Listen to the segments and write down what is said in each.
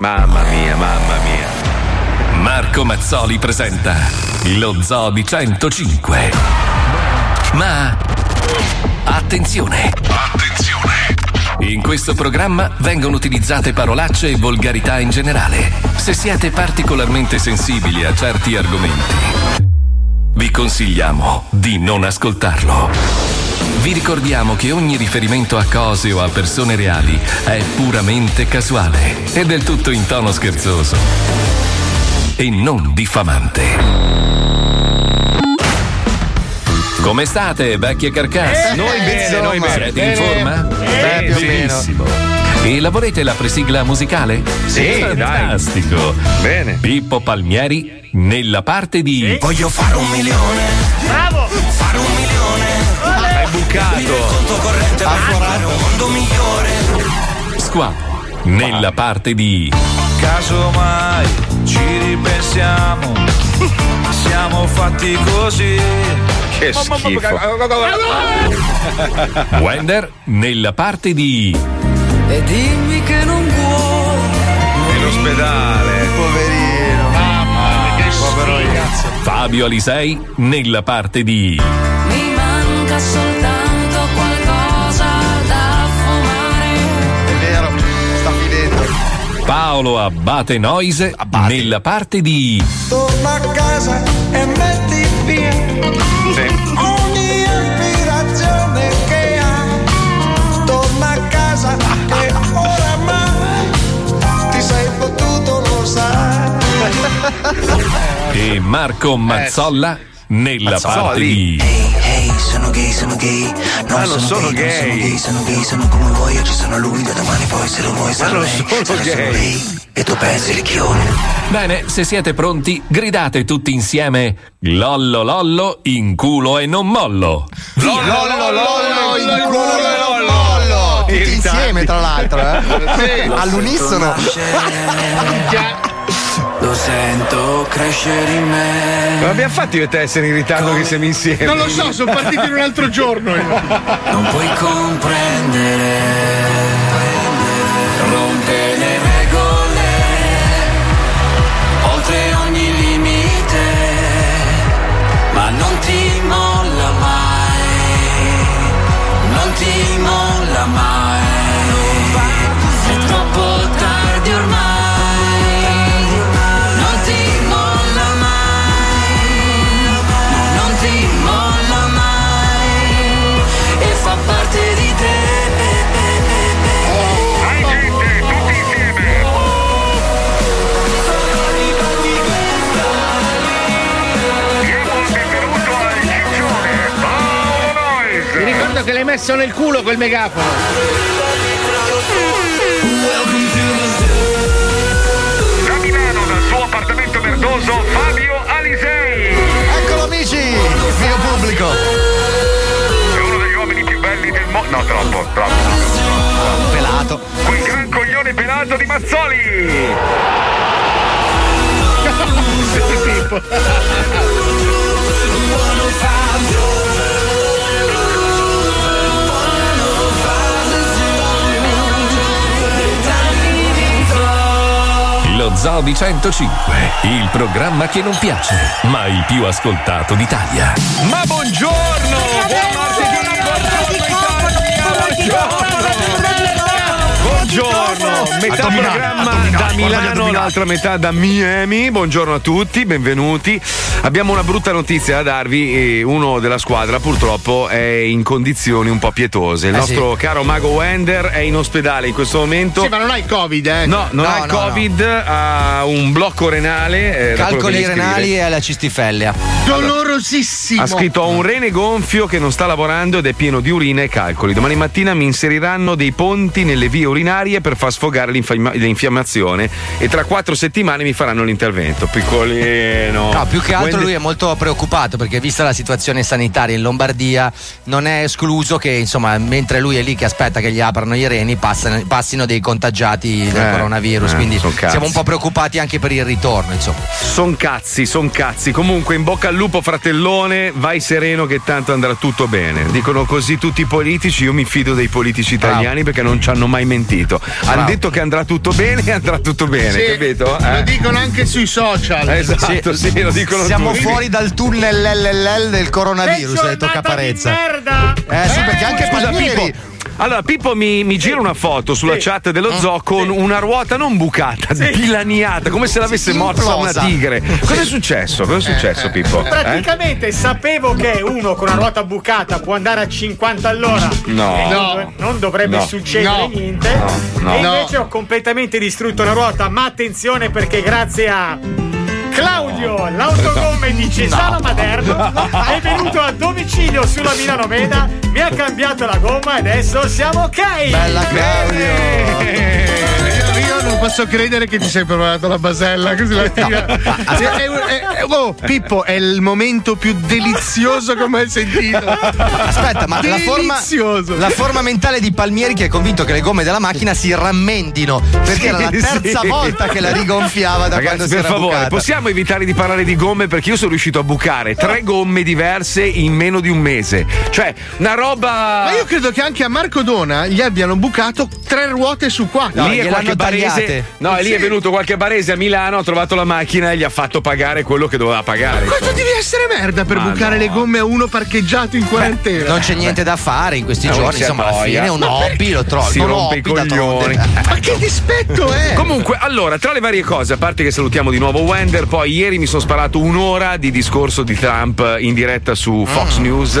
Mamma mia, mamma mia. Marco Mazzoli presenta lo Zoo di 105. Ma attenzione! Attenzione! In questo programma vengono utilizzate parolacce e volgarità in generale. Se siete particolarmente sensibili a certi argomenti, vi consigliamo di non ascoltarlo. Vi ricordiamo che ogni riferimento a cose o a persone reali è puramente casuale e del tutto in tono scherzoso e non diffamante. Come state, vecchie carcasse? Eh, Noi bene, insomma. noi bene. Siete in forma? O meno. benissimo. E lavorete la presigla musicale? Sì, dai. Fantastico. Bene. Pippo Palmieri nella parte di Voglio fare un milione. Bravo! Corrente per fare un mondo migliore. Squalo. Nella parte di Casomai ci ripensiamo, siamo fatti così. Che schifo. Wender nella parte di E dimmi che non vuoi. In ospedale. Poverino. Povero ragazzo. Fabio Alisei nella parte di Mi manca soltanto Paolo Abate Noise nella parte di Torna a casa e metti via ogni aspirazione che hai. Torna a casa che oramai ti sei fottuto, lo sai. e Marco Mazzolla nella Mazzoli. parte di Ehi, ehi, sono gay, sono gay. No, Ma non sono gay. sono gay, sono gay, sono come vuoi, oggi sono lui, da domani poi se lo vuoi sarà non lei. sono solo gay. lei. E tu pensi ricchione. Bene, se siete pronti, gridate tutti insieme Lollo Lollo in culo e non mollo. Lollo, lollo, in culo e non mollo. Tutti insieme, tra l'altro, eh? All'unisono. Lo sento crescere in me. Ma abbiamo fatto io e te essere in ritardo che siamo insieme? Non lo so, sono partito in un altro giorno. io. Non puoi comprendere. Ricordo che l'hai messo nel culo quel megafono. Da Milano, dal suo appartamento verdoso, Fabio Alisei. Eccolo amici, mio pubblico. È uno degli uomini più belli del mondo. No, troppo, troppo. Pelato. Quel gran coglione pelato di Mazzoli. Lo Zoo di 105, il programma che non piace, ma il più ascoltato d'Italia. Ma buongiorno! Buon martedì! Buongiorno! Metà programma da Milano, l'altra metà da Miami. Buongiorno a tutti, benvenuti. Abbiamo una brutta notizia da darvi. eh, Uno della squadra purtroppo è in condizioni un po' pietose. Il Eh, nostro caro Mago Wender è in ospedale in questo momento. Sì, ma non hai Covid, eh? No, non No, ha il no, Covid, ha un blocco renale. eh, Calcoli renali e la cistifellea. Dolorosissimo. Ha scritto ho un rene gonfio che non sta lavorando ed è pieno di urina e calcoli. Domani mattina mi inseriranno dei ponti nelle vie urinarie per far sfogare l'infiammazione e tra quattro settimane mi faranno l'intervento. Piccolino. No, più che altro Wendy- lui è molto preoccupato perché vista la situazione sanitaria in Lombardia non è escluso che insomma mentre lui è lì che aspetta che gli aprano i reni passano- passino dei contagiati del Eh, coronavirus eh, quindi siamo un po' preoccupati anche per il ritorno insomma. Son cazzi, son cazzi. Comunque, in bocca al lupo, fratellone, vai sereno che tanto andrà tutto bene. Dicono così tutti i politici. Io mi fido dei politici italiani perché non ci hanno mai mentito. Hanno detto che andrà tutto bene e andrà tutto bene, Sì, capito? Lo Eh? dicono anche sui social. Esatto, sì, lo dicono Siamo tutti. fuori dal tunnel LLL del coronavirus, ha detto Caparezza. merda! Eh sì, perché anche Scusa, Palmieri. Pippo. Allora, Pippo mi, mi gira una foto sulla chat dello zoo con una ruota non bucata, dilaniata, come se l'avesse Sì, morsa una tigre. Cosa è successo? Cosa è successo, Pippo? Eh? Praticamente sapevo che uno con una ruota bucata può andare a 50 all'ora. No. E non, No. non dovrebbe No. succedere No. niente. no. E invece ho completamente distrutto una ruota. Ma attenzione perché grazie a. Claudio, l'autogomme di Cesano Maderno è venuto a domicilio sulla Milano Meda, mi ha cambiato la gomma e adesso siamo ok! Bella Claudio. Posso credere che ti sei provato la basella così la tira. Sì, è è- è- oh, Pippo, è il momento più delizioso che ho mai sentito. Aspetta, ma la forma, la forma mentale di Palmieri che è convinto che le gomme della macchina si rammendino perché era la terza sì. volta che la rigonfiava da quando Ragazzi, si per era favore, bucata. possiamo evitare di parlare di gomme perché io sono riuscito a bucare tre gomme diverse in meno di un mese. Cioè, una roba. Ma io credo che anche a Marco Dona gli abbiano bucato tre ruote su quattro. No, lì è qualche barese. Tagliate. No, lì è venuto qualche barese a Milano, ha trovato la macchina e gli ha fatto pagare quello che doveva pagare. Quanto devi essere merda per Ma bucare no. le gomme a uno parcheggiato in quarantena? Non c'è niente da fare in questi Eh, giorni, insomma, alla fine è un Ma hobby, lo trovo. Si rompe i coglioni. Ma che dispetto è? Comunque, allora, tra le varie cose, a parte che salutiamo di nuovo Wender, poi ieri mi sono sparato un'ora di discorso di Trump in diretta su Fox News.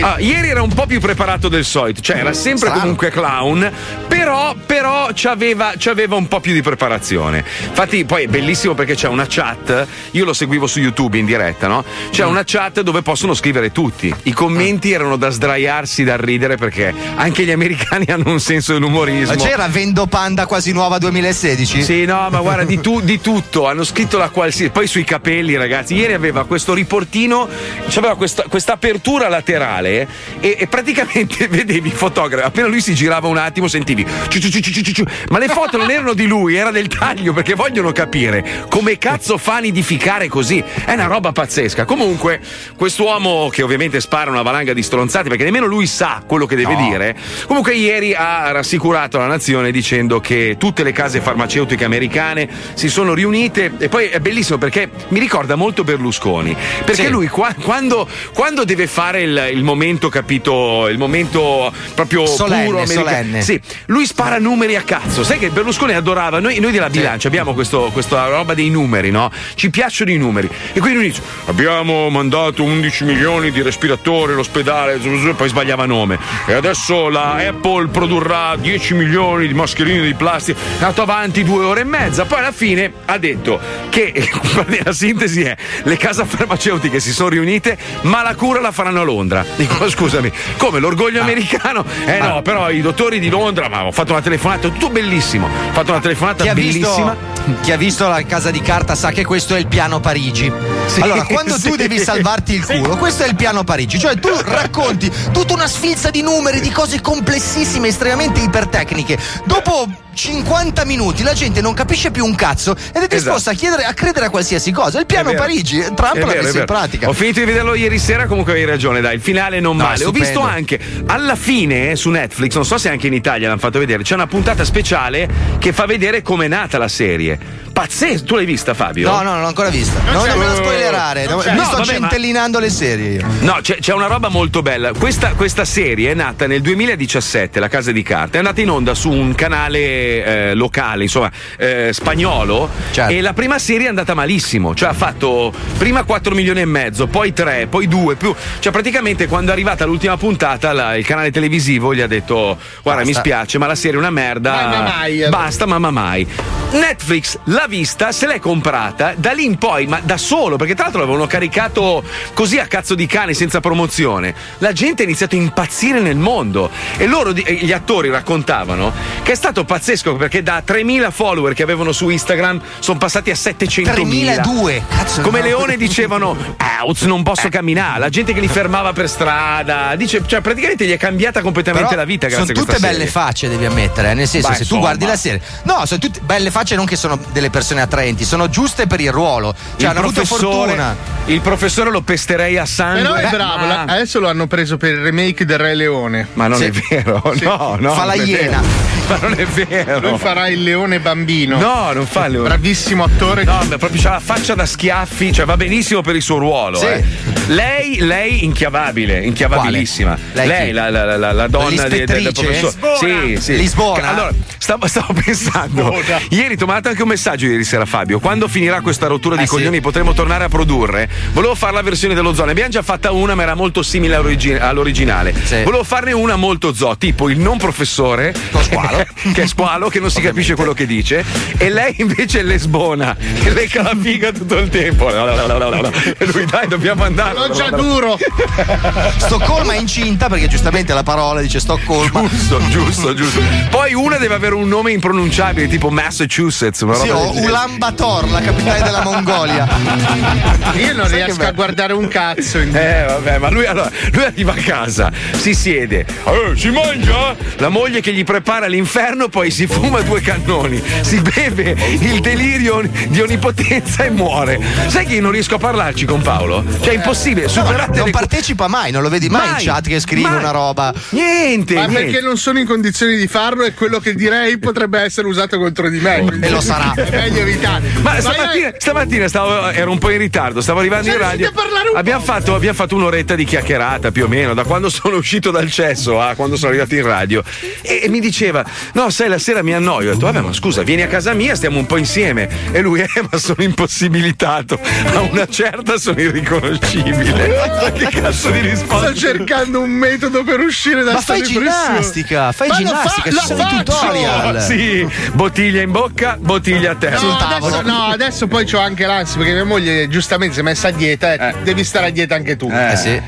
Ah, ieri era un po' più preparato del solito, cioè era sempre Strano. comunque clown, però, però c'aveva, c'aveva un po' più di preparazione. Infatti, poi è bellissimo perché c'è una chat, io lo seguivo su YouTube in diretta, no? C'è una chat dove possono scrivere tutti. I commenti erano da sdraiarsi dal ridere perché anche gli americani hanno un senso dell'umorismo. Ma c'era Vendo Panda quasi nuova 2016? Sì, no, ma guarda, di, tu- di tutto. Hanno scritto la qualsiasi. Poi sui capelli, ragazzi. Ieri aveva questo riportino, aveva questa, questa apertura laterale e, e praticamente vedevi il fotografo. Appena lui si girava un attimo, sentivi. ciu ciu ciu. Ma le foto non erano di lui, era del taglio perché vogliono capire come cazzo fa a nidificare così. È una roba pazzesca. Comunque, quest'uomo che ovviamente spara una valanga di stronzati perché nemmeno lui sa quello che deve dire. Comunque, ieri ha rassicurato la nazione dicendo che tutte le case farmaceutiche americane si sono riunite e poi è bellissimo perché mi ricorda molto Berlusconi. Perché Sì. lui qua- quando, quando deve fare il, il momento, capito, il momento proprio Solenne, puro americano. solenne. Sì, lui spara numeri a cazzo. Sai che Berlusconi adorava, noi, noi della bilancia abbiamo questo- questa roba dei numeri, no? Ci piacciono i numeri. E quindi lui dice: Abbiamo mandato 11 milioni di respiratori all'ospedale, poi sbagliava nome. E adesso la Apple produrrà 10 milioni di mascherine di plastica. È andato avanti due ore e mezza. Poi alla fine ha detto che la sintesi è: le case farmaceutiche si sono riunite, ma la cura la faranno a Londra. Dico, scusami, come l'orgoglio americano? Eh no, però i dottori di Londra, ma ho fatto una telefonata, tutto bellissimo. Ho fatto una telefonata Chi ha, bellissima. visto, chi ha visto la casa di carta sa che questo è il piano Parigi. allora, quando tu sì. devi salvarti il culo, questo è il piano Parigi. Cioè, tu racconti tutta una sfilza di numeri, di cose complessissime, estremamente ipertecniche. Dopo 50 minuti la gente non capisce più un cazzo ed è disposta a, chiedere, a credere a qualsiasi cosa. Il piano. Parigi, Trump È l'ha messo in pratica. Ho finito di vederlo ieri sera, comunque hai ragione, dai, il finale non No, male. Ho visto anche alla fine su Netflix, non so se anche in Italia l'hanno fatto vedere, c'è una puntata speciale che fa vedere com'è nata la serie. Pazzesco, tu l'hai vista Fabio? No, no, non l'ho ancora vista. Non, non me la spoilerare. Non mi No, sto vabbè, ma- centellinando le serie io. No, c'è, c'è una roba molto bella. Questa, questa serie è nata nel 2017, La Casa di Carta, è andata in onda su un canale eh, locale, insomma, eh, spagnolo. Certo. E la prima serie è andata malissimo. Cioè ha fatto prima 4 milioni e mezzo, poi 3, poi 2, più. Cioè praticamente quando è arrivata l'ultima puntata la- il canale televisivo gli ha detto guarda Basta. mi spiace ma la serie è una merda. Mamma mai. Basta, mamma mai. Netflix l'ha vista, se l'è comprata, da lì in poi, ma da solo, perché tra l'altro l'avevano caricato così a cazzo di cane senza promozione. La gente ha iniziato a impazzire nel mondo e loro, e gli attori raccontavano che è stato pazzesco perché da 3.000 follower che avevano su Instagram sono passati a 700.000. 3002. Cazzo, Come no. Leone dicevano, Outs, non posso camminare. La gente che li fermava per strada. Dice, cioè, praticamente gli è cambiata completamente Però la vita sono tutte questa belle serie. facce, devi ammettere. eh, Nel senso, Beh, se tu insomma. guardi la serie, no, sono tutte belle facce non che sono delle persone attraenti, sono giuste per il ruolo. Cioè, hanno avuto fortuna. il professore lo pesterei a sangue. Però è Beh, bravo, ma- adesso lo hanno preso per il remake del Re Leone. Ma non Sì. è vero, Sì. no, no. Fa la iena. Ma non è vero. Lui farà il leone bambino. No, non fa il leone. Bravissimo attore. No, ma proprio c'ha la faccia da schiaffi, cioè va benissimo per il suo ruolo. Sì. eh. Lei, lei inchiavabile, inchiavabilissima. Quale? Lei Lei, la, la- la- la- donna de- de- del L'ispettrice? professore. Sì, sì. Lisbona? Allora, stavo, stavo pensando. Lisbona. Ieri ti ho mandato anche un messaggio ieri sera, Fabio. Quando finirà questa rottura di Eh, sì. coglioni potremo tornare a produrre. Volevo fare la versione dello zoo. Ne abbiamo già fatta una, ma era molto simile all'origi- all'originale. Sì. Volevo farne una molto zoo, tipo il non professore. squalo. che è squalo, che non si capisce quello che dice. E lei invece è lesbona, che lecca la figa tutto il tempo. E lui, dai, dobbiamo andare. L'ho già duro. Stoccolma è incinta perché giustamente la parola dice Stoccolma. Giusto, giusto, giusto. Poi una deve avere un nome impronunciabile, tipo Massachusetts. Una Sì, roba o genere. Ulan Bator, la capitale della Mongolia. Io non Sai riesco a guardare un cazzo. In... Eh, vabbè, ma lui allora lui arriva a casa, si siede, eh, si mangia? La moglie che gli prepara l'inferno, poi si fuma due cannoni, si beve il delirio di onnipotenza e muore. Sai che io non riesco a parlarci con Paolo? Cioè, è impossibile, superate Non le partecipa mai, non lo vedi mai, Mai, in chat che scrive mai. una roba. Niente, Ma niente. perché non sono in condizioni di farlo e quello che direi potrebbe essere usato contro di me. E lo sarà. È meglio evitare. Ma Vai, stamattina, vai. stamattina stavo- ero un po' in ritardo, stavo arrivando in Siete radio. Abbiamo fatto, abbiamo fatto un'oretta di chiacchierata più o meno, da quando sono uscito dal cesso a quando sono arrivato in radio. E, e mi diceva: No, sai, la sera mi annoio. Ho detto, vabbè, ma scusa, vieni a casa mia, stiamo un po' insieme. E lui, eh, ma sono impossibilitato. A una certa sono irriconoscibile. Ma che cazzo di risposta? Sto cercando un metodo per uscire da Ma fai ginnastica, fai Ma ginnastica, fa- ci sono i tutorial. Sì, bottiglia in bocca, bottiglia a terra. No tavolo. adesso, no, adesso poi c'ho anche l'ansia perché mia moglie giustamente si è messa a dieta e devi stare a dieta anche tu. Eh sì.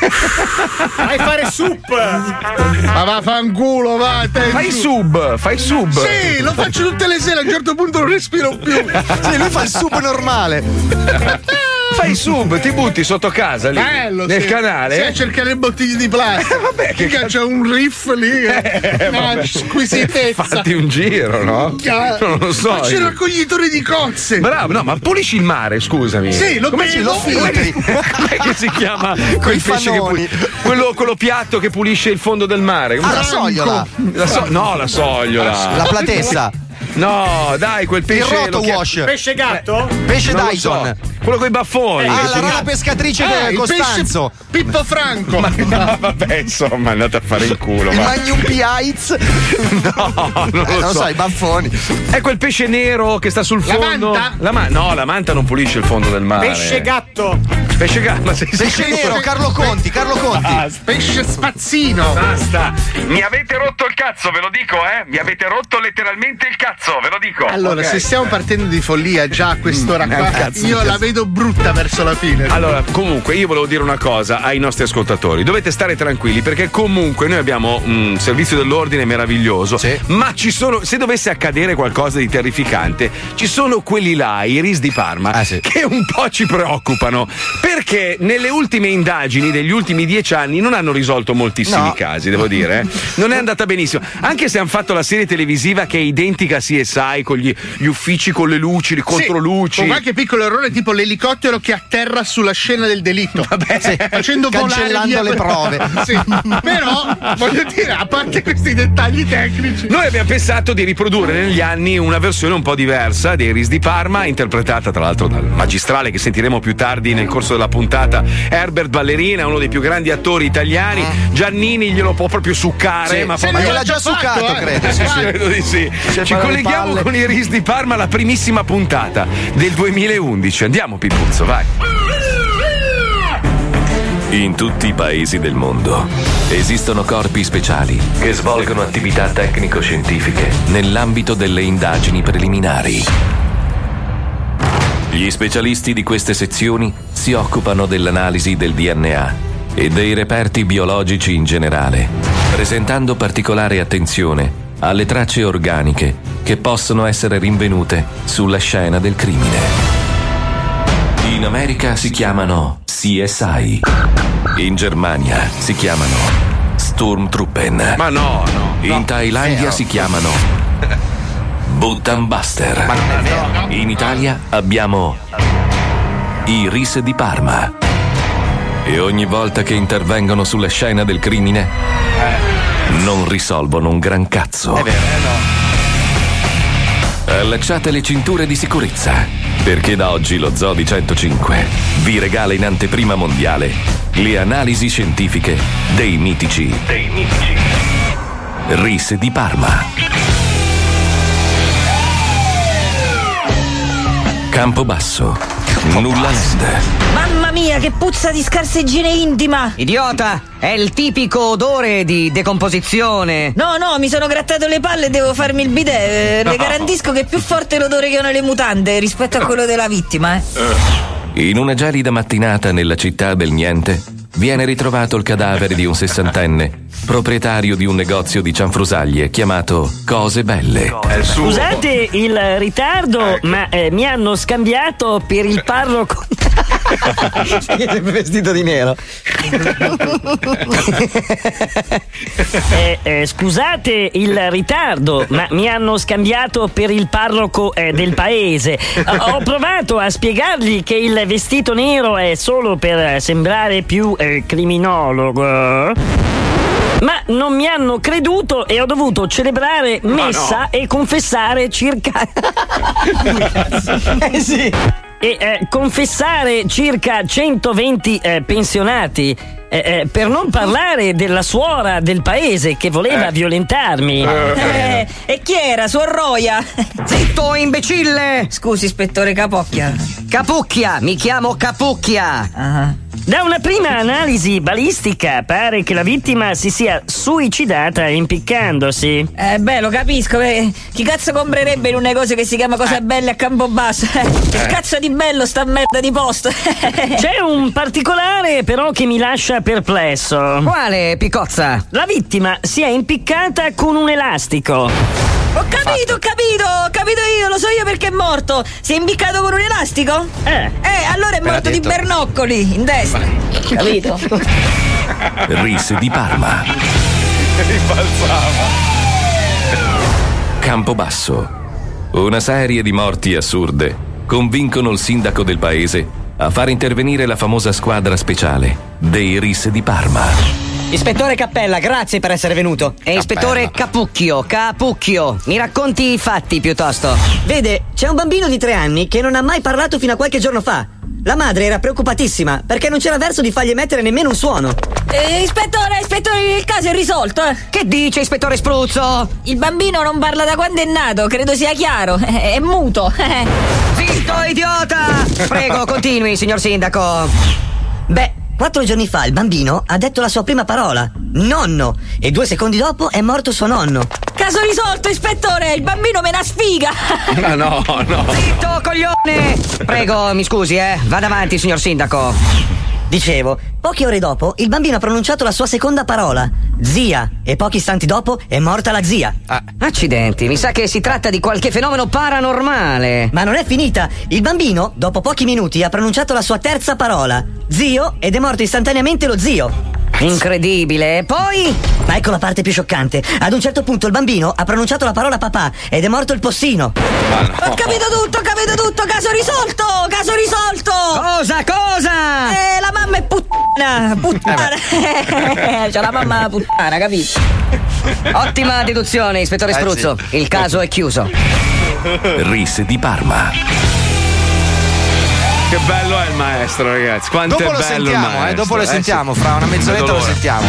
Vai a fare soup! Ma va fanculo, va. Te Fai sub, fai sub. Sì, lo faccio tutte le sere, a un certo punto non respiro più. Sì, lui fa il sub normale. Fai sub, ti butti sotto casa lì. Bello, nel sì. canale. Sì, a cercare le bottiglie di plastica. Eh, vabbè, che c'è un riff lì. Eh, una vabbè. squisitezza. Fatti un giro, no? Minchia. Non lo so. Ma c'è il raccoglitore di cozze. Bravo, no, ma pulisci il mare, scusami. Sì, lo Come si- com'è che, si chiama quel pesce che fanoni. pu- quello, quello piatto che pulisce il fondo del mare? Ah, la sogliola. La so- no, la sogliola. La platessa. No, dai, quel Il pesce. roto lo chia- wash. Pesce gatto? Pesce non lo Dyson. so. Quello con i baffoni. Ah, che la rana pescatrice Eh, del il Costanzo. pesce Pippo Franco. Ma no, vabbè, insomma, andate a fare il culo. Il va. Magnum Piaiz. No, non lo, Eh, non lo so. so, i baffoni. È quel pesce nero che sta sul La fondo. manta? La ma- no, la manta non pulisce il fondo del mare. Pesce gatto? Pesce gatto. Ma sei Pesce sicuro? nero, Carlo Conti, Carlo Conti. Pesce spazzino. Basta. Mi avete rotto il cazzo, ve lo dico, eh? Mi avete rotto letteralmente il cazzo, ve lo dico. Allora, Ok. se stiamo partendo di follia già a quest'ora Mm, qua, cazzo, io cazzo. la vedo brutta verso la fine. Allora, comunque, io volevo dire una cosa ai nostri ascoltatori. Dovete stare tranquilli perché comunque noi abbiamo un servizio dell'ordine meraviglioso. Sì. Ma ci sono, se dovesse accadere qualcosa di terrificante, ci sono quelli là, i RIS di Parma, Ah, sì. che un po' ci preoccupano. Perché nelle ultime indagini degli ultimi dieci anni non hanno risolto moltissimi No. casi, devo dire. eh. Non è andata benissimo. Anche se hanno fatto la serie televisiva che è identica a CSI con gli, gli uffici con le luci, le controluci. Con qualche piccolo errore, tipo l'elicottero che atterra sulla scena del delitto. Sì, Facendo volare cancellando via- le prove. Sì. Però, voglio dire, a parte questi dettagli tecnici. Noi abbiamo pensato di riprodurre negli anni una versione un po' diversa dei Ris di Parma, interpretata tra l'altro dal magistrale che sentiremo più tardi nel corso della puntata, Herbert Ballerina, uno dei più grandi attori italiani. Giannini glielo può proprio succare, Sì, ma sì, proprio- ma gliel'ha già fatto, succato, eh. credo. Sì, sì. Credo di sì. Ci le colleghiamo palle. con i Ris di Parma alla primissima puntata del 2011. Andiamo, Pipuzzo, vai. In tutti i paesi del mondo esistono corpi speciali che svolgono attività tecnico-scientifiche nell'ambito delle indagini preliminari. Gli specialisti di queste sezioni si occupano dell'analisi del DNA e dei reperti biologici in generale, presentando particolare attenzione alle tracce organiche che possono essere rinvenute sulla scena del crimine. In America si chiamano CSI. In Germania si chiamano Sturmtruppen. Ma no, no. In Thailandia vero. si chiamano Button Buster. In Italia abbiamo i RIS di Parma. E ogni volta che intervengono sulla scena del crimine, non risolvono un gran cazzo. Allacciate le cinture di sicurezza, perché da oggi lo Zodi 105 vi regala in anteprima mondiale le analisi scientifiche dei mitici. Dei mitici. RIS di Parma. Campobasso. Nulla Land. Mamma mia, che puzza di scarsa igiene intima! Idiota! È il tipico odore di decomposizione. No, no, mi sono grattato le palle e devo farmi il bidet. Eh, Le garantisco che è più forte l'odore che ho nelle mutande rispetto a quello della vittima, eh. In una gelida mattinata nella città del niente, viene ritrovato il cadavere di un sessantenne, proprietario di un negozio di cianfrusaglie chiamato Cose Belle. Scusate il ritardo, ma eh, mi hanno scambiato per il parroco. Siete vestito di nero. Eh, eh, scusate il ritardo, ma mi hanno scambiato per il parroco eh, del paese. Ho provato a spiegargli che il vestito nero è solo per sembrare più eh, criminologo. Ma non mi hanno creduto e ho dovuto celebrare messa e confessare circa. eh sì. E eh, confessare circa 120 eh, pensionati. eh, eh, per non parlare della suora del paese che voleva violentarmi. Eh, e chi era? Suor Roia? Zitto, imbecille! Scusi, ispettore Capocchia. Capucchia, mi chiamo Capucchia. Ah. Da una prima analisi balistica pare che la vittima si sia suicidata impiccandosi. Eh, beh, lo capisco. eh. Chi cazzo comprerebbe in un negozio che si chiama Cose Belle a Campobasso? Eh, Che cazzo di bello sta merda di posto? C'è un particolare però che mi lascia perplesso. Quale, Picozza? La vittima si è impiccata con un elastico. Ho capito, ho capito, ho capito io, lo so io perché è morto. Si è imbiccato con un elastico? Eh. Eh, allora è Appena morto di bernoccoli, in destra. Capito? RIS di Parma. Campobasso. Una serie di morti assurde convincono il sindaco del paese a far intervenire la famosa squadra speciale dei RIS di Parma. Ispettore Cappella, grazie per essere venuto. E ispettore Capucchio, Capucchio, mi racconti i fatti piuttosto. Vede, c'è un bambino di tre anni che non ha mai parlato fino a qualche giorno fa. La madre era preoccupatissima perché non c'era verso di fargli emettere nemmeno un suono. Eh, ispettore, ispettore, il caso è risolto, eh. Che dice, ispettore Spruzzo? Il bambino non parla da quando è nato, credo sia chiaro. È muto. Zitto, idiota! Prego, continui, signor sindaco. Beh, quattro giorni fa il bambino ha detto la sua prima parola, nonno, e due secondi dopo è morto suo nonno. Caso risolto, ispettore, il bambino me la sfiga. Ma no, no. Zitto, coglione! Prego, mi scusi, eh. Vada avanti, signor sindaco. Dicevo, poche ore dopo il bambino ha pronunciato la sua seconda parola, zia, e pochi istanti dopo è morta la zia. Accidenti, mi sa che si tratta di qualche fenomeno paranormale. Ma non è finita. Il bambino, dopo pochi minuti, ha pronunciato la sua terza parola, zio, ed è morto istantaneamente lo zio. Incredibile. E poi? Ma ecco la parte più scioccante. Ad un certo punto il bambino ha pronunciato la parola papà ed è morto il possino. Ho capito tutto, ho capito tutto, caso risolto, caso risolto. Cosa, cosa? Eh, la mamma è puttana, puttana. C'è la mamma puttana, capito? Ottima deduzione, ispettore Eh, Spruzzo. Il caso è chiuso. RIS di Parma. Che bello è il maestro, ragazzi. Quanto Dopo è lo bello il sentiamo, eh, maestro. dopo lo Eh, sentiamo, fra una mezz'oretta lo sentiamo.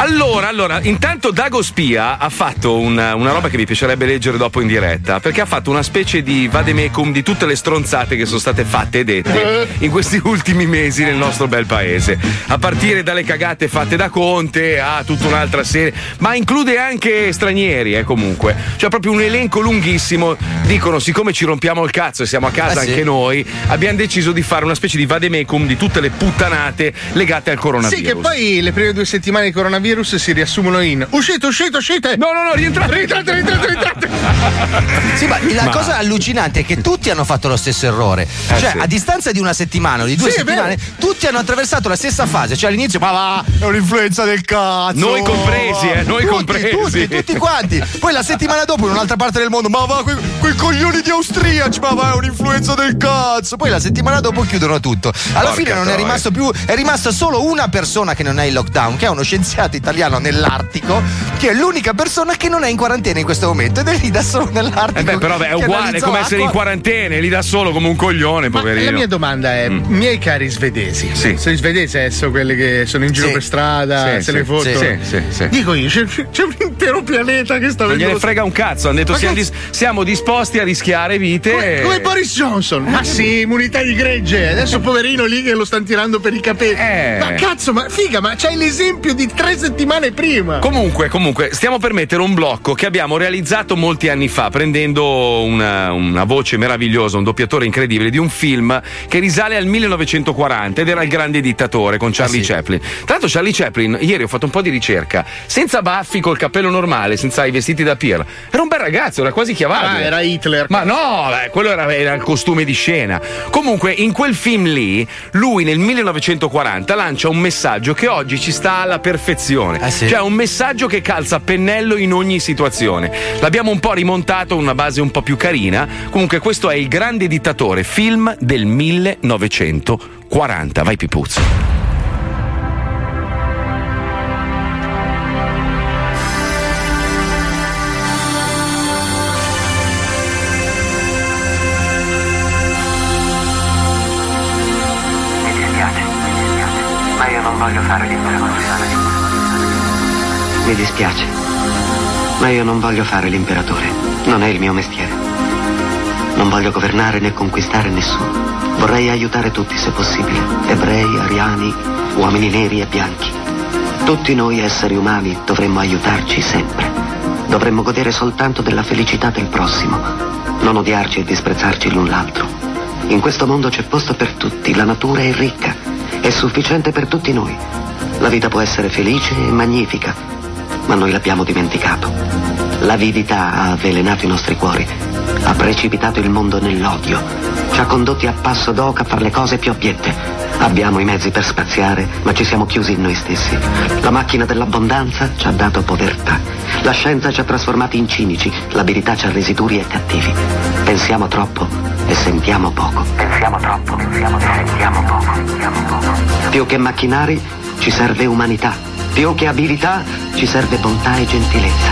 Allora, allora, intanto Dago Spia ha fatto una, una roba che mi piacerebbe leggere dopo in diretta, perché ha fatto una specie di vademecum di tutte le stronzate che sono state fatte e dette in questi ultimi mesi nel nostro bel paese. A partire dalle cagate fatte da Conte a tutta un'altra serie, ma include anche stranieri, eh, comunque. Cioè proprio un elenco lunghissimo. Dicono, siccome ci rompiamo il cazzo e siamo a casa Eh sì. anche noi, abbiamo deciso di fare una specie di vademecum di tutte le puttanate legate al coronavirus. Sì, che poi le prime due settimane di coronavirus coronavirus si riassumono in uscite, uscite, uscite! No, no, no, rientrate! Rientrate, rientrate, rientrate! Sì, ma la Ma- cosa allucinante è che tutti hanno fatto lo stesso errore. Eh, cioè, sì. a distanza di una settimana o di due Sì, settimane, tutti hanno attraversato la stessa fase. Cioè, all'inizio, ma va, è un'influenza del cazzo. Noi compresi, eh, noi tutti, compresi. Tutti, tutti quanti. Poi la settimana dopo, in un'altra parte del mondo, ma va, quei, quei coglioni di austriaci, ma va, è un'influenza del cazzo. Poi la settimana dopo chiudono tutto. Alla Porca fine non è rimasto più, è rimasta solo una persona che non è in lockdown, che è uno scienziato italiano nell'Artico, che è l'unica persona che non è in quarantena in questo momento ed è lì da solo nell'Artico. Eh beh, però beh, è uguale, è come essere in acqua. quarantena, è lì da solo come un coglione, Ma poverino. la mia domanda è: miei cari svedesi, Sì. sei svedesi adesso quelli che sono in giro Sì. per strada, Sì, se sì, le foto? sì, sì, sì. Dico io, c'è, c'è un intero pianeta che sta Non vedendo. gliene frega un cazzo, hanno detto Ma siamo, cazzo- dis- siamo disposti a rischiare vite. Come, e- come Boris Johnson, ma sì, immunità di gregge. Adesso poverino lì che lo stanno tirando per i capelli. Eh. Ma cazzo, ma figa, ma c'hai l'esempio di tre settimane prima. Comunque, comunque, stiamo per mettere un blocco che abbiamo realizzato molti anni fa, prendendo una, una voce meravigliosa, un doppiatore incredibile di un film che risale al 1940 ed era Il grande dittatore con Charlie Chaplin. Tra l'altro, Charlie Chaplin, ieri ho fatto un po' di ricerca, senza baffi, col cappello normale, senza i vestiti da Pier. Era un bel ragazzo, era quasi chiavabile. Ah, era Hitler. Ma no, beh, quello era, era il costume di scena. Comunque, in quel film lì, lui nel 1940 lancia un messaggio che oggi ci sta alla perfezione. Eh sì. Cioè, un messaggio che calza a pennello in ogni situazione. L'abbiamo un po' rimontato una base un po' più carina. Comunque, questo è Il grande dittatore, film del 1940. Vai, Pipuzzo. Mi dispiace, ma io non voglio fare l'imperatore. Non è il mio mestiere. Non voglio governare né conquistare nessuno. Vorrei aiutare tutti se possibile. Ebrei, ariani, uomini neri e bianchi. Tutti noi esseri umani dovremmo aiutarci sempre. Dovremmo godere soltanto della felicità del prossimo. Non odiarci e disprezzarci l'un l'altro. In questo mondo c'è posto per tutti, la natura è ricca, è sufficiente per tutti noi. La vita può essere felice e magnifica, ma noi l'abbiamo dimenticato. L'avidità ha avvelenato i nostri cuori, ha precipitato il mondo nell'odio, ci ha condotti a passo d'oca a fare le cose più abiette. Abbiamo i mezzi per spaziare, ma ci siamo chiusi in noi stessi. La macchina dell'abbondanza ci ha dato povertà. La scienza ci ha trasformati in cinici, l'abilità ci ha resi duri e cattivi. Pensiamo troppo e sentiamo poco. Pensiamo troppo e sentiamo poco. Più che macchinari ci serve umanità. Più che abilità ci serve bontà e gentilezza.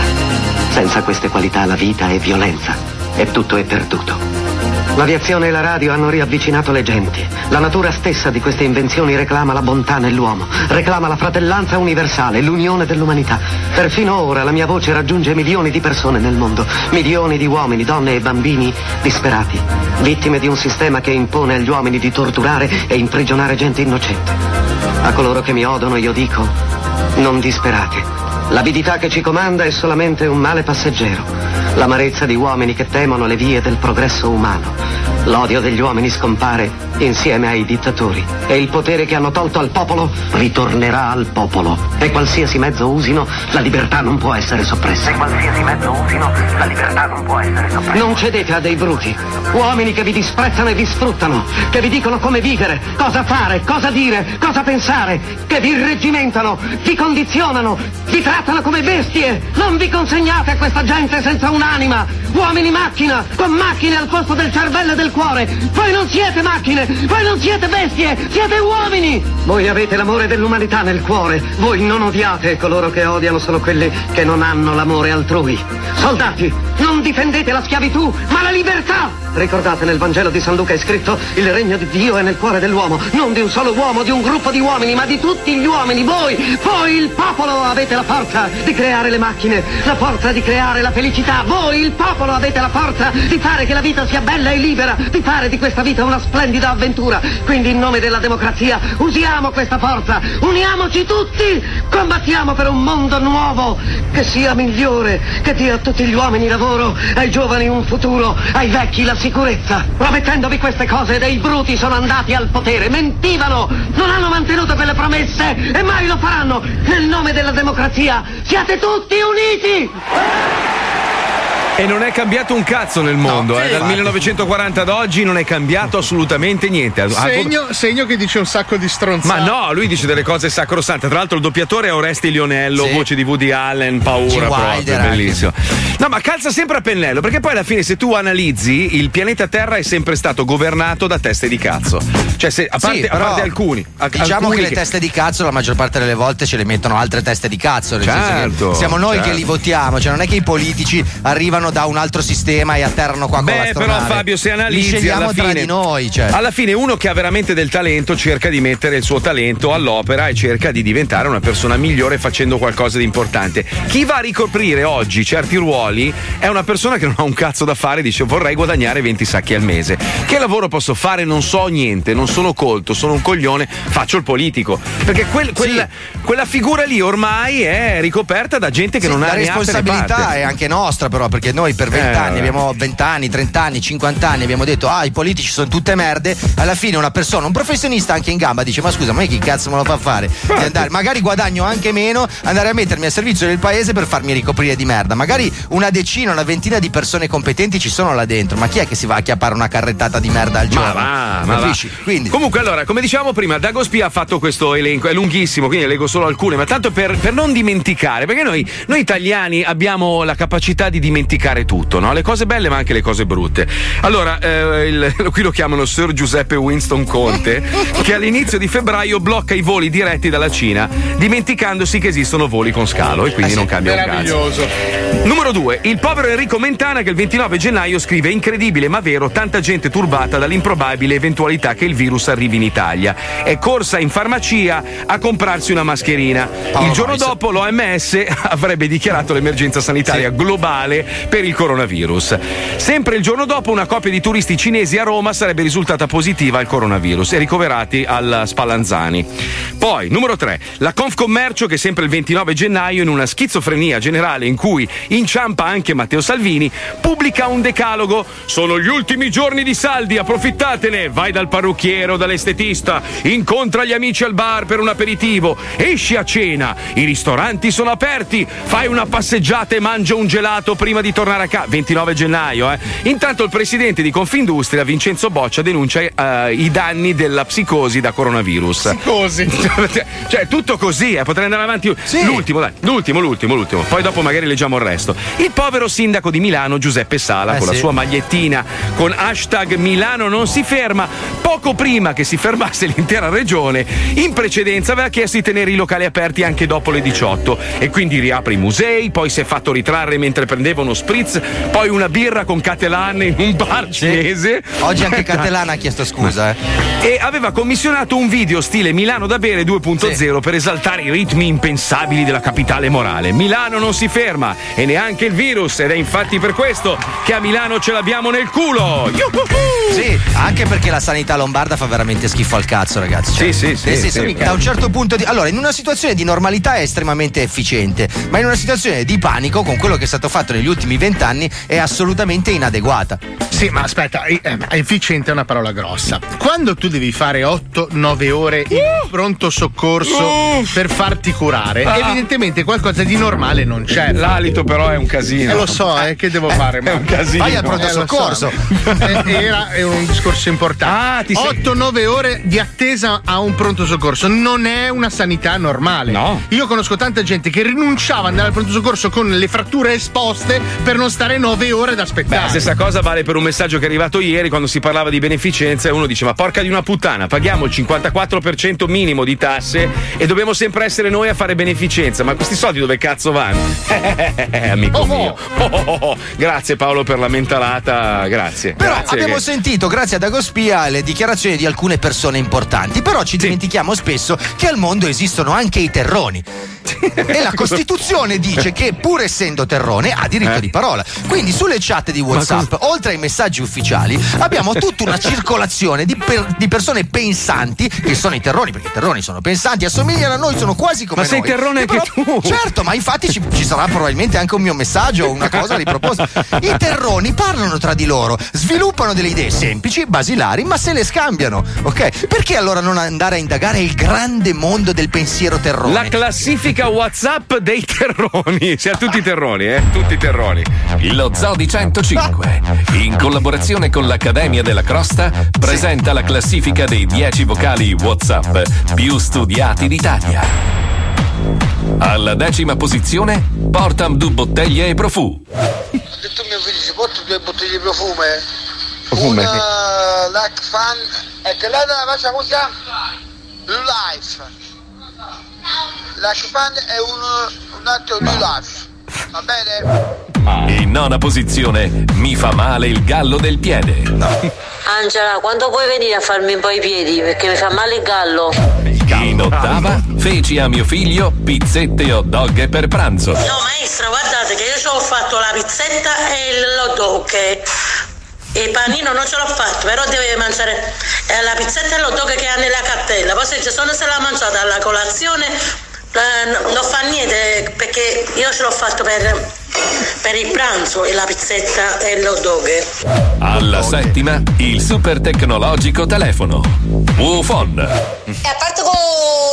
Senza queste qualità la vita è violenza e tutto è perduto. L'aviazione e la radio hanno riavvicinato le genti. La natura stessa di queste invenzioni reclama la bontà nell'uomo, reclama la fratellanza universale, l'unione dell'umanità. Perfino ora la mia voce raggiunge milioni di persone nel mondo, milioni di uomini, donne e bambini disperati, vittime di un sistema che impone agli uomini di torturare e imprigionare gente innocente. A coloro che mi odono io dico, non disperate. L'avidità che ci comanda è solamente un male passeggero. L'amarezza di uomini che temono le vie del progresso umano. L'odio degli uomini scompare insieme ai dittatori e il potere che hanno tolto al popolo ritornerà al popolo. E qualsiasi mezzo usino, la libertà non può essere soppressa. E qualsiasi mezzo usino, la libertà non può essere soppressa. Non cedete a dei bruti, uomini che vi disprezzano e vi sfruttano, che vi dicono come vivere, cosa fare, cosa dire, cosa pensare, che vi irreggimentano, vi condizionano, vi trattano come bestie. Non vi consegnate a questa gente senza un'anima, uomini macchina, con macchine al posto del cervello e del cuore. Voi non siete macchine, voi non siete bestie, siete uomini. Voi avete l'amore dell'umanità nel cuore, voi non odiate coloro che odiano sono quelli che non hanno l'amore altrui. Soldati, non difendete la schiavitù, ma la libertà. Ricordate nel Vangelo di San Luca è scritto il regno di Dio è nel cuore dell'uomo, non di un solo uomo, di un gruppo di uomini, ma di tutti gli uomini. Voi, voi il popolo avete la forza di creare le macchine, la forza di creare la felicità. Voi il popolo avete la forza di fare che la vita sia bella e libera, di fare di questa vita una splendida avventura. Quindi in nome della democrazia usiamo questa forza, uniamoci tutti, combattiamo per un mondo nuovo che sia migliore, che dia a tutti gli uomini lavoro, ai giovani un futuro, ai vecchi la sicurezza, promettendovi queste cose dei bruti sono andati al potere, mentivano, non hanno mantenuto quelle promesse e mai lo faranno. Nel nome della democrazia siate tutti uniti! E non è cambiato un cazzo nel mondo, No, eh. sì, dal infatti. 1940 ad oggi non è cambiato assolutamente niente. Segno, segno che dice un sacco di stronzate. Ma no, lui dice delle cose sacrosante. Tra l'altro, il doppiatore è Oresti Lionello, Sì. voce di Woody Allen, paura Gene proprio, bellissimo. No, ma calza sempre a pennello, perché poi alla fine, se tu analizzi, il pianeta Terra è sempre stato governato da teste di cazzo. Cioè, se, a, parte, Sì, a parte alcuni. a- Diciamo alcuni che le teste di cazzo la maggior parte delle volte ce le mettono altre teste di cazzo. Nel senso che Certo, siamo noi certo. che li votiamo, cioè non è che i politici arrivano da un altro sistema e atterrano qua con la Beh, però. Fabio, se Li analizzi scegliamo alla tra fine, di noi. Cioè. alla fine uno che ha veramente del talento cerca di mettere il suo talento all'opera e cerca di diventare una persona migliore facendo qualcosa di importante. Chi va a ricoprire oggi certi ruoli è una persona che non ha un cazzo da fare e dice vorrei guadagnare 20 sacchi al mese. Che lavoro posso fare? Non so niente, non sono colto, sono un coglione, faccio il politico. Perché quel- quel- quella figura lì ormai è ricoperta da gente che Sì, non ha la responsabilità è anche nostra, però, perché noi per 20 Eh, abbiamo 20 anni, 30 anni, 50 anni, abbiamo detto ah, i politici sono tutte merde. Alla fine una persona, un professionista anche in gamba, dice: Ma scusa, ma chi cazzo me lo fa fare? Di andare- magari guadagno anche meno, andare a mettermi a servizio del paese per farmi ricoprire di merda. Magari una decina, una ventina di persone competenti ci sono là dentro, ma chi è che si va a chiappare una carrettata di merda al giorno? Ma va, ma. Capisci? Quindi. Comunque, allora, come dicevamo prima, Dagospia ha fatto questo elenco, è lunghissimo, quindi ne leggo solo alcune, ma tanto per, per non dimenticare, perché noi, noi italiani abbiamo la capacità di dimenticare tutto, no? Le cose belle, ma anche le cose brutte. Allora, eh, il- qui lo chiamano Sir Giuseppe Winston Conte, che all'inizio di febbraio blocca i voli diretti dalla Cina, dimenticandosi che esistono voli con scalo e quindi non cambia un cazzo. Numero 2. Il povero Enrico Mentana che il 29 gennaio scrive incredibile ma vero, tanta gente turbata dall'improbabile eventualità che il virus arrivi in Italia. È corsa in farmacia a comprarsi una mascherina. il giorno dopo l'OMS avrebbe dichiarato l'emergenza sanitaria globale per il coronavirus. Sempre il giorno dopo una coppia di turisti cinesi a Roma sarebbe risultata positiva al coronavirus e ricoverati al Spallanzani. Poi, numero 3, la Confcommercio che sempre il 29 gennaio in una schizofrenia generale in cui inciampa anche Matteo Salvini, pubblica un decalogo. Sono gli ultimi giorni di saldi, approfittatene. Vai dal parrucchiere o dall'estetista, incontra gli amici al bar per un aperitivo, esci a cena, i ristoranti sono aperti, fai una passeggiata e mangia un gelato prima di tornare a casa. 29 gennaio, eh. Intanto il presidente di Confindustria, Vincenzo Boccia, denuncia eh, i danni della psicosi da coronavirus. Psicosi. cioè, tutto così, eh, potrei andare avanti. L'ultimo, dai, l'ultimo, l'ultimo, l'ultimo. Poi dopo magari leggiamo il resto. Il povero sindaco di Milano, Giuseppe Sala, Eh, con la sì. sua magliettina con hashtag Milano non si ferma, poco prima che si fermasse l'intera regione, in precedenza aveva chiesto di tenere i locali aperti anche dopo le 18 e quindi riapre i musei, poi si è fatto ritrarre mentre prendeva uno spritz, poi una birra con Catelan in un bar cinese. Oggi anche Catelana ha chiesto scusa, eh. E aveva commissionato un video stile Milano da bere 2.0 per esaltare i ritmi impensabili della capitale morale. Milano non si ferma e neanche il virus ed è infatti per questo che a Milano ce l'abbiamo nel culo. Yuhuhu! Sì, anche perché la sanità lombarda fa veramente schifo al cazzo, ragazzi. Cioè, Sì, sì, sì, sì. da un certo punto di. Allora, in una situazione di normalità è estremamente efficiente, ma in una situazione di panico, con quello che è stato fatto negli ultimi vent'anni, è assolutamente inadeguata. Sì, ma aspetta, eh, efficiente è una parola grossa. Quando tu devi fare 8-9 ore in pronto soccorso per farti curare, Ah. evidentemente qualcosa di normale non c'è. L'alito però è un casino. Eh, lo so, eh, che devo fare? è un casino. Vai al pronto Eh, soccorso. so. Eh, Era è un discorso importante. Ah, ti sei- 8-9 ore di attesa a un pronto soccorso non è una sanità normale. No. Io conosco tanta gente che rinunciava ad andare al pronto soccorso con le fratture esposte per non stare 9 ore ad Beh, aspettare. la stessa cosa vale per un messaggio che è arrivato ieri quando si parlava di beneficenza e uno dice ma porca di una puttana paghiamo il 54% minimo di tasse e dobbiamo sempre essere noi a fare beneficenza ma questi soldi dove cazzo vanno? Eh, amico Oh, mio Oh, oh, oh, oh. grazie Paolo per la mentalata grazie Però grazie abbiamo che- sentito, grazie ad Spago spia le dichiarazioni di alcune persone importanti, però ci dimentichiamo spesso che al mondo esistono anche i terroni. E la Costituzione dice che pur essendo terrone ha diritto Eh. di parola. Quindi sulle chat di WhatsApp, oltre ai messaggi ufficiali, abbiamo tutta una circolazione di, per- di persone pensanti, che sono i terroni, perché i terroni sono pensanti, assomigliano a noi, sono quasi come Ma sei noi. terrone Che anche però- Certo, ma infatti ci, ci sarà probabilmente anche un mio messaggio o una cosa riproposta. I terroni parlano tra di loro, sviluppano delle idee semplici, basilari, ma se le scambiano, ok? Perché allora non andare a indagare il grande mondo del pensiero terrone? La classifica WhatsApp dei terroni. Siamo tutti terroni, eh? Tutti terroni. Lo Zodi 105, in collaborazione con l'Accademia della Crosta, presenta la classifica dei 10 vocali WhatsApp più studiati d'Italia. Alla decima posizione, Portam due bottiglie e profù. Ho detto a mio figlio, ci porto due bottiglie di profume? Profume. Una Lac Fan e che l'altra la faccia così Blue Life. Lac Fan è un, un altro Blue Life. Va bene? In nona posizione, mi fa male il gallo del piede. Angela, quando puoi venire a farmi un po' i piedi? Perché mi fa male il gallo. In ottava, feci a mio figlio pizzette e hot dog per pranzo. No, maestra, guardate che io ci ho fatto la pizzetta e l'hot dog. E il panino non ce l'ho fatto, però deve mangiare eh, la pizzetta e l'hot dog che ha nella cartella. Poi se ci sono se l'ha mangiata alla colazione, eh, no- non fa niente perché io ce l'ho fatto per, per il pranzo e la pizzetta e l'hot dog. Alla settima, il super tecnologico telefono. Ufon. E a parte con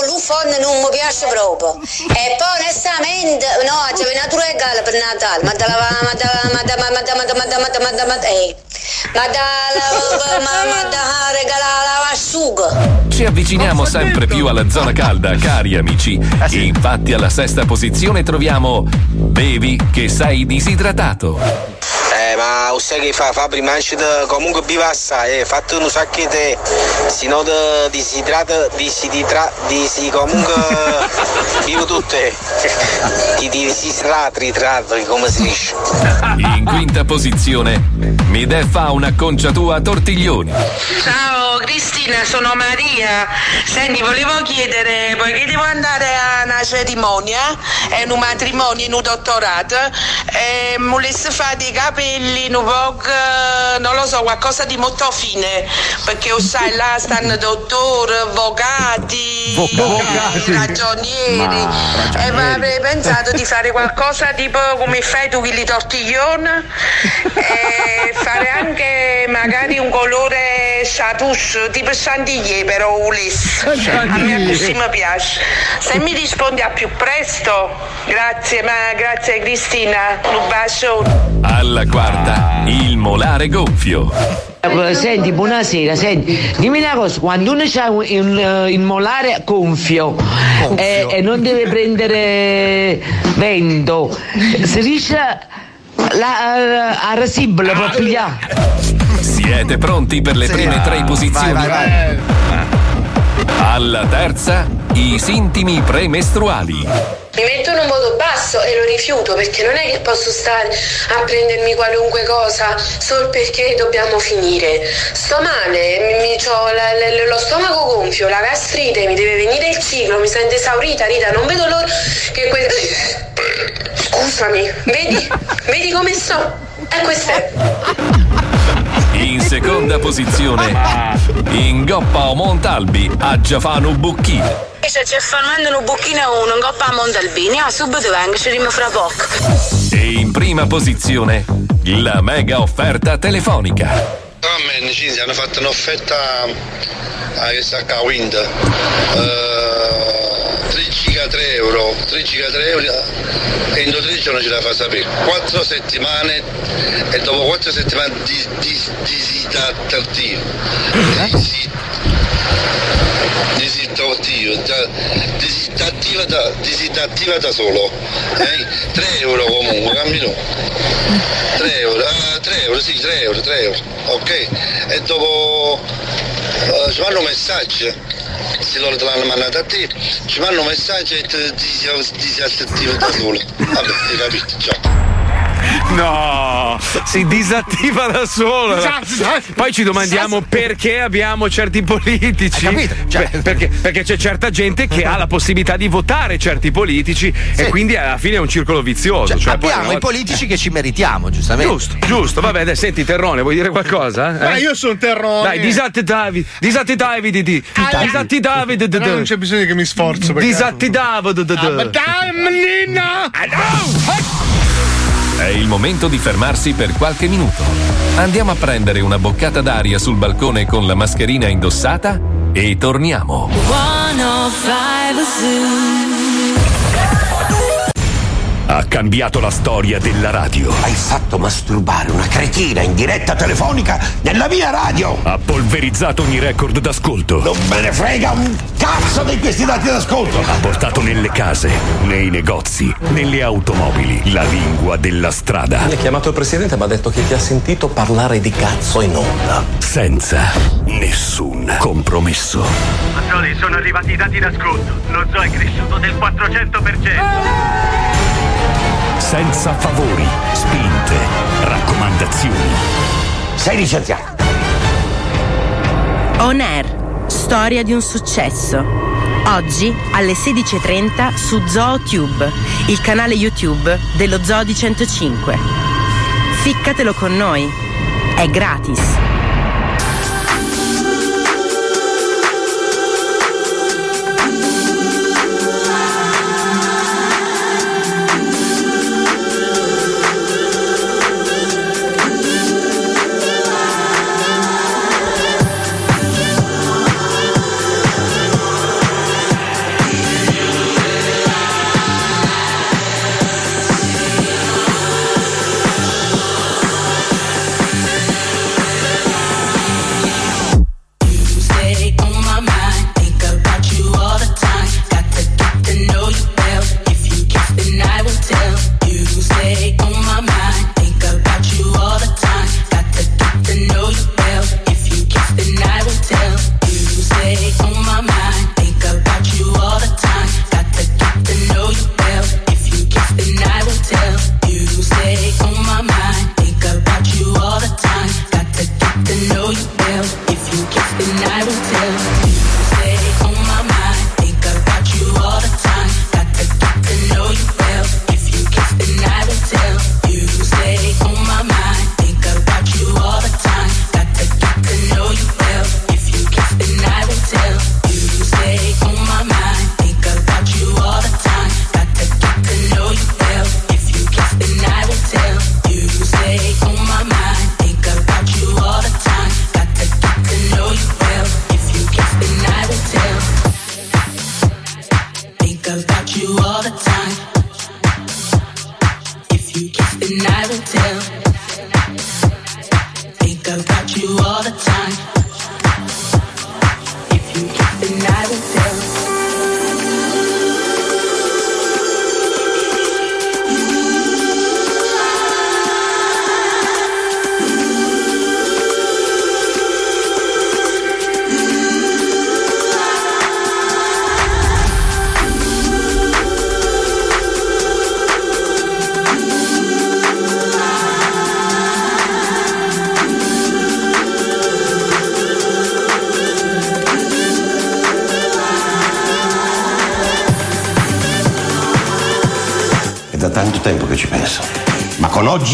l'UFON non mi piace proprio. E poi onestamente, no, c'è venuto un regalo per Natale. Ma da ma da ma da ma da ma da ma da ma da ma da ma da ma da la- ma ma da regalare la lavasciuga. Ci avviciniamo sempre più alla zona calda, cari amici. Infatti alla sesta posizione troviamo Bevi che sei disidratato. Eh, ma lo sai che fa Fabri mangi comunque biva assai, eh, fatto un sacco di te, se no te disidrata, disidra, disi comunque vivo tutte, ti disistratri, tratri, come si dice. In quinta posizione, mi fa una conciatua a tortiglioni. Ciao Cristina, sono Maria. Senti, volevo chiedere, poiché devo andare a una cerimonia, è un matrimonio, in un dottorato, e mi volesse fare dei capelli, un po', eh, non lo so, qualcosa di molto fine, perché sai, là stanno dottori, avvocati, Avvocati. ragionieri, e ma avrei pensato di fare qualcosa tipo come fai tu, quelli tortiglione, e fare anche magari un colore tipo chantilly però Ulis. A me così mi piace. Se mi rispondi a più presto grazie ma grazie Cristina. Un bacio. Alla quarta, il molare gonfio. Senti, buonasera, senti, dimmi una cosa, quando uno ha un, eh, il molare gonfio eh, e non deve prendere vento, si riesce la, a resibile per pigliare? Siete pronti per le Sì. prime tre posizioni? Vai, vai, Alla terza, i sintomi premestruali. Mi metto in un modo basso e lo rifiuto perché non è che posso stare a prendermi qualunque cosa solo perché dobbiamo finire. Sto male, mi, mi- la- la- lo stomaco gonfio, la gastrite, mi deve venire il ciclo, mi sento esaurita, Rita, non vedo l'ora che que- Scusami, vedi? Vedi come sto? E questo è. In seconda posizione, Ingoppa o Montalbi a Giafano Bucchino. Se c'è formando un buchino uno, un coppa a Montalbini, ah, subito vengo, ci rimo fra poco. E in prima posizione, la mega offerta telefonica. Amen, Cinzia, hanno fatto un'offerta a che sta qua, Wind. Eh, 3 giga 3 euro, 3 giga 3 euro e in 3 giorni ce la fa sapere. 4 settimane e dopo 4 settimane di, di, disattivo. Disi- Disattivo, da- disattiva da, disattiva da solo. Eh? 3 euro comunque, cammino. 3 euro, ah, 3 euro, sì, 3 euro, 3 euro, ok? E dopo eh, ci fanno un silor de la Almanatati ci vanno messaggi e ti disattentivo da nulla. Vabbè, hai capito, ciao. No, si disattiva da solo. Poi ci domandiamo perché abbiamo certi politici. Cioè, Per- perché, perché c'è certa gente che ha la possibilità di votare certi politici e quindi alla fine è un circolo vizioso. Cioè, poi Abbiamo una i volta- politici che ci meritiamo, giustamente. Giusto, giusto. Vabbè, dai, senti, Terrone, vuoi dire qualcosa? eh? Ma io sono terrone. Dai, disattivavi, disattivavi di di. Disattivavi di di. Però non c'è bisogno che mi sforzo. perché- Disattivavo di di. Ah, ma dai, menina! È il momento di fermarsi per qualche minuto. Andiamo a prendere una boccata d'aria sul balcone con la mascherina indossata e torniamo. 105 Zoo. Ha cambiato la storia della radio. Hai fatto masturbare una cretina in diretta telefonica nella mia radio! Ha polverizzato ogni record d'ascolto. Non me ne frega un cazzo di questi dati d'ascolto! Ha portato nelle case, nei negozi, nelle automobili la lingua della strada. Mi ha chiamato il presidente e mi ha detto che ti ha sentito parlare di cazzo in onda. Senza nessun compromesso. Mazzoli, sono arrivati i dati d'ascolto. Lo zoo è cresciuto del 400%. Senza favori, spinte, raccomandazioni. Sei licenziato. On Air, storia di un successo. Oggi alle 16.30 su ZooTube, il canale YouTube dello Zoo di 105. Ficcatelo con noi, è gratis.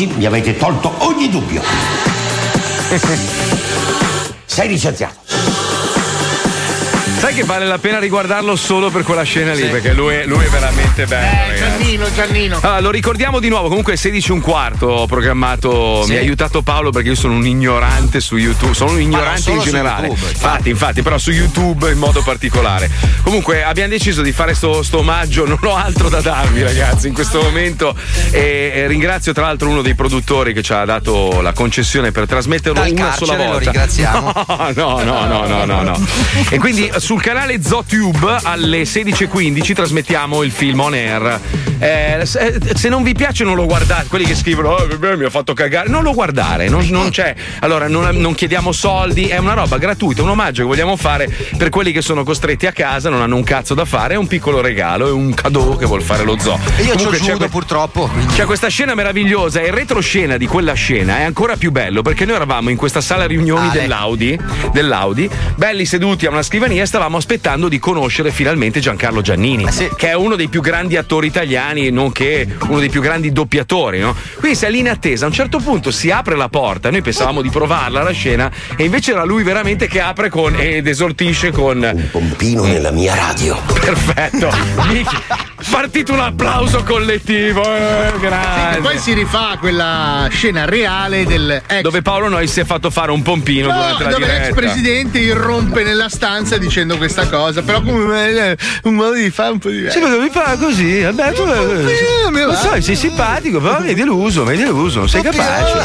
Oggi mi avete tolto ogni dubbio. Sei licenziato. Che vale la pena riguardarlo solo per quella scena lì, perché lui è, lui è veramente bello. Eh, ragazzi. Giannino, Giannino. Allora, lo ricordiamo di nuovo, comunque 16 e un quarto ho programmato, Sì. mi ha aiutato Paolo perché io sono un ignorante su YouTube, sono un ignorante in generale. YouTube, infatti, infatti, però su YouTube in modo particolare. Comunque abbiamo deciso di fare sto, sto omaggio, non ho altro da darvi ragazzi in questo momento e, e ringrazio tra l'altro uno dei produttori che ci ha dato la concessione per trasmetterlo Dal una sola lo volta. ringraziamo. No, no, no, no, no, no, no. E quindi sul canale ZooTube alle 16.15 trasmettiamo il film on air. Eh, se, non vi piace non lo guardate, quelli che scrivono oh, beh, mi ha fatto cagare, non lo guardare, non, non c'è. Allora non, non chiediamo soldi, è una roba gratuita, un omaggio che vogliamo fare per quelli che sono costretti a casa, non hanno un cazzo da fare, è un piccolo regalo, è un cadeau che vuol fare lo zoo. E io Comunque c'ho c'è judo que- purtroppo. quindi- c'è questa scena meravigliosa e il retroscena di quella scena è ancora più bello perché noi eravamo in questa sala riunioni Ah, dell'Audi, dell'Audi, belli seduti a una scrivania e stavamo aspettando di conoscere finalmente Giancarlo Giannini, che è uno dei più grandi attori italiani, nonché uno dei più grandi doppiatori. No? Quindi sei lì in attesa, a un certo punto si apre la porta, noi pensavamo di provarla la scena e invece era lui veramente che apre con ed esortisce con un pompino nella mia radio. Perfetto. Partito un applauso collettivo, eh, grande. E poi si rifà quella scena reale del ex. Dove Paolo Noi si è fatto fare un pompino No, durante la dove l'ex diretta. presidente irrompe nella stanza dicendo questa cosa, però come eh, un modo di fare un po' diverso. Sì, devi fare così, Alberto. mi Lo va. so, sei simpatico, però mi hai deluso, mi hai deluso, non sei capace.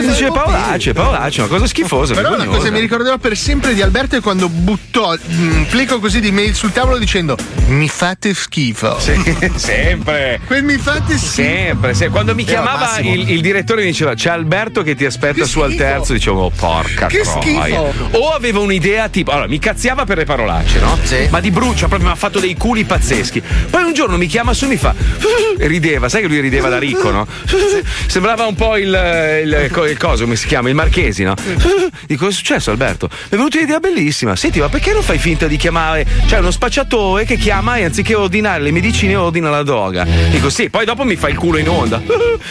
Dice Paolacce, Paolacce, una cosa schifosa. Però una cosa che mi ricorderò per sempre di Alberto è quando buttò un plico così di mail sul tavolo dicendo mi fate schifo. sempre. Quel mi fate schifo. Sempre, se- quando mi chiamava il, il direttore mi diceva c'è Alberto che ti aspetta su al terzo, dicevo oh, porca Che troia. schifo. O aveva un'idea tipo, allora mi cazziava per le parolacce, no? Ma di brucia, proprio mi ha fatto dei culi pazzeschi. Poi un giorno mi chiama su e mi fa rideva, sai che lui rideva da ricco, no? Sembrava un po' il, il, il coso, come si chiama? Il Marchesi, no? Dico, cosa è successo Alberto? Mi è venuta un'idea bellissima. Senti, ma perché non fai finta di chiamare? C'è uno spacciatore che chiama e anziché ordinare le medicine ordina la droga. Dico, sì, poi dopo mi fa il culo in onda.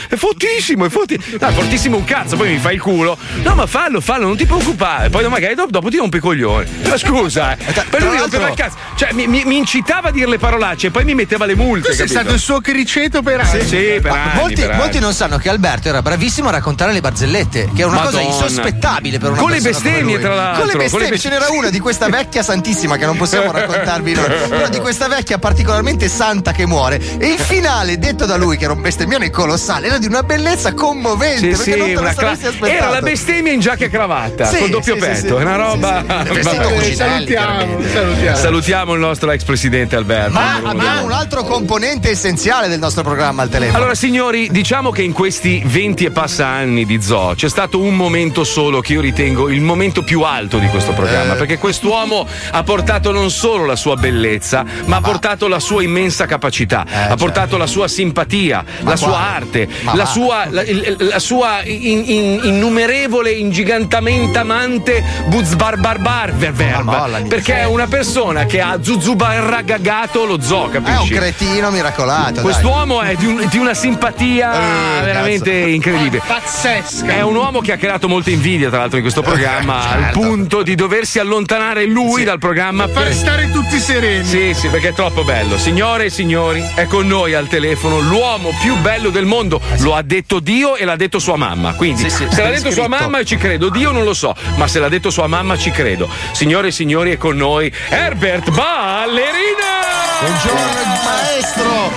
È fortissimo, è fortissimo. No, è fortissimo un cazzo, poi mi fa il culo. No, ma fallo, fallo, non ti preoccupare. Poi magari dopo, dopo ti rompi i coglioni. Ma scusa, eh. Poi lui mi rompeva il cazzo. Cioè, mi, mi- mi incitava a dire le parolacce e poi mi metteva le multe. Questo è capito? stato il suo criceto per anni. Sì, sì, per anni, molti, per anni. molti non sanno che Alberto era bravissimo a raccontare le barzellette, che è una cosa Madonna. insospettabile per una Con le persona come bestemmie, lui. tra l'altro, Con le con le bestemmie, best- ce n'era una di questa vecchia santissima che non possiamo raccontarvi noi, però di questa vecchia particolarmente santa che muore. E il finale, detto da lui, che era un bestemmione colossale, era di una bellezza commovente. Sì, perché sì, non te lo una cla- era la bestemmia in giacca e cravatta Sì, col doppio sì, sì, petto, sì. è una roba. Sì, sì. Salutiamo, salutiamo. Salutiamo il nostro ex presidente Alberto. Ma abbiamo un altro componente essenziale del nostro programma al telefono. Allora, signori, diciamo che in questi 20 e passa anni di Zoo c'è stato un momento solo che io ritengo il momento più alto di questo programma. Eh. Perché quest'uomo ha portato non solo la sua bellezza, ma ha portato la sua immensa capacità, ha portato la sua simpatia, Eh, Ma la sua quale? arte, Ma la sua, la, la sua in- in- innumerevole, ingigantamente amante Buzbarbarbar verba. Perché è una persona che ha zuzubarragagato lo zoo, capisci? È un cretino miracolato. dai. Quest'uomo è di, un- di una simpatia Eh, veramente cazzo. incredibile. Pazzesca. È un uomo che ha creato molta invidia, tra l'altro, in questo programma, al certo. punto di doversi allontanare lui dal programma Far per. stare tutti sereni. Sì, sì, perché è troppo bello. Signore e signori, è con noi al telefono l'uomo più bello del mondo. Lo ha detto Dio e l'ha detto sua mamma. Quindi, Sì, sì, se l'ha detto sua mamma ci credo, Dio non lo so, ma se l'ha detto sua mamma ci credo. Signore e signori, è con noi Herbert Ballerina! Buongiorno maestro.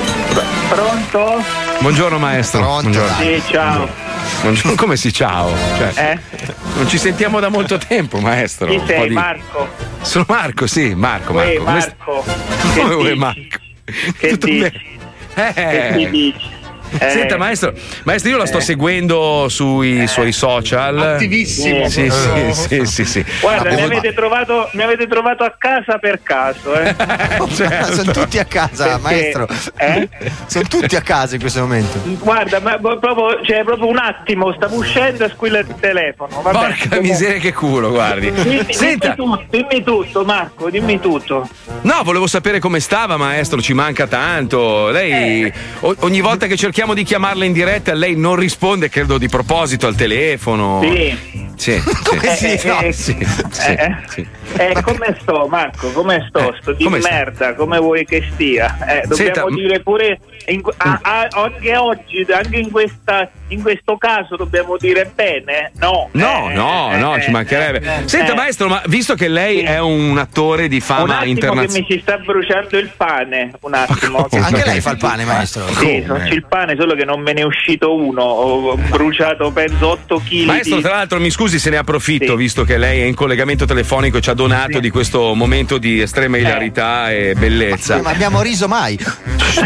Pronto? Buongiorno maestro. Buongiorno. Sì, ciao. Buongiorno. Come si ciao? Cioè, Non ci sentiamo da molto tempo, maestro. Chi sei? di- Marco? Sono Marco, sì, Marco. Uè, Marco. Come st- Marco. Come Che uè, dici? Marco? Che Tutto dici? bene? Eh. Che ti dici? Eh. Senta, maestro, maestro, io la sto Eh. seguendo sui suoi social. Attivissimo. Sì, sì, Eh. sì, sì, sì. Guarda, mi avete, trovato, mi avete trovato a casa per caso, eh? certo. Sono tutti a casa, Perché- maestro. eh? Sono tutti a casa in questo momento. Guarda, ma proprio, cioè, proprio un attimo, stavo uscendo e squilla il telefono. Vabbè, Porca comunque- miseria, che culo, guardi. Dimmi, Senta, dimmi tutto, dimmi tutto, Marco, dimmi tutto. no, volevo sapere come stava, maestro. Ci manca tanto. Lei, Eh. ogni volta che cerchiamo di chiamarla in diretta, lei non risponde, credo di proposito al telefono. Sì. Sì, sì. Come sì, si- no, eh, sì, sì, eh, sì. Eh, come sto, Marco? Come sto? Sto di come sta? merda, come vuoi che stia? Eh, dobbiamo Senta, dire pure. in- a- a- anche oggi, anche in, questa, in questo caso, dobbiamo dire bene? No. No, Eh, no, eh, no, eh, ci mancherebbe. eh, Senta, eh. maestro, ma visto che lei è un attore di Un fama attimo che internazionale. mi si sta bruciando il pane, un attimo. che- Anche lei fa il pane, maestro. Sì, il pane, solo che non me ne è uscito uno. Ho bruciato penso 8 kg. Maestro, tra l'altro, mi scusi se ne approfitto, visto che lei è in collegamento telefonico e ci ha donato di questo momento di estrema hilarità e bellezza. Ma abbiamo riso mai.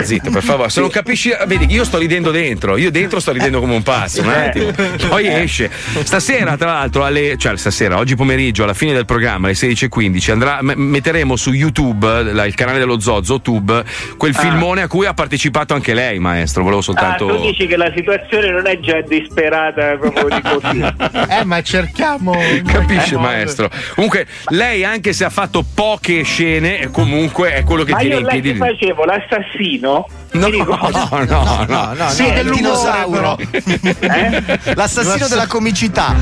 Zitto, per favore, se non capisci, vedi, io sto ridendo dentro, io dentro sto ridendo come un pazzo, un attimo. Poi esce. Stasera, tra l'altro, alle, cioè stasera, oggi pomeriggio, alla fine del programma, alle 16.15, andrà, m- metteremo su YouTube, la- il canale dello Zozzo, Tube, quel Ah. filmone a cui ha partecipato anche lei, maestro. Volevo Ah, soltanto. tu dici che la situazione non è già disperata proprio di così. Eh, ma cerchiamo. Capisce, maestro. Comunque, lei, anche se ha fatto poche scene, comunque è quello che Ma tiene io in piedi. che facevo l'assassino. No, no, no, no, no, Sì, no, è il dell'umore, dinosauro. Eh? L'assassino della comicità.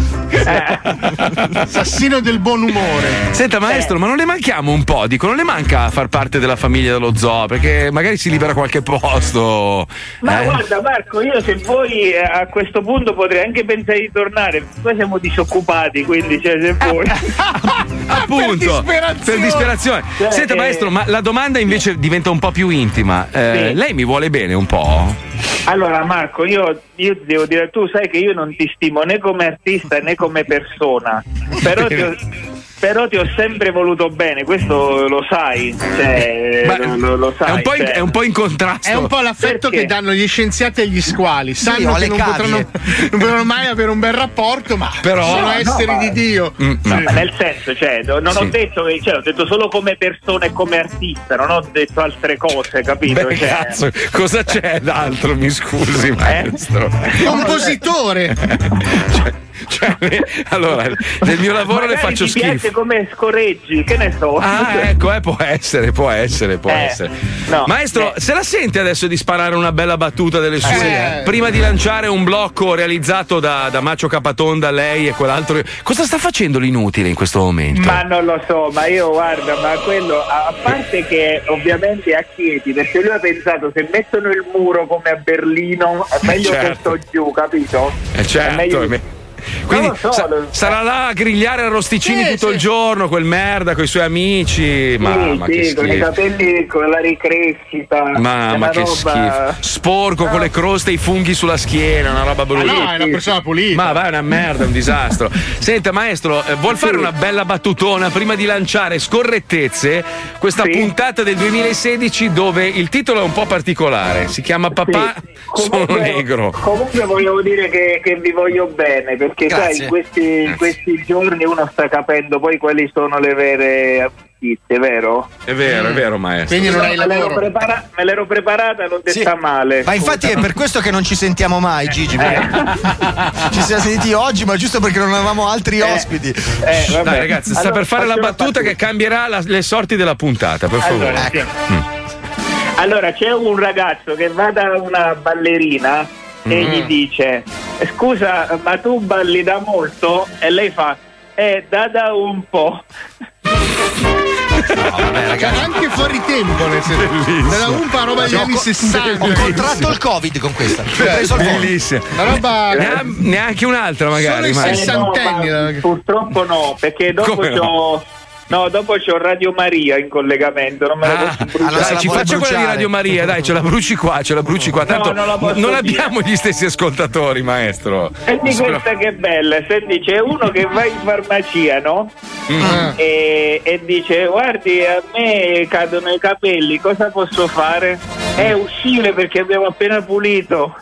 Assassino del buon umore. Senta, maestro, ma non le manchiamo un po'? Dico, non le manca far parte della famiglia dello zoo? Perché magari si libera qualche posto. Ma eh? guarda Marco, io se vuoi eh, a questo punto potrei anche pensare di tornare. Noi siamo disoccupati, quindi cioè, se vuoi. Appunto, per disperazione. Cioè, Senta, eh, maestro, ma la domanda invece diventa un po' più intima. Eh, Sì. Lei mi vuole bene un po'? Allora Marco, io, io devo dire, tu sai che io non ti stimo né come artista né come persona, però ti ho, però ti ho sempre voluto bene, questo lo sai, cioè, Ma lo, lo- lo sai. È un, po' in, cioè. è un po' in contrasto. È un po' l'affetto Perché? che danno gli scienziati agli squali. Sì, Sanno o che non potranno, non potranno mai avere un bel rapporto, ma Però- sono No, esseri ma- di Dio. Mm, No, ma nel senso, cioè, non Sì. ho detto che, cioè, ho detto solo come persona e come artista, non ho detto altre cose, capito? Beh, Cioè, cazzo, cosa c'è d'altro? Mi scusi, maestro. Compositore. Cioè, allora, nel mio lavoro le magari faccio ti schifo. piace come scorreggi, che ne so. Ah, ecco, eh, può essere, può essere, può Eh, essere. no, Maestro, eh. se la sente adesso di sparare una bella battuta delle sue? Eh. Prima di lanciare un blocco realizzato da, da Macio Capatonda, lei e quell'altro. Cosa sta facendo l'inutile in questo momento? Ma non lo so, ma io guarda, ma quello a parte che ovviamente a Chieti, perché lui ha pensato se mettono il muro come a Berlino è meglio Certo. che sto giù, capito? Eh, certo, È meglio- me- Quindi so, sa- sarà là a grigliare arrosticini Sì, tutto sì. il giorno, quel merda con i suoi amici. Sì, ma sì, che con i capelli con la ricrescita. Ma, È ma una che roba- schifo. Sporco con le croste e i funghi sulla schiena, una roba Ah, brutta. no, è una persona pulita. Ma vai, è una merda, è un disastro. Senta, maestro, eh, vuol fare una bella battutona prima di lanciare scorrettezze? Questa Sì. puntata del 2016 dove il titolo è un po' particolare. Si chiama Papà Sì. sono Comunque- negro. Comunque volevo dire che, che vi voglio bene perché sai, Grazie. in questi, in questi giorni uno sta capendo poi quali sono le vere amicizie, vero? È vero, è vero, maestro. Quindi non hai me, l'ero lavoro. prepara- me l'ero preparata, l'ho detta Sì. male. Ma infatti è per questo che non ci sentiamo mai, Gigi. perché Ci siamo sentiti oggi, ma giusto perché non avevamo altri ospiti. Eh, vabbè. Dai, ragazzi, sta Allora, per fare la una battuta che cambierà la- le sorti della puntata, per favore. Allora, sì. Mm. Allora, c'è un ragazzo che va da una ballerina e gli dice: Scusa, ma tu balli da molto? E lei fa: Eh, da da un po'. Cioè, anche fuori tempo, nel senso. Nella umpa roba degli Ho anni co- 60. Ho contratto il Covid con questa. Ho preso il Covid. Bellissima. Una roba. Ne ha- neanche un'altra, magari. Solo i sessantenni. Eh, no, ma eh. purtroppo no, perché dopo Come no? c'ho. No, dopo c'ho Radio Maria in collegamento, non me la Ah, posso bruciare. allora se dai, la ci vuole faccia quella di bruciare. Radio Maria, dai, ce la bruci qua, ce la bruci qua. No, Tanto non posso non dire. abbiamo gli stessi ascoltatori, maestro. Senti questa che bella, senti c'è uno che va in farmacia, no? Mm. E, e dice guardi a me cadono i capelli, cosa posso fare? È uscire perché abbiamo appena pulito.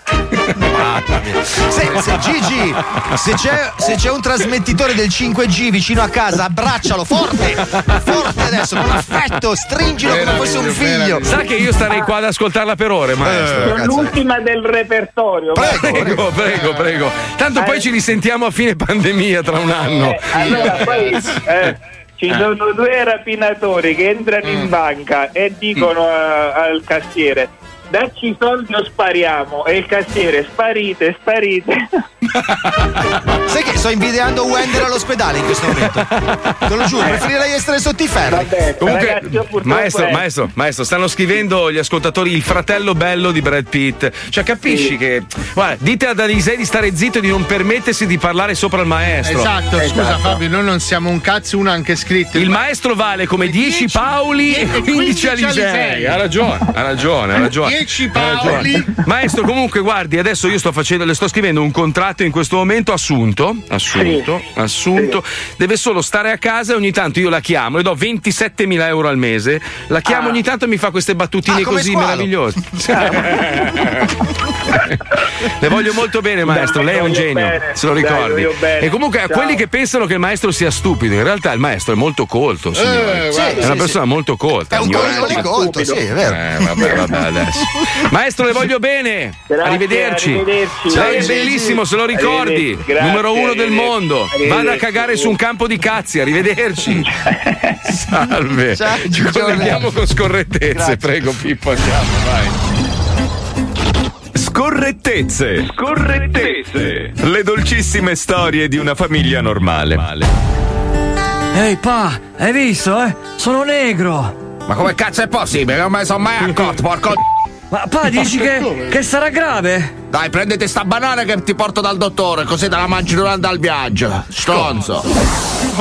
Se, se Gigi, se c'è, se c'è un trasmettitore del 5G vicino a casa, abbraccialo forte, forte adesso, con affetto, stringilo come fosse un figlio. Sa che io starei qua ad ascoltarla per ore, maestro. Sono l'ultima del repertorio. Prego, prego, prego. Tanto poi ci risentiamo a fine pandemia tra un anno. Eh, allora poi eh, ci sono due rapinatori che entrano in banca e dicono a- al cassiere dacci i soldi o spariamo e il cassiere sparite, sparite. Sai che sto invidiando Wender all'ospedale in questo momento. Te lo giuro, preferirei essere sotto i ferri. Vabbè, Comunque, ragazzi, maestro, è- maestro, maestro, stanno scrivendo gli ascoltatori il fratello bello di Brad Pitt. Cioè, capisci Sì. che. Guarda, dite ad Alisei di stare zitto e di non permettersi di parlare sopra il maestro. Esatto, scusa Esatto. Fabio, noi non siamo un cazzo, uno ha anche scritto. Il maestro vale come 10 Paoli e 15 Alisei. Ha ragione, ha ragione, ha ragione. 10 Ha ragione. Paoli. Maestro, comunque, guardi, adesso io sto facendo, le sto scrivendo un contratto fidanzato in questo momento assunto, assunto, assunto, deve solo stare a casa e ogni tanto io la chiamo, le do 27.000 euro al mese, la chiamo Ah. ogni tanto e mi fa queste battutine Ah, così Squalo. meravigliose. Le voglio molto bene, maestro. Dai, Lei è un genio, bene. se lo Dai, ricordi. bene. E comunque a Ciao. quelli che pensano che il maestro sia stupido, in realtà il maestro è molto colto. Eh, guarda, è una sì, persona molto colta. È un coglione colto, sì, è vero. Eh, vabbè, vabbè, adesso. Maestro, le voglio bene. Grazie, arrivederci. arrivederci. Lei è bellissimo, se lo ricordi. Arrivederci, grazie, Numero uno del mondo. Vada a cagare su un campo di cazzi. Arrivederci. Salve. Ciao, Ci colleghiamo con scorrettezze. Grazie. Prego, Pippo, andiamo, vai. Scorrettezze. Scorrettezze. Le dolcissime storie di una famiglia normale. Ehi pa, hai visto, eh? Sono negro. Ma come cazzo è possibile? Non me ne sono mai accorto, porco. Ma pa, dici che, che sarà grave? Dai, prenditi sta banana che ti porto dal dottore, così te la mangi durante il viaggio. Stronzo.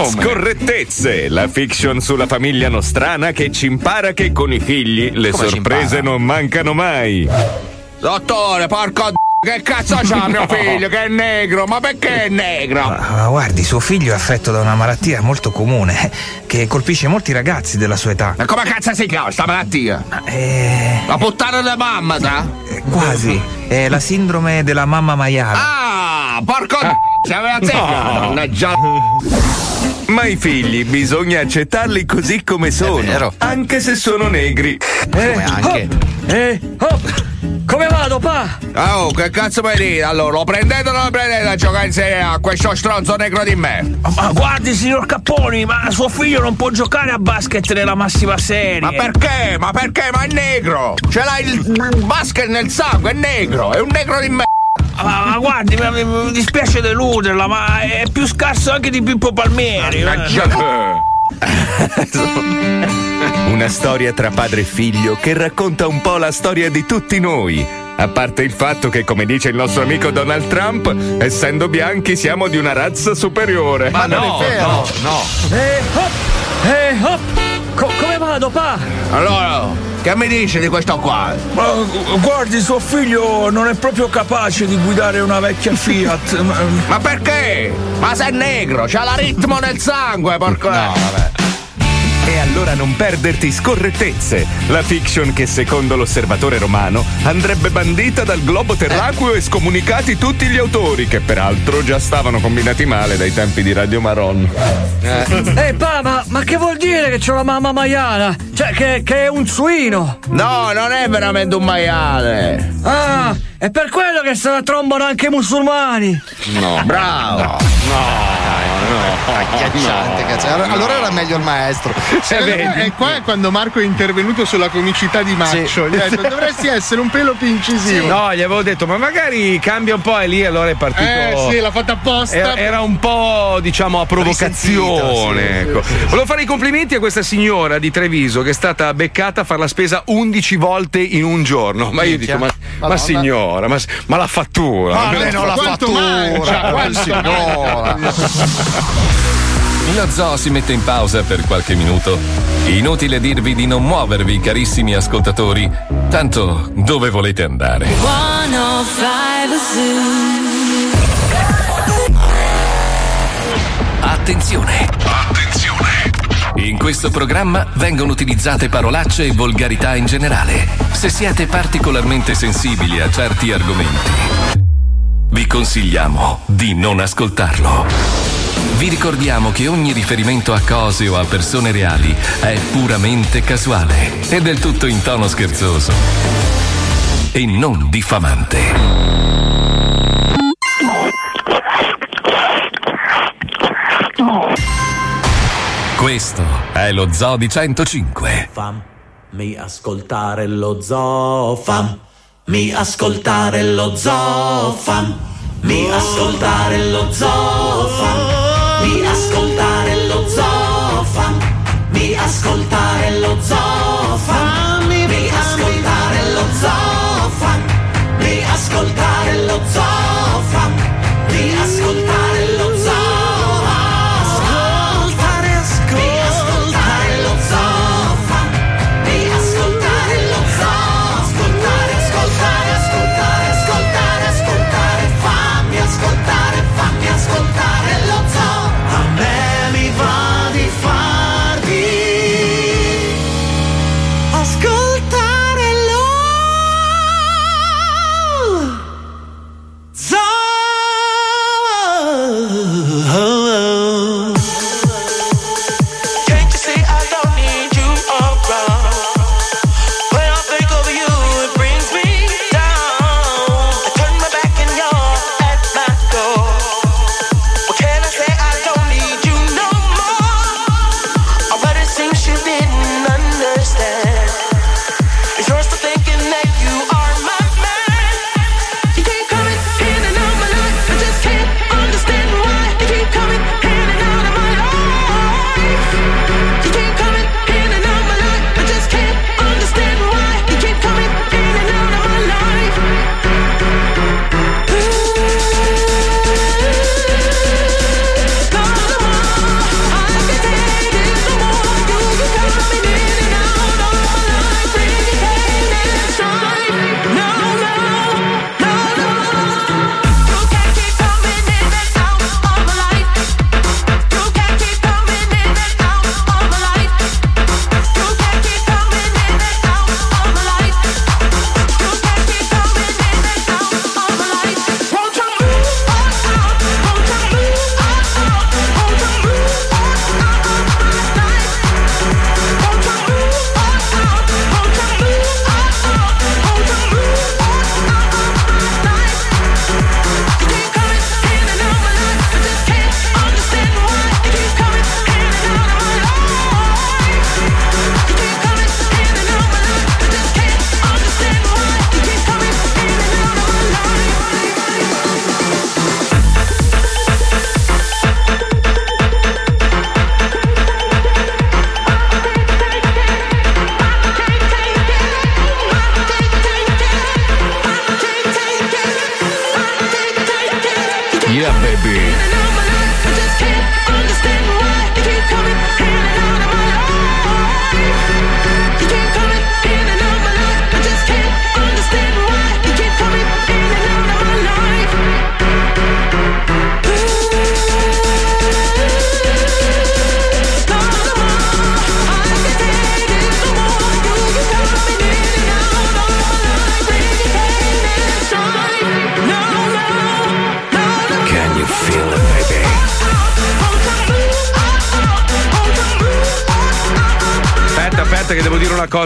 Scorrettezze, la fiction sulla famiglia nostrana che ci impara che con i figli le Come sorprese non mancano mai. Dottore, porco d- che cazzo c'ha mio figlio che è negro? Ma perché è negro? Ma guardi, suo figlio è affetto da una malattia molto comune eh, che colpisce molti ragazzi della sua età. Ma come cazzo si chiama sta malattia? Eh, La puttana della mamma, sa? quasi. È la sindrome della mamma maiale. Ah, porco d- si aveva azzeccato. Mannaggia. Ma i figli bisogna accettarli così come sono, anche se sono negri. Eh, oh, eh, oh, come vado, pa? Oh, che cazzo vuoi dire? Allora, lo prendete o non lo prendete a giocare insieme a questo stronzo negro di me? Ma guardi, signor Capponi, ma suo figlio non può giocare a basket nella massima serie. Ma perché? Ma perché? Ma è negro! Ce l'ha il basket nel sangue, è negro! È un negro di me! Ma, ma guardi, mi, mi dispiace deluderla, ma è più scarso anche di Pippo Palmieri. Una storia tra padre e figlio che racconta un po' la storia di tutti noi. A parte il fatto che, come dice il nostro amico Donald Trump, essendo bianchi siamo di una razza superiore. Ma no, no, no. Eh, hop, eh, hop. Co- come vado, pa? Allora, che mi dice di questo qua? Ma, gu- guardi, suo figlio non è proprio capace di guidare una vecchia Fiat. ma- Ma perché? Ma sei negro, c'ha la ritmo nel sangue, porco! No, vabbè. E allora non perderti Scorrettezze, la fiction che secondo l'osservatore romano andrebbe bandita dal globo terracqueo e scomunicati tutti gli autori, che peraltro già stavano combinati male dai tempi di Radio Maron. Ehi, pa, ma, ma che vuol dire che c'ho la mamma maiala? Cioè, che, che è un suino? No, non è veramente un maiale! Ah, è per quello che se la trombano anche i musulmani. No. Bravo! No, no. Agghiacciante, cazzo. Allora- Allora era meglio il maestro. E, e qua è quando Marco è intervenuto sulla comicità di Maccio. Gli ha detto dovresti essere un pelo più incisivo. No, gli avevo detto, ma magari cambia un po' e lì allora è partito. Eh sì, l'ha fatta apposta. Era, era un po', diciamo, a provocazione. Ecco. sì, sì, sì. Volevo fare i complimenti a questa signora di Treviso che è stata beccata a fare la spesa 11 volte in un giorno. Ma io dico, ma, ma signora, ma, ma la fattura. Ma ma almeno la fattura. mangia, quanto signora. Lo zoo si mette in pausa per qualche minuto. Inutile dirvi di non muovervi, carissimi ascoltatori. Tanto dove volete andare? 105 Zoo. Attenzione! Attenzione! In questo programma vengono utilizzate parolacce e volgarità in generale. Se siete particolarmente sensibili a certi argomenti, vi consigliamo di non ascoltarlo. Vi ricordiamo che ogni riferimento a cose o a persone reali è puramente casuale e del tutto in tono scherzoso e non diffamante. Questo è lo Zoo di 105. Fammi ascoltare lo zoo, fammi ascoltare lo zoo, fammi ascoltare lo zoo, fammi ascoltare lo zoo, fammi ascoltare lo zoo,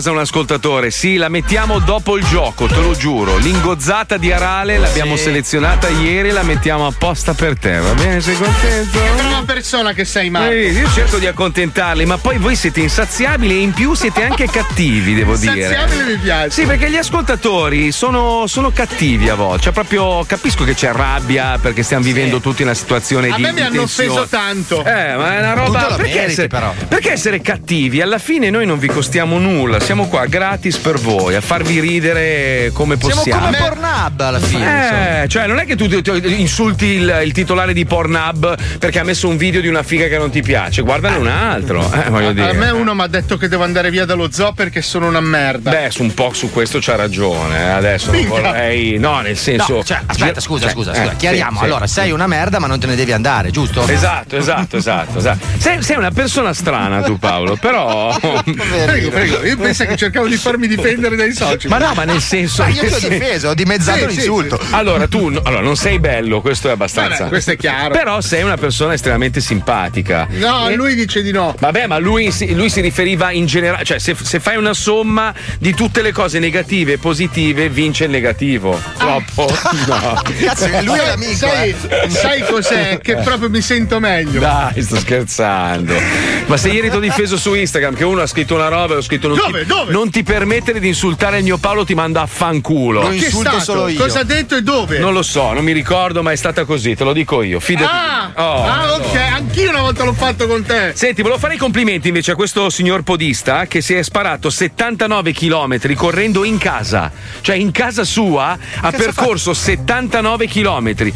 cosa a un ascoltatore. Sì, la mettiamo dopo il gioco, te lo giuro. L'ingozzata di Arale l'abbiamo Sì. selezionata ieri, la mettiamo apposta per te, va bene? Sei contento? Che brava persona che sei, Marco. Sì, io cerco di accontentarli, ma poi voi siete insaziabili e in più siete anche cattivi, devo dire. Insaziabile mi piace. Sì, perché gli ascoltatori sono, sono cattivi a volte. Cioè, proprio capisco che c'è rabbia perché stiamo vivendo tutti una situazione A di. me mi hanno tensione. offeso tanto. Eh, ma è una roba. Tutto lo Perché meriti, essere, però. perché essere cattivi? Alla fine noi non vi costiamo nulla, siamo qua gratis per voi, a farvi ridere come Siamo possiamo. come Pornhub alla fine. insomma. Eh, cioè, non è che tu ti- ti- insulti il, il titolare di Pornhub perché ha messo un video di una figa che non ti piace. Guardane un altro. Eh, voglio dire. A me uno mi ha detto che devo andare via dallo zoo perché sono una merda. Beh, su un po' su questo c'ha ragione. eh. Adesso non vorrei. No, nel senso. No, cioè, aspetta, scusa, Cioè, scusa, eh, scusa. sì, Chiariamo. sì. allora, sei una merda, ma non te ne devi andare, giusto? Esatto, esatto, esatto. esatto. Sei, sei una persona strana tu, Paolo, però. Prego, prego. Io penso che cercavo di farmi difendere dai soci. Ma no, ma nel senso. Ma io ti ho difeso, ho dimezzato Sì, l'insulto. sì, Allora, tu no- allora, non sei bello, questo è abbastanza. Vabbè, questo è chiaro. Però sei una persona estremamente simpatica. No, E- lui dice di no. Vabbè, ma lui, si- lui si riferiva in generale, cioè se, se fai una somma di tutte le cose negative e positive, vince il negativo. Troppo? No. Cazzo, lui è l'amico. Sai, eh. sai cos'è? Che proprio mi sento meglio. Dai, sto scherzando. Ma se ieri ti ho difeso su Instagram che uno ha scritto una roba e ho scritto non, Dove? ti, Dove? non ti permettere di insultare il mio Paolo, ti manda a fanculo. Lo insulto solo io. Cosa ha detto e dove? Non lo so, non mi ricordo, ma è stata così, te lo dico io. Fidati. Ah, Oh, ah, ok, anch'io una volta l'ho fatto con te. Senti, volevo fare i complimenti invece a questo signor podista che si è sparato 79 km correndo in casa. Cioè, in casa sua ha percorso 79 km.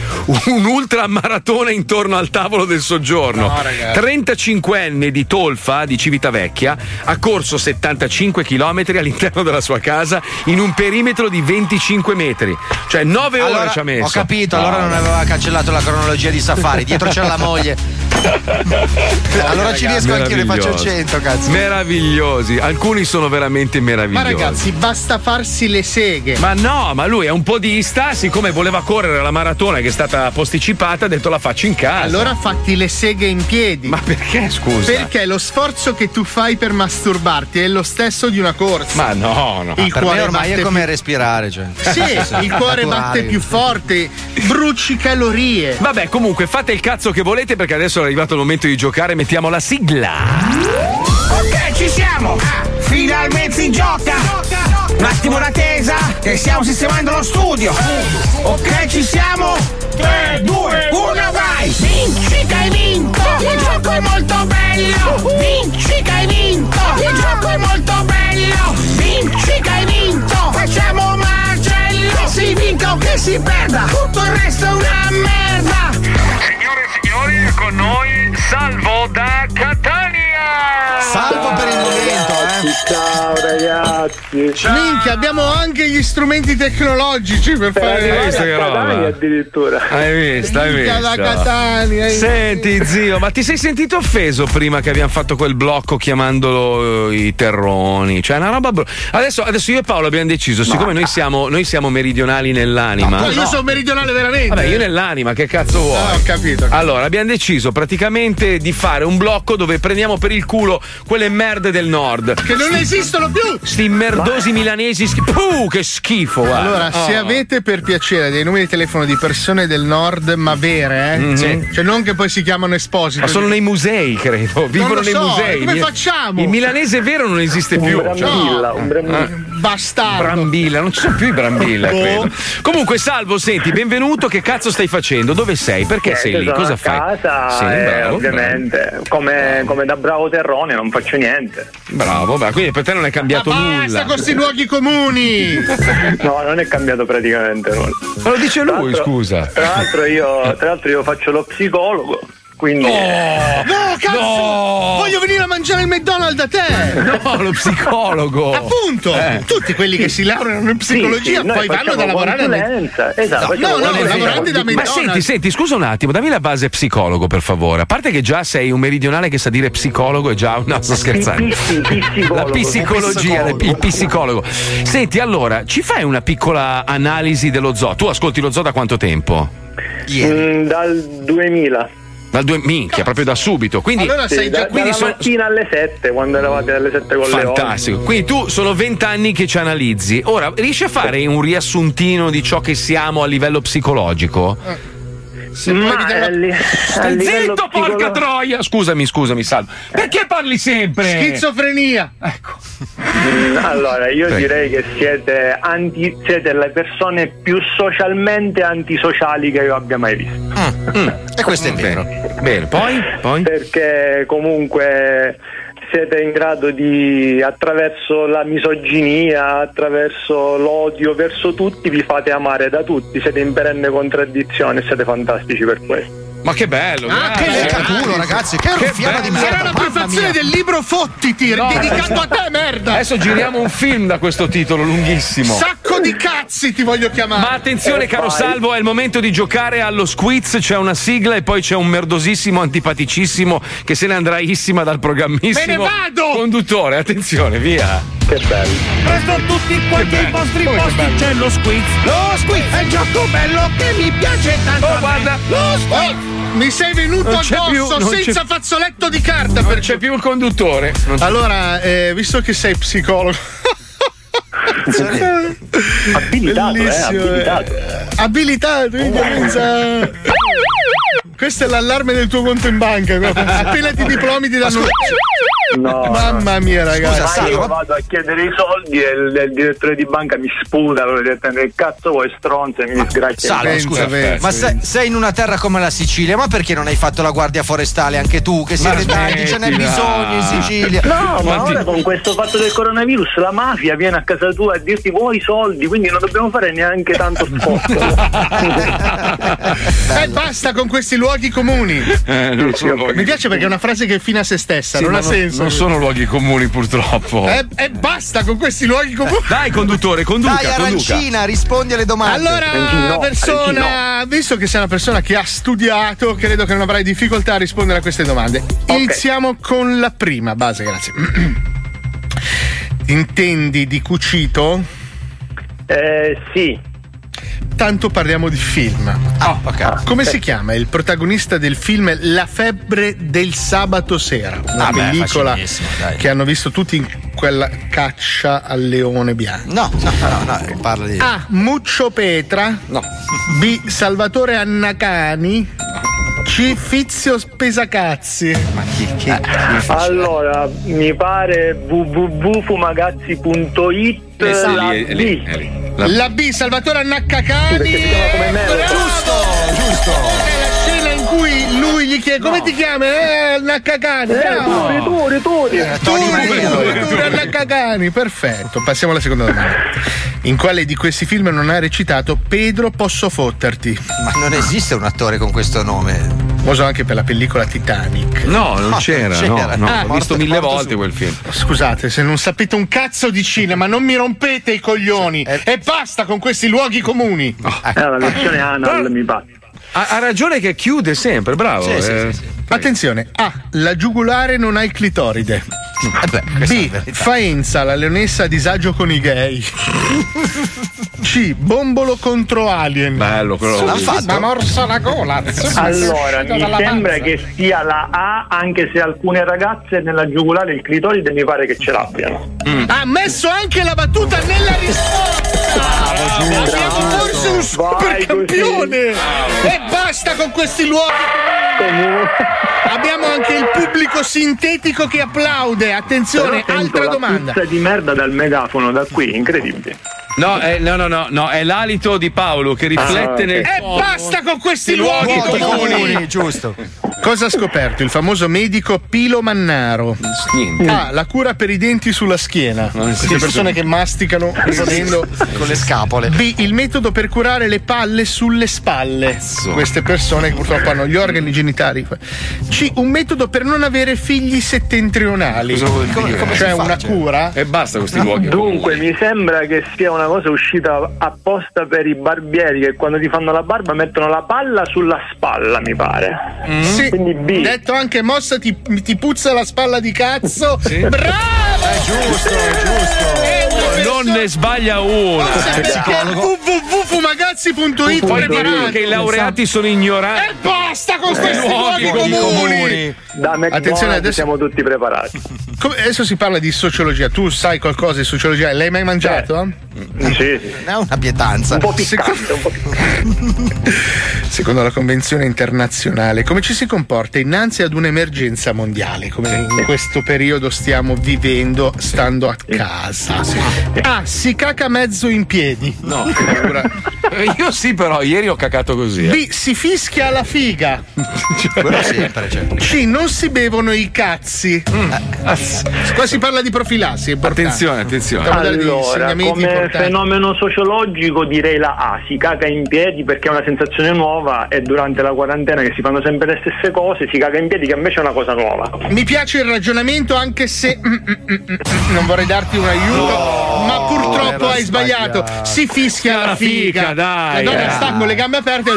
Un'ultra maratona intorno al tavolo del soggiorno. No, ragazzi. 35enne di Tolfa, di Civitavecchia, ha corso 75 km all'interno della sua casa in un perimetro di 25 metri. Cioè, 9 ore Allora, ci ha messo. Ho capito, allora non aveva cancellato la cronologia di Safari. Dietro c'era la moglie. allora ci riesco anch'io, ne faccio Meravigliosi. 100, cazzo. Meravigliosi, alcuni sono veramente Ma meravigliosi. ragazzi, basta farsi le seghe. Ma no, ma lui è un podista, siccome voleva correre la maratona che è stata posticipata, ha detto la faccio in casa. Allora fatti le seghe in piedi. Ma perché scusa? Perché lo sforzo che tu fai per masturbarti è lo stesso di una corsa. Ma no, no. Il per cuore me ormai è come respirare, cioè. Sì, il cuore batte più forte, bruci calorie. Vabbè, comunque fate il cazzo che volete perché adesso è arrivato il momento di giocare, mettiamo la sigla. Ok, ci siamo! Finalmente si gioca! Un attimo d'attesa, che stiamo sistemando lo studio! Ok, ci siamo! 3, 2, 1, vai! Vinci che hai vinto! Il gioco è molto bello! Vinci che hai vinto! Il gioco è molto bello! Vinci che hai vinto! Facciamo un marcello! Che si vinca o che si perda! Tutto il resto è una merda! Signore e signori, con noi Salvo da Catania! Salvo per il momento, eh. Ciao ragazzi. Minchia, abbiamo anche gli strumenti tecnologici per Per fare visto a che roba? Catania addirittura. Hai visto, hai Minchia da visto. Catania. hai- Senti zio, ma ti sei sentito offeso prima che abbiamo fatto quel blocco chiamandolo eh, i terroni? Cioè una roba bru- adesso, adesso io e Paolo abbiamo deciso, siccome noi siamo, noi siamo meridionali nell'anima. Ma io sono meridionale veramente. Vabbè, io nell'anima, che cazzo vuoi? Ah, ho capito. Allora, abbiamo deciso praticamente di fare un blocco dove prendiamo per il culo quelle merde del nord. Che non esistono più! Sti merdosi milanesi. Schi- Puh, che schifo, guarda. Allora, se Oh. avete per piacere dei numeri di telefono di persone del nord, ma vere, eh? Mhm. Sì. Cioè, non che poi si chiamano esposito. Ma sono nei musei, credo. Vivono nei so, musei. come Il- facciamo? Il milanese vero non esiste più. Cioè, Brambilla, un brambilla. Ah. Bastardo. Brambilla, non ci sono più i Brambilla, Boh. credo. Comunque, Salvo, senti, benvenuto. Che cazzo stai facendo? Dove sei? Perché sei Niente, lì? Cosa a fai? casa Sì, e bravo, ovviamente come, come da bravo terrone non faccio niente. Bravo, bravo. Quindi per te non è cambiato Basta nulla. con questi luoghi comuni! No, non è cambiato praticamente nulla. Ma lo dice Tra lui, l'altro- scusa. Tra l'altro io, tra l'altro io faccio lo psicologo, quindi... No, cazzo! Voglio venire a mangiare il McDonald's da te! No, lo psicologo. Appunto! Eh. Tutti quelli che si laureano in psicologia Sì, sì, poi vanno da lavorare a consulenza, esatto, No, no, no, lavoranti da Ma McDonald's. senti, senti, scusa un attimo, dammi la base psicologo, per favore. A parte che già sei un meridionale che sa dire psicologo, è già. No, sto scherzando. La psicologia, il il psicologo. Senti, allora, ci fai una piccola analisi dello zoo? Tu ascolti lo zoo da quanto tempo? Mm, dal 2000. Dal due, minchia, proprio da subito. Quindi, Sì, da- quindi dalla sono- mattina alle 7, quando eravate alle 7 con le Fantastico. Quindi tu sono vent'anni che ci analizzi. Ora, riesci a fare un riassuntino di ciò che siamo a livello psicologico? Ma eh, lì- a Stai livello zitto, porca psicolo- troia! Scusami, scusami, Salvo. Perché parli sempre? Schizofrenia. Mm, Allora, io Prego. direi che siete, anti, siete le persone più socialmente antisociali che io abbia mai visto. E questo è vero. Bene, poi? poi? Perché comunque siete in grado di, attraverso la misoginia, attraverso l'odio verso tutti, vi fate amare da tutti, siete in perenne contraddizione e siete fantastici per questo. Ma che bello! Ah, che culo, ragazzi, che ruffiana di merda, Sarà la prefazione del libro Fottiti, No, dedicato a te, merda. Adesso giriamo un film da questo titolo lunghissimo. Sacco di cazzi ti voglio chiamare. Ma attenzione, caro Salvo, è il momento di giocare allo squiz. C'è una sigla e poi c'è un merdosissimo, antipaticissimo che se ne andràissima dal programmissimo. Me ne vado! Conduttore, attenzione, via. Che bello. Presto tutti quanti i vostri Come che posti c'è lo squiz. Lo squiz è il gioco bello che mi piace tanto. Oh, a me. guarda. Lo squiz. Oh, mi sei venuto addosso più, senza c'è- fazzoletto di carta. Non c'è più il conduttore. Allora, eh, visto che sei psicologo. Abilitato, eh, abilitato. eh. Abilitato, quindi Questo è l'allarme del tuo conto in banca. Appena ti diplomi ti danno. No, Mamma mia, ragazzi. Ma io vado a chiedere i soldi e il, il direttore di banca mi sputa, allora direttamente che cazzo vuoi stronzo e mi disgrazia. Salvo, scusa, ma sei, sei in una terra come la Sicilia, ma perché non hai fatto la guardia forestale anche tu? Che siete tanti, ce n'è bisogno in Sicilia. No, ma ora con questo fatto del coronavirus la mafia viene a casa tua a dirti vuoi i soldi, quindi non dobbiamo fare neanche tanto sport. E basta con questi luoghi comuni. Eh, Mi piace perché è una frase che è fine a se stessa, Sì, non ma ha senso. Non sono luoghi comuni, purtroppo. E e basta con questi luoghi comuni. Dai, conduttore, conduca, Dai, conduca. arancina, rispondi alle domande. Allora, persona, visto che sei una persona che ha studiato, credo che non avrai difficoltà a rispondere a queste domande. Iniziamo con la prima base, grazie. Intendi di cucito? Eh, sì. Tanto parliamo di film. Ah, ok. Come si chiama il protagonista del film La febbre del sabato sera? Una Ah, beh, pellicola dai. che hanno visto tutti in quella caccia al leone bianco. No, no, no, no, parla di. A. Muccio Petra. No. B. Salvatore Annacani. C. Fizio Spesacazzi. Ma chi, chi, Allora, mi pare www.fumagazzi.it Eh, la lì, è lì, B. è lì. La B. Salvatore Annaccacani. So. Giusto, giusto. Cui lui gli chiede come ti chiami? Eh, Annaccacani. Eh. Turi, Turi, Turi. Turi, Turi, Turi Annaccacani. Perfetto. Passiamo alla seconda domanda. In quale di questi film non ha recitato Pedro Posso fotterti? Ma non esiste un attore con questo nome. Uso anche per la pellicola Titanic. No, non No, c'era, non no, c'era. no. Ah, L'ho visto morto- mille morto volte su- quel film. Scusate, se non sapete un cazzo di cinema, non mi rompete i coglioni. E basta con questi luoghi comuni. Eh, la versione anal mi pare. Ha, ha ragione che chiude sempre, bravo. Sì, eh. sì, sì. Attenzione, A. La giugulare non ha il clitoride. B. Faenza, la leonessa a disagio con i gay. C. Bombolo contro alien. Bello, quello. L'hanno fatto? Ma morsa la gola. Allora, mi sembra panza. che sia la A, anche se alcune ragazze nella giugulare il clitoride mi pare che ce l'abbiano. Ha messo anche la battuta nella risposta. Abbiamo forse un super campione. E basta con questi luoghi. Abbiamo anche il pubblico sintetico che applaude. Attenzione, altra domanda. puzza di merda dal megafono da qui, incredibile. No, eh, no, no, no, no, è l'alito di Paolo che riflette Ah, nel. E basta con questi luoghi Luoghi comuni. comuni, giusto. Cosa ha scoperto il famoso medico Pilo Mannaro? Niente. A. La cura per i denti sulla schiena. Non Queste esiste. persone che masticano ridendo. Con le scapole. B. Il metodo per curare le palle sulle spalle. Queste persone che purtroppo hanno gli organi genitali. C. Un metodo per non avere figli settentrionali. Cosa vuol Come- dire? come si cioè una cioè? cura. E basta questi luoghi. Dunque, mi sembra che sia una cosa uscita apposta per i barbieri che quando ti fanno la barba mettono la palla sulla spalla, mi pare. Sì. Quindi B. Detto anche mossa ti, ti puzza la spalla di cazzo. Bravo! È giusto, è giusto. È una Non ne sbaglia una. Perché Poi che i laureati sono ignoranti. E basta con Eh, questi luoghi luoghi comuni. comuni. Da McDonald's Attenzione, adesso- siamo tutti preparati. Come- adesso si parla di sociologia. Tu sai qualcosa di sociologia? L'hai mai mangiato? Sì, sì. Non è una pietanza. Un po' piccante, un po' piccante. Secondo la Convenzione internazionale, come ci si comporta innanzi ad un'emergenza mondiale, come in questo periodo stiamo vivendo stando a casa? A. Si caca mezzo in piedi. No, Io sì, però, ieri ho cacato così. eh. B. Si fischia alla figa. Quello sempre, cioè. C. Non si bevono i cazzi. Qua si parla di profilassi. Attenzione, attenzione. Allora, insegnamenti come importanti. Fenomeno sociologico direi la A, si caga in piedi perché è una sensazione nuova e durante la quarantena che si fanno sempre le stesse cose, si caga in piedi che invece è una cosa nuova. Mi piace il ragionamento anche se mm, mm, mm, mm, non vorrei darti un aiuto, ma purtroppo hai sbagliato. sbagliato. Si fischia la figa. dai, La donna eh. sta con le gambe aperte.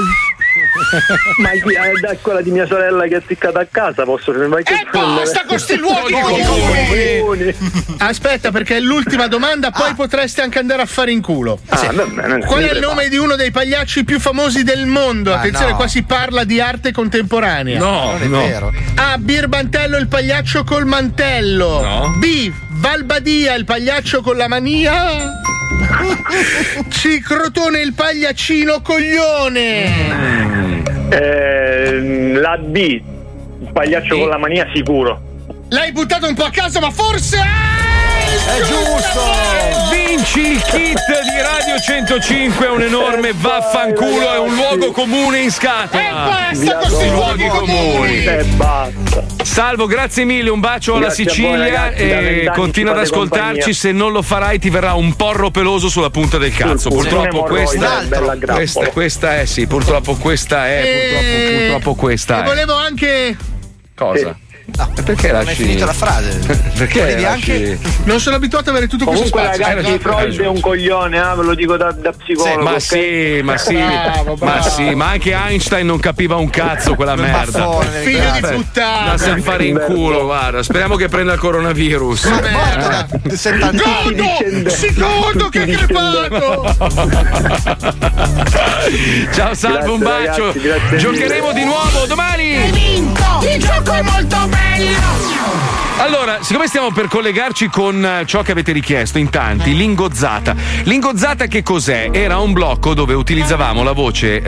Ma chi- eh, da quella di mia sorella che è attaccata a casa posso fermare che E basta con sti luoghi comuni. Aspetta, perché è l'ultima domanda, poi potresti anche andare a fare in culo. Ah, va bene, Qual è il nome di uno dei pagliacci più famosi del mondo? Ma Attenzione, no. qua si parla di arte contemporanea. No, Non è no. vero. A. Birbantello il pagliaccio col mantello. No. B. Valbadia il pagliaccio con la mania. C. Crotone il pagliaccino coglione. Eh, la B, il pagliaccio con la mania sicuro. L'hai buttato un po' a caso, ma forse è, È giusto. Vinci il kit di Radio 105, un enorme vaffanculo, è un luogo comune in E scatola. basta con questi luoghi comuni. E basta. Salvo, grazie mille, un bacio alla Grazie a voi, Sicilia ragazzi, da e vent'anni continua ad ci fate ascoltarci. compagnia. Se non lo farai, ti verrà un porro peloso sulla punta del cazzo. culo. Purtroppo Un'emorroide, questa, bella grappola. questa, questa è, sì, purtroppo questa è, purtroppo, E- purtroppo questa E è. volevo anche. Cosa? No, E perché non hai lasci? finito la frase. Perché lasci? anche- Non sono abituato ad avere tutto questo Comunque spazio. ragazzi, Hai ragione, Freud è un coglione, eh, ve lo dico da, da psicologo. Ma sì, ma sì, Bravo, bravo. ma sì, ma anche Einstein non capiva un cazzo quella merda. baffone Figlio di puttana. Da se fare in culo, guarda. Speriamo che prenda il coronavirus. Merda. Da 70 Godo! Si godo che hai crepato! Ciao Salvo, un bacio. ragazzi, grazie Giocheremo di nuovo domani. vinto! Il gioco è molto bello! meglio Allora, siccome stiamo per collegarci con eh, ciò che avete richiesto in tanti, l'ingozzata. L'ingozzata che cos'è? Era un blocco dove utilizzavamo la voce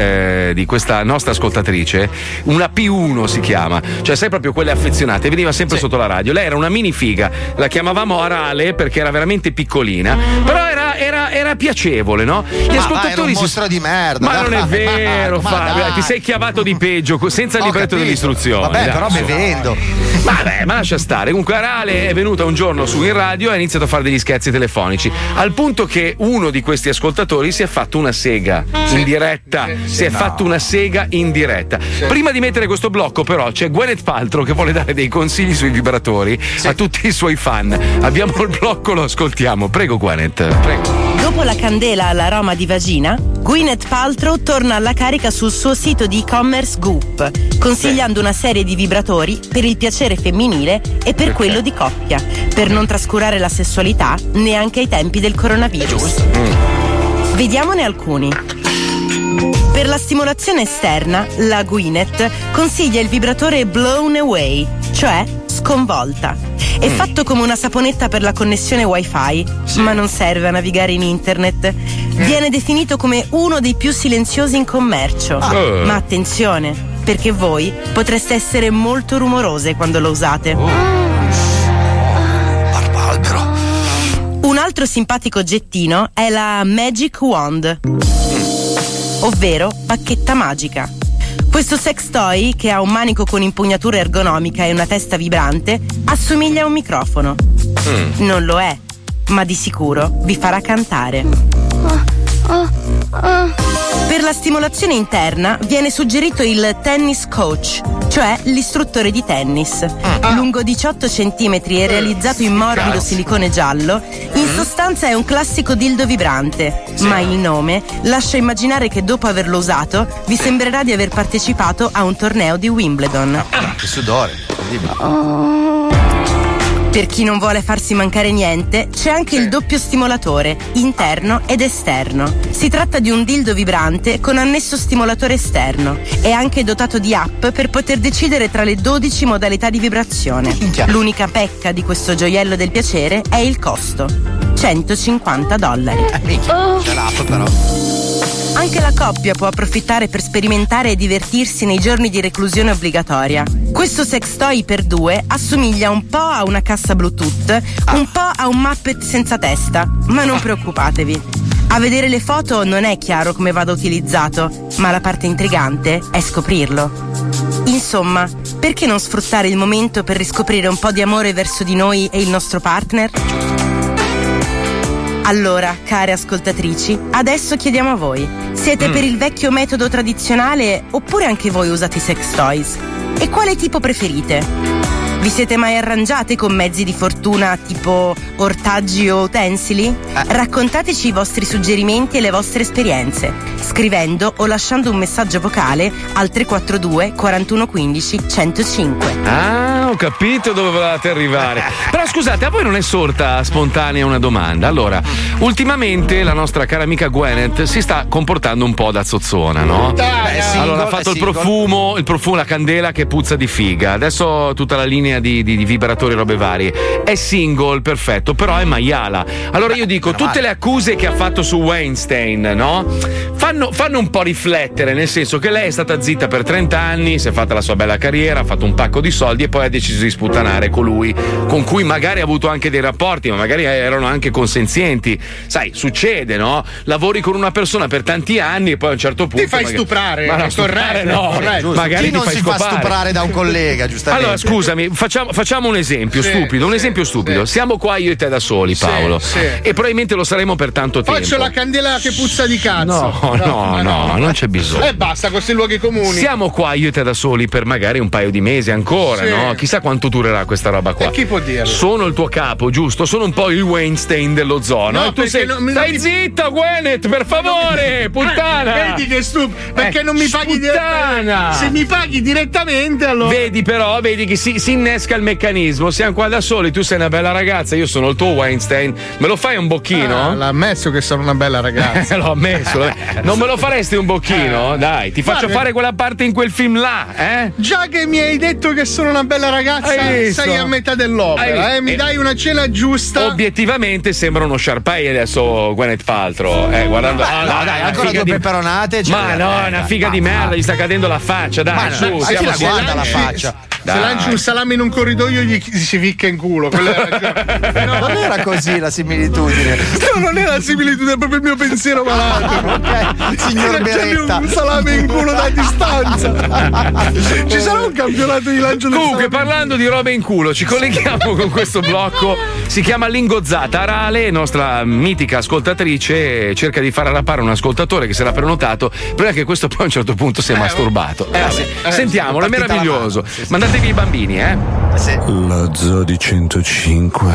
eh, di questa nostra ascoltatrice, una P1 si chiama, cioè sai proprio quelle affezionate, veniva sempre sotto la radio. Lei era una mini figa, la chiamavamo Arale perché era veramente piccolina, però era, era- era piacevole, no? Gli Ma vai, ascoltatori si mostro di merda. Ma non è vero, ma Fabio, dai. ti sei chiavato di peggio senza il libretto dell'istruzione. Vabbè, dai, però su. bevendo. Vabbè, ma lascia stare. Comunque, Arale è venuta un giorno su in radio e ha iniziato a fare degli scherzi telefonici. Al punto che uno di questi ascoltatori si è fatto una sega in diretta. si è no. fatto una sega in diretta. Prima di mettere questo blocco, però, c'è Gwyneth Paltrow che vuole dare dei consigli sui vibratori a tutti i suoi fan. Abbiamo il blocco, lo ascoltiamo. Prego, Gwyneth. Prego. Dopo la candela all'aroma di vagina, Gwyneth Paltrow torna alla carica sul suo sito di e-commerce Goop, consigliando una serie di vibratori per il piacere femminile e per quello di coppia, per non trascurare la sessualità neanche ai tempi del coronavirus. Vediamone alcuni. Per la stimolazione esterna, la Gwyneth consiglia il vibratore Blown Away, cioè sconvolta. È fatto come una saponetta per la connessione wifi, ma non serve a navigare in internet. Viene definito come uno dei più silenziosi in commercio. Ah. Ma attenzione, perché voi potreste essere molto rumorose quando lo usate. Un altro simpatico oggettino è la Magic Wand, ovvero bacchetta magica. Questo sex toy, che ha un manico con impugnatura ergonomica e una testa vibrante, assomiglia a un microfono. Non lo è, ma di sicuro vi farà cantare. Per la stimolazione interna viene suggerito il tennis coach, cioè l'istruttore di tennis. Lungo 18 cm e realizzato in morbido silicone giallo, in sostanza è un classico dildo vibrante, ma il nome lascia immaginare che dopo averlo usato vi sembrerà di aver partecipato a un torneo di Wimbledon. Che sudore. incredibile. Per chi non vuole farsi mancare niente, c'è anche il doppio stimolatore, interno ed esterno. Si tratta di un dildo vibrante con annesso stimolatore esterno. È anche dotato di app per poter decidere tra le 12 modalità di vibrazione. L'unica pecca di questo gioiello del piacere è il costo. 150 dollari. C'è l'app però. Anche la coppia può approfittare per sperimentare e divertirsi nei giorni di reclusione obbligatoria. Questo sex toy per due assomiglia un po' a una cassa Bluetooth, un po' a un Muppet senza testa, ma non preoccupatevi. A vedere le foto non è chiaro come vada utilizzato, ma la parte intrigante è scoprirlo. Insomma, perché non sfruttare il momento per riscoprire un po' di amore verso di noi e il nostro partner? Allora, care ascoltatrici, adesso chiediamo a voi: siete Mm. per il vecchio metodo tradizionale oppure anche voi usate i sex toys? E quale tipo preferite? Vi siete mai arrangiate con mezzi di fortuna tipo ortaggi o utensili? Raccontateci i vostri suggerimenti e le vostre esperienze, scrivendo o lasciando un messaggio vocale al 342 4115 105. Ah, ho capito dove volevate arrivare. Però scusate, a voi non è sorta spontanea una domanda? Allora, ultimamente la nostra cara amica Gwyneth si sta comportando un po' da zozzona, no? Single, allora ha fatto il profumo, il profumo, la candela che puzza di figa. Adesso tutta la linea di, di- di vibratori e robe varie. È single, perfetto, però è maiala. Allora io dico, tutte le accuse che ha fatto su Weinstein, no? Fanno, fanno un po' riflettere, nel senso che lei è stata zitta per 30 anni, si è fatta la sua bella carriera, ha fatto un pacco di soldi e poi ha deciso di sputtanare colui con cui magari ha avuto anche dei rapporti, ma magari erano anche consenzienti. Sai, succede, no? Lavori con una persona per tanti anni e poi a un certo punto. Ti fai magari- stuprare, Ma no, stuprare no, corretto. magari Chi non si fa scopare. stuprare da un collega, giustamente? Allora, scusami, facciamo, facciamo un esempio Sì, stupido. Un sì, esempio stupido. Siamo qua io e te da soli, Paolo. sì. E probabilmente lo saremo per tanto tempo. Faccio la candela che puzza di cazzo. No, no, no, non c'è bisogno. E basta, questi luoghi comuni. Siamo qua io e te da soli per magari un paio di mesi ancora, Sì. no? Chissà quanto durerà questa roba qua. E chi può dirlo? Sono il tuo capo, giusto? Sono un po' il Weinstein dello zoo, no? No, E tu sei. non mi- Stai mi- zitta, Gwyneth, per favore! Puttana! Eh, Vedi che stupido. Perché Eh, non mi paghi puttana! direttamente? Se mi paghi direttamente, allora. Vedi però, vedi che si, si innesca il meccanismo. Siamo qua da soli, tu sei una bella ragazza, io sono il tuo Weinstein. Me lo fai un bocchino? Ah, l'ha ammesso che sono una bella ragazza. Eh, l'ho ammesso. l'ho- Non me lo faresti un bocchino? Dai, ti faccio Guarda- fare quella parte in quel film là, eh? Già che mi hai detto che sono una bella ragazza, sei a metà dell'opera. Eh, mi Eh, dai una cena giusta. Obiettivamente sembra uno Sharpay adesso Gwyneth Paltrow. Eh, guardando. Beh, Ah, no, dai, una ancora due peperonate, cioè, Ma no, eh, è una dai, figa di basta. merda, gli sta cadendo la faccia, dai. Ma su, no, ma siamo la guarda la faccia? Se Dai. lanci un salame in un corridoio gli si ficca in culo. Era Non era così la similitudine. No, non è la similitudine, è proprio il mio pensiero malato. Ok, signor Beretta. un salame in culo da distanza. Ci sarà un campionato di lancio del Comunque, parlando di robe in culo, ci colleghiamo con questo blocco. Si chiama Lingozzata. Arale, nostra mitica ascoltatrice, cerca di far arrapare un ascoltatore che si era prenotato. Prima che questo poi a un certo punto si è masturbato. Eh, sì. Sentiamolo, è meraviglioso. mano, sì, sì. Mandatevi i bambini, eh. La Zodi 105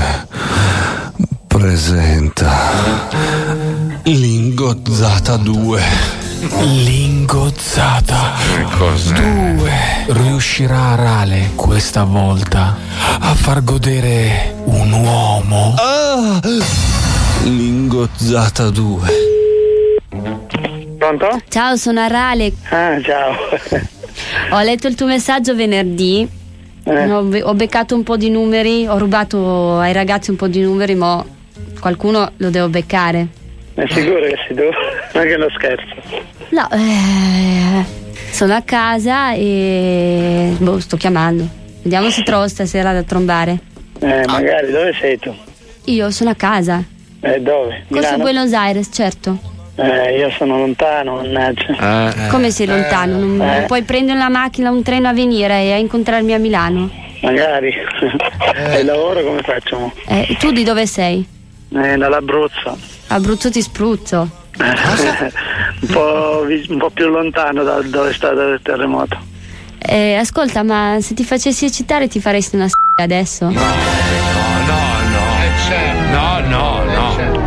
presenta Lingozzata 2. Lingozzata Cos'è? 2. Riuscirà Arale questa volta a far godere un uomo? Lingozzata 2. Pronto? Ciao, sono Arale. Ah, ciao. Ho letto il tuo messaggio venerdì. Eh. Ho, be- ho beccato un po' di numeri, ho rubato ai ragazzi un po' di numeri, ma qualcuno lo devo beccare. È sicuro che si? Ma che lo scherzo. No, eh, sono a casa e boh, sto chiamando. Vediamo se trovo stasera da trombare. Eh, magari, dove sei tu? Io sono a casa. Eh, dove? Corso Milano? Buenos Aires, certo. Eh, io sono lontano, mannaggia. Come sei lontano? Non, non Eh. puoi prendere una macchina, un treno a venire e a incontrarmi a Milano? Magari. E il lavoro come facciamo? Eh, tu di dove sei? Eh, dall'Abruzzo. Abruzzo ti spruzzo. un, po', un po' più lontano da dove è stato il terremoto. Eh, ascolta, ma se ti facessi eccitare ti faresti una s*** adesso? No, no, no. No.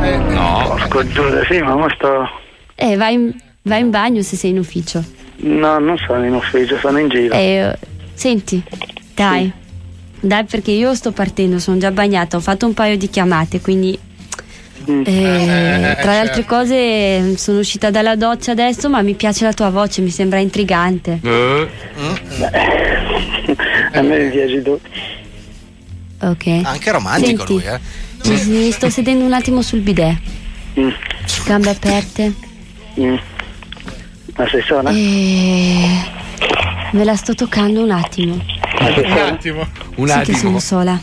Porco Giuda, sì, ma mo sto. Eh, vai in, vai in bagno se sei in ufficio. No, non sono in ufficio, sono in giro. Eh, senti, dai, Dai, perché io sto partendo, sono già bagnata, ho fatto un paio di chiamate, quindi. Mm. eh, Eh, tra le certo. altre cose sono uscita dalla doccia adesso ma mi piace la tua voce, mi sembra intrigante. A me mi piaci tu. Ok. Anche romantico Senti, lui, eh. Mi, mi sto sedendo un attimo sul bidet. Mm. Gambe aperte. Ma sei sola? E me la sto toccando un attimo. Un attimo. Un sì che sono sola.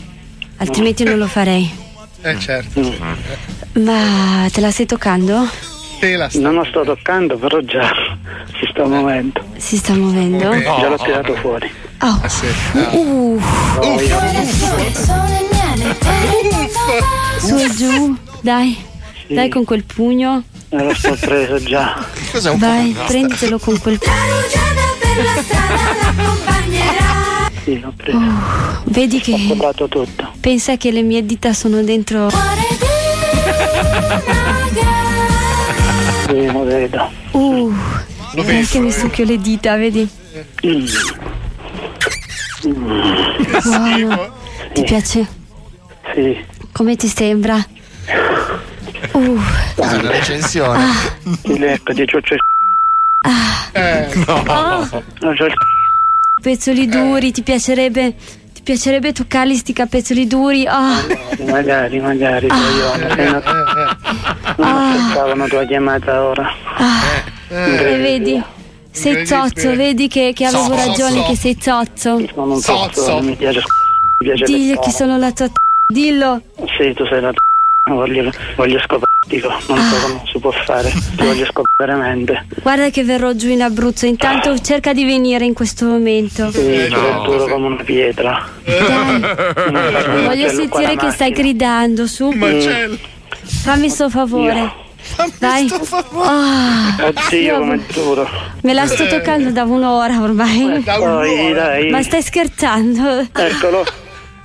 Altrimenti non lo farei. Eh certo. sì. Ma te la stai toccando? Non lo sto toccando, però già si sta muovendo. Si sta muovendo? Già l'ho tirato fuori. Oh. Uh. Su e giù, dai. Dai con quel pugno. Me lo sto preso già. Cos'è Vai, prenditelo con quel pugno. Sì, l'ho preso. Uh, vedi che. Ho provato tutto. Pensa che le mie dita sono dentro. Sì, lo vedo. Uh. Lo vedo, che mi eh. succhio le dita, vedi? Mm. Buono. Ti piace? Sì. Come ti sembra? Uh. È una recensione. Sì, ecco, ti ciuccio il No. No, c'ho il Pezzoli duri, ti piacerebbe. Ti piacerebbe toccarli sti capezzoli duri? Ah. Magari, magari, poi io non sei una- non aspettavo una tua chiamata ora. E vedi? Sei zozzo, vedi che, che avevo Zozzo. ragione che sei zozzo. Sono un zozzo, non mi piace mi piace Digli che sono la tua t- dillo. Sì, tu sei la t- voglio, voglio scoparti, non so come si può fare, ti voglio scopare veramente. Guarda che verrò giù in Abruzzo, intanto cerca di venire in questo momento. Sì, tu sei duro come una pietra. Voglio sentire che stai gridando, su. Marcello. Fammi sto favore. Dai. Ah, Oddio, io- come duro. me la sto toccando da un'ora ormai. Dai, dai. Ma stai scherzando? Eccolo.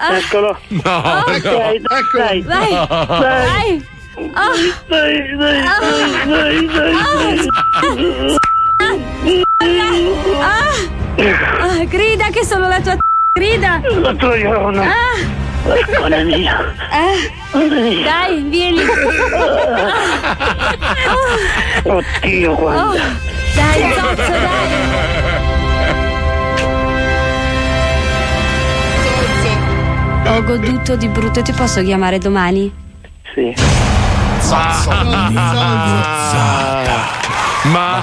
Ah. Eccolo. No, Dai, dai, dai. Vai, Dai. vai. Ah. Dai, dai, Ah. dai, dai, dai. Ah. Ah, grida che sono la tua t- grida. La troiona. Ah. Buona mia. Ah. Dai, vieni. Ah. Oddio, guarda. Oh, Dai, zozzo, dai. Ho goduto di brutto, ti posso chiamare domani? Sì. Ma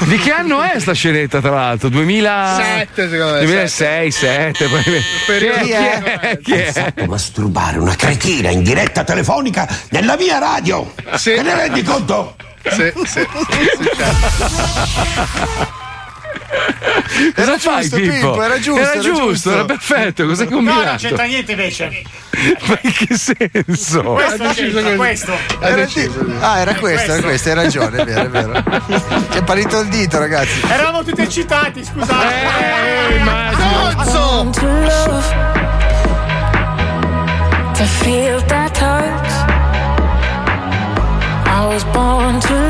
di che anno è sta scenetta tra l'altro? 2000 Sette, secondo me, 2006, 7. Chi è? Chi è? Chi è? Fatto masturbare una cretina in diretta telefonica nella mia radio. Te ne rendi conto? Sì, sì, sì, Cosa fai, giusto, Pippo? Pippo, era giusto, Era era giusto, giusto. era perfetto. Cos'hai No, non combinato? c'entra niente invece. Ma in che senso? Questo c'entra, questo. Era ah, era questo, era questo, hai ragione, è vero, è vero. Ti è parito il dito, ragazzi. Eravamo tutti eccitati, scusate. To feel that touch. I was born to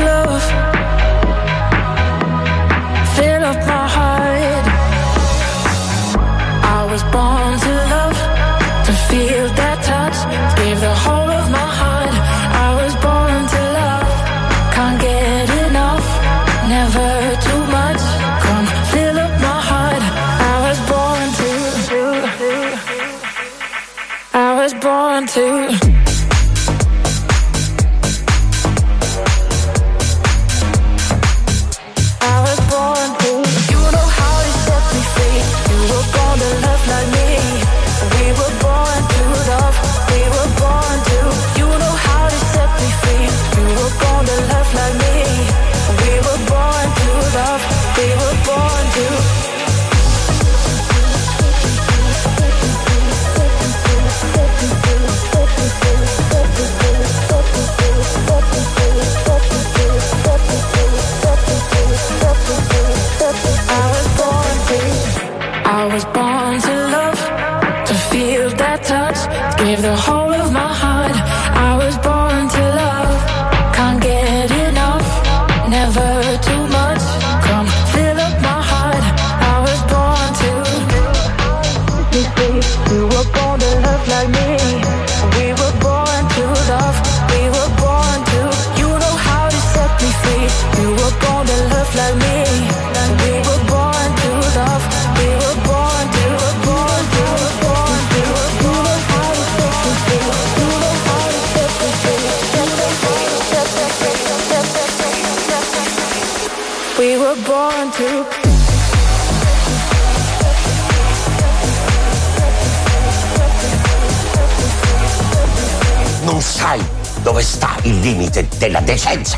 limite della decenza.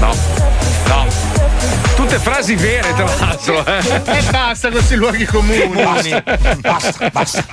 No, no. Tutte frasi vere, tra l'altro. Eh. E basta questi luoghi comuni. Basta, basta. Basta,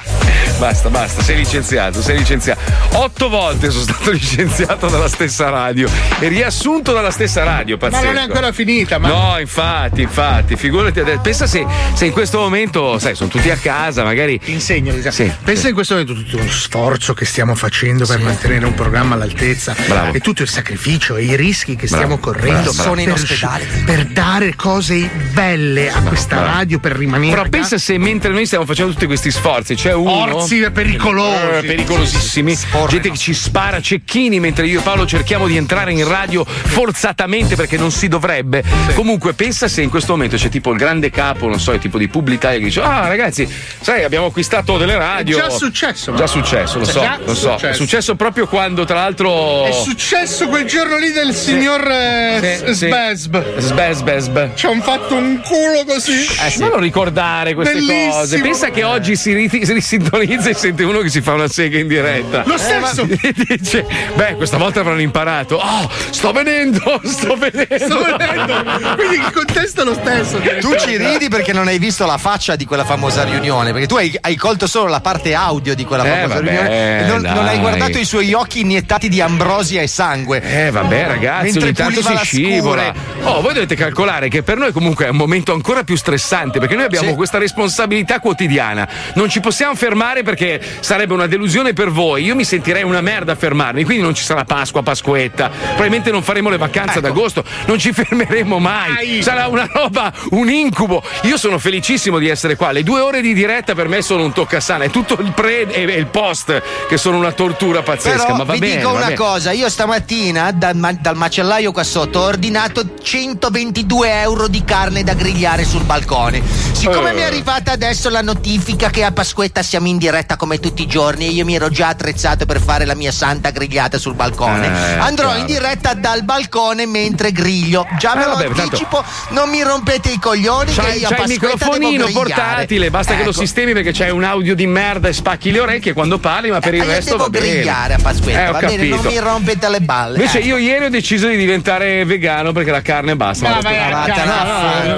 basta, sei licenziato, sei licenziato. Otto volte sono stato licenziato dalla stessa radio e riassunto dalla stessa radio, Ma pazzesco. non è ancora finita, ma. No, infatti, infatti, figurati adesso. Pensa se, se in questo momento, sai, sono tutti a casa, magari. Ti insegno, Lisa. Sì. Pensa in questo momento tutto lo sforzo che stiamo facendo per mantenere un programma all'altezza Bravo. e tutto il sacrificio e i rischi che stiamo Bravo, correndo bravo, bravo. Sono in per, ospedale. per dare cose belle a questa radio per rimanere Però pensa se mentre noi stiamo facendo tutti questi sforzi c'è uno. Orsi pericolosi. Eh, pericolosissimi. Gente che ci spara cecchini mentre io e Paolo cerchiamo di entrare in radio forzatamente perché non si dovrebbe. Comunque, pensa se in questo momento c'è tipo il grande capo, non so, tipo di Publitalia che dice: Ah, ragazzi, sai, abbiamo acquistato delle radio. È già successo, Già successo, lo so, lo so. È successo. successo proprio quando, tra l'altro. È successo quel giorno lì del signor eh, Sì, sì. Sbesb. Sbesbesb. Ci hanno fatto un culo così. Ma non ricordare queste Bellissimo. cose. Pensa che oggi si, ri- si risintonizza e sente uno che si fa una sega in diretta. Lo stesso. Eh, ma- dice, beh, questa volta avranno imparato. Oh, sto venendo, sto venendo. Sto vedendo. Quindi il contesto è lo stesso. Tu ci ridi perché non hai visto la faccia di quella famosa riunione, perché tu hai, hai colto solo la parte audio di quella Eh, famosa vabbè, riunione non, non hai guardato i suoi occhi iniettati di ambrosia e sangue. Eh vabbè ragazzi, Mentre ogni tanto si la scivola. scure. Oh, voi dovete calcolare che per noi comunque è un momento ancora più stressante perché noi abbiamo Sì. questa responsabilità quotidiana. Non ci possiamo fermare perché sarebbe una delusione per voi. Io mi sentirei una merda a fermarmi, quindi non ci sarà Pasqua, Pasquetta. Probabilmente non faremo le vacanze ad agosto, non ci fermeremo mai. Sarà una roba, un incubo. Io sono felicissimo di essere qua. Le due ore di diretta per me sono un toccasana. È tutto il pre e il post che sono una tortura pazzesca. Però ma va vi bene. dico va una bene. cosa, io stamattina dal, dal macellaio qua sotto ho ordinato 122 euro di carne da grigliare sul balcone. Siccome Eh. mi è arrivata adesso la notifica che a Pasquetta siamo in diretta come tutti i giorni e io mi ero già attrezzato per fare la mia santa grigliata sul balcone, Eh, andrò chiaro. in diretta dal balcone mentre griglio. Già me Eh, lo vabbè, tanto- anticipo, non mi rompete i coglioni che C'hai, io a c'hai il microfonino portatile, basta che lo Ecco. sistemi perché c'hai un audio di merda e spacchi le orecchie quando parli, ma per il Ma io resto devo va bene. grigliare a Pasquetta, Eh, va bene, non capito. mi rompete le balle. Invece ecco. io ieri ho deciso di diventare vegano perché la carne basta. Detto,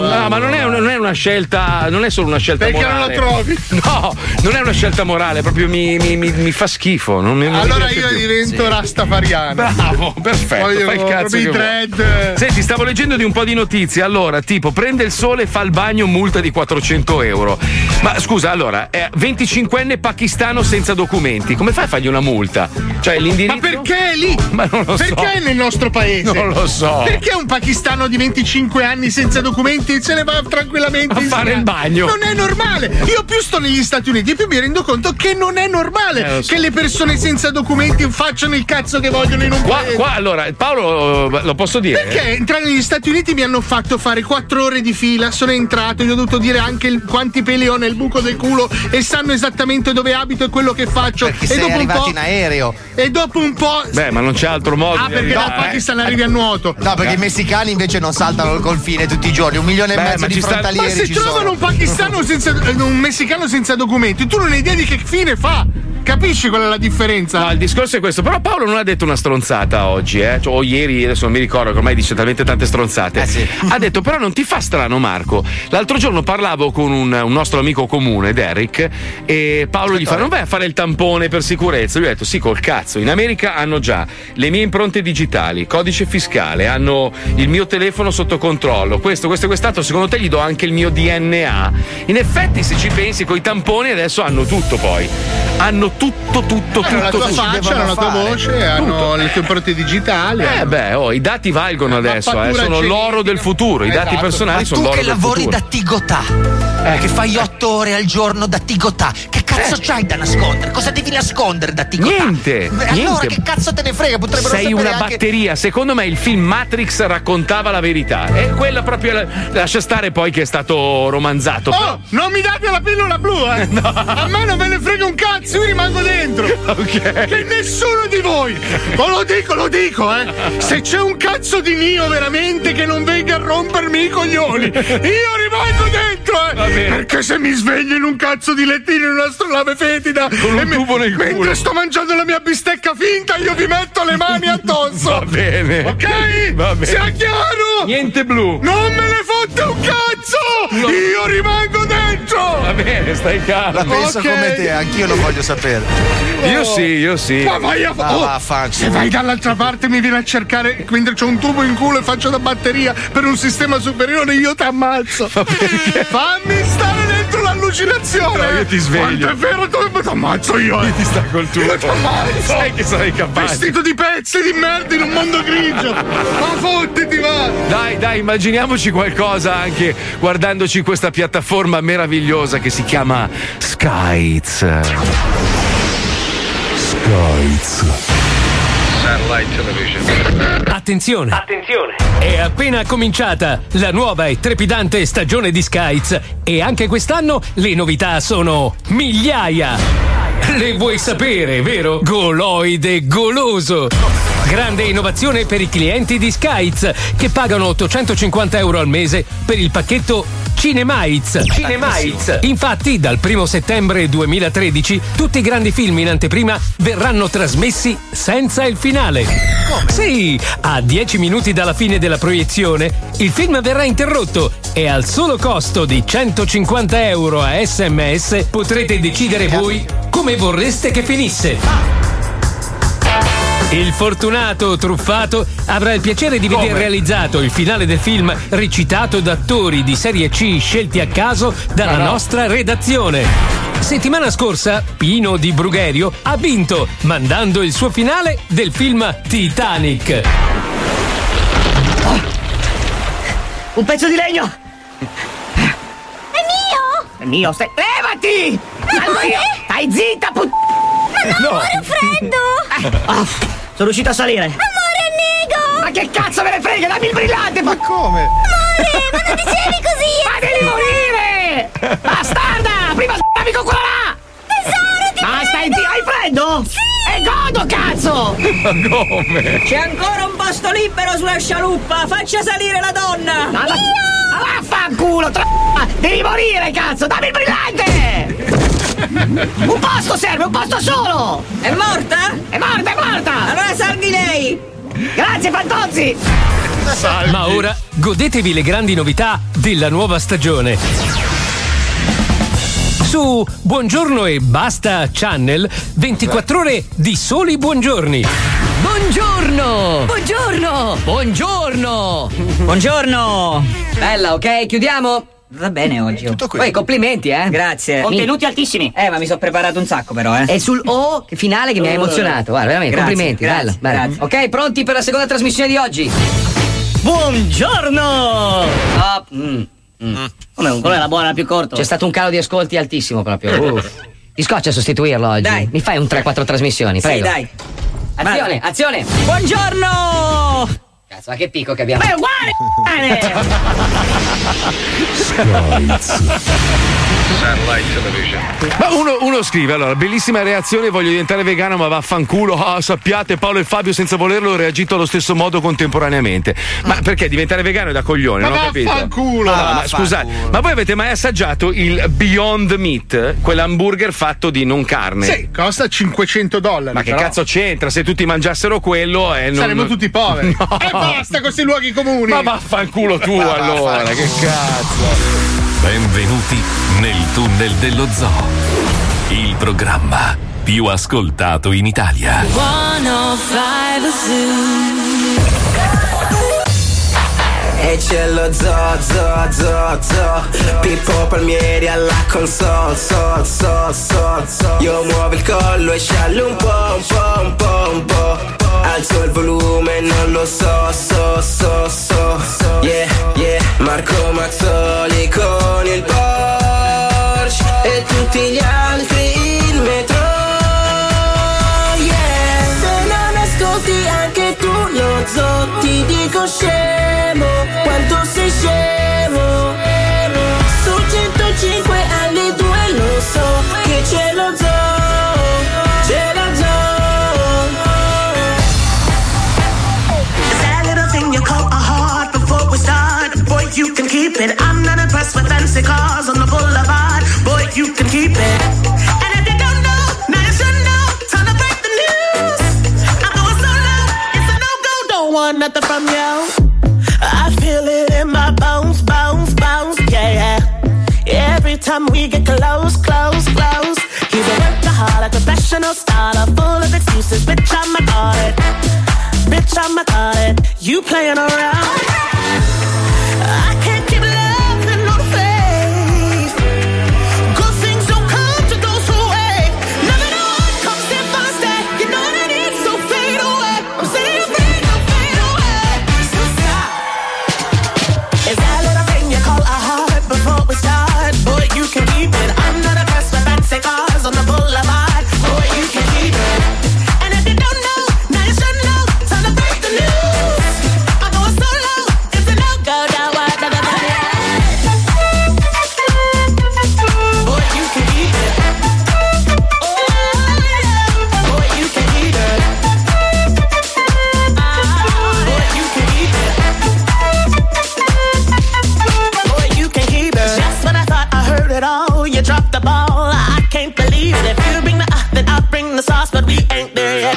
no, ma non è, una, non è una scelta, non è solo una scelta Perché non morale. lo trovi? No, non è una scelta morale, proprio mi, mi- mi- mi fa schifo. Allora io più. divento rastafariano. Bravo, perfetto, Voglio fai il cazzo che dread. Senti, stavo leggendo di un po' di notizie. Allora, tipo, prende il sole, fa il bagno, multa di 400 euro. Ma scusa, allora, è 25enne pakistano senza documenti. Come fai a fargli una multa? Cioè, l'indirizzo. Ma perché è lì? Ma non lo so. Perché è nel nostro paese? Non lo so. Perché un pakistano di 25 anni senza documenti se ne va tranquillamente A fare il bagno. Non è normale. Io più sto negli Stati Uniti e più mi rendo conto che non è normale Eh, so. che le persone senza documenti facciano il cazzo che vogliono in un Qua, paese. qua, allora, Paolo, lo posso dire? Perché entrare negli Stati Uniti mi hanno fatto fare 4 ore di fila, sono entrato, gli ho dovuto dire anche il- quanti peli ho nel buco del culo e sanno esattamente dove abito e quello che faccio. Perché e sei dopo un arrivato po', in aereo. E dopo un po'. Beh, ma non c'è altro modo. Ah, perché dal arrivare. Pakistan arrivi a nuoto. No, perché i messicani invece non saltano il confine tutti i giorni, un milione e Beh, mezzo ma di ci sta- Ma frontalieri se ci trovano sono. un pakistano senza eh, un messicano senza documenti, tu non hai idea di che fine fa. Capisci qual è la differenza? No, il discorso è questo. Però Paolo non ha detto una stronzata oggi, eh? Cioè, o ieri, adesso non mi ricordo, che ormai dice talmente tante stronzate. Eh, Ha detto, però non ti fa strano, Marco. L'altro giorno parlavo con un, un nostro amico comune, Derek, e Paolo gli fa: Non vai a fare il tampone per sicurezza? Lui ha detto: Sì, col cazzo. In America hanno già le mie impronte digitali, codice fiscale, hanno il mio telefono sotto controllo. Questo, questo e quest'altro. Secondo te gli do anche il mio DNA? In effetti, se ci pensi, con i tamponi adesso hanno tutto poi. Hanno tutto, tutto, tutto. Hanno la tua tutto. faccia, hanno la tua voce, hanno le tue impronte digitali. Eh beh, oh, i dati valgono adesso, eh, sono l'oro del futuro, i dati Esatto. personali Ma sono tu l'oro che del lavori futuro. da Tigotà, Eh. che fai otto ore al giorno da Tigotà, che cazzo c'hai da nascondere? Cosa devi nascondere da Tico Niente, Beh, allora niente. che cazzo te ne frega? Potrebbero Sei una anche... batteria. Secondo me il film Matrix raccontava la verità. E quella proprio. la- Lascia stare poi che è stato romanzato. Oh, non mi date la pillola blu, eh! A me non me ne frega un cazzo, io rimango dentro! Ok. Che nessuno di voi! Ma lo dico, lo dico, eh! Se c'è un cazzo di Nio veramente che non venga a rompermi i coglioni, io rimango dentro, eh! Va bene. Perché se mi sveglio in un cazzo di lettino in un'astronave fetida Con un e mi- tubo nel culo. mentre sto mangiando la mia bistecca finta, io vi metto le mani addosso! Va bene. Ok? Va bene. Sia chiaro? Niente blu. Non me ne fotte un cazzo! No. Io rimango dentro! Va bene, stai calmo. La penso Ok. come te, anch'io lo voglio sapere. Io sì, io sì. Ma vai a Ma oh, vaffanculo. Se vai dall'altra parte mi vieni a cercare, quindi c'ho un tubo in culo e faccio da batteria per un sistema superiore, io ti ammazzo. Fammi stare dentro l'allucinazione! No, io ti sveglio. Quanto è vero, dove ti ammazzo io? eh. Io ti sta col tubo. Io ti ammazzo! Sai che sarai capace. Vestito di pezzi di merda in un mondo grigio! Ma fottiti, va! Dai, dai, immaginiamoci qualcosa anche guardandoci questa piattaforma meravigliosa che si chiama Skies. Skies. Satellite television. Attenzione! Attenzione! È appena cominciata la nuova e trepidante stagione di Skies e anche quest'anno le novità sono migliaia! Le vuoi sapere, vero? Goloide goloso! Grande innovazione per i clienti di Skies che pagano 850 euro al mese per il pacchetto Cinemites. Cinemites. Infatti, dal 1 settembre 2013, tutti i grandi film in anteprima verranno trasmessi senza il finale. Sì, a 10 minuti dalla fine della proiezione, il film verrà interrotto e al solo costo di 150 euro a sms potrete decidere voi come vorreste che finisse. Il fortunato truffato avrà il piacere di vedere realizzato il finale del film recitato da attori di serie C scelti a caso dalla no. nostra redazione. Settimana scorsa Pino di Brugherio ha vinto mandando il suo finale del film Titanic. Un pezzo di legno! È mio! È mio, stai. Levati! Io! Stai zitta, put... Ma no, muore freddo! Ah, sono riuscito a salire! Amore, nego! Ma che cazzo me ne frega? Dammi il brillante! Ma come? Amore, ma non dicevi così! Ma devi morire! Bastarda! Prima s***ami con quello là! Tesoro, ti Ma prego! stai zitto, hai freddo? Sì! E godo, cazzo! Ma come? C'è ancora un posto libero sulla scialuppa! Faccia salire la donna! Ma ma vaffanculo! Tra... Devi morire, cazzo! Dammi il brillante! Un posto serve, un posto solo! È morta? È morta, è morta! Allora salvi lei! Grazie, Fantozzi! Ma ora godetevi le grandi novità della nuova stagione. Su Buongiorno e Basta Channel, 24 ore di soli buongiorni. Buongiorno! Buongiorno! Buongiorno! Buongiorno! Bella, ok? Chiudiamo? Va bene oggi. Tutto qui. Poi complimenti, eh? Grazie. Contenuti altissimi! Eh, ma mi sono preparato un sacco però, eh. E sul O finale che mi ha emozionato. Guarda, veramente, Grazie, complimenti, grazie, bello, bello. Ok, pronti per la seconda trasmissione di oggi? Buongiorno! Ah, mm, mm. Come, quello era buona, più corto. C'è stato un calo di ascolti altissimo proprio. Uff. Ti scoccia sostituirlo oggi? Dai. Mi fai un 3-4 trasmissioni, Sì, prego. dai. Azione, azione! Buongiorno! Cazzo, ma che picco che abbiamo. Ma è uguale! Ma uno, uno scrive allora: bellissima reazione, voglio diventare vegano, ma vaffanculo. Ah, sappiate, Paolo e Fabio, senza volerlo, ho reagito allo stesso modo contemporaneamente. Ma perché diventare vegano è da coglione? Ma non ho capito. vaffanculo! No, Ma scusate, ma voi avete mai assaggiato il Beyond Meat? Quell'hamburger fatto di non carne? Sì, costa 500 dollari. Ma che però. cazzo c'entra? Se tutti mangiassero quello, eh, non... Saremmo tutti poveri. No. E basta con questi luoghi comuni. Ma vaffanculo tu Ma allora, vaffanculo. che cazzo. Benvenuti nel tunnel dello zoo. Il programma più ascoltato in Italia. 105 Zoo. E c'è lo zoo, zoo, zoo, zoo Pippo Palmieri alla console, so, so, so, so Io muovo il collo e sciallo un po', un po', un po', un po' Alzo il volume, non lo so, so, so, so Yeah, yeah Marco Mazzoli con il E tutti gli altri il metro yeah. Se non ascolti anche tu lo zoo Ti dico scemo quanto sei scemo. Su 105 alle 2 lo so che c'è lo zoo C'è lo zoo. That little thing you call a heart before we start. Boy you can keep it. I'm not impressed with fancy cars on the boulevard. Want nothing from you. I feel it in my bones, bones, bones. Yeah, yeah. Every time we get close, close, close. He's a workaholic, professional starter, full of excuses. Bitch, I'm about it. Bitch, I'm about it. You playing around.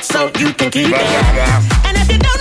So you can keep it. And if you don't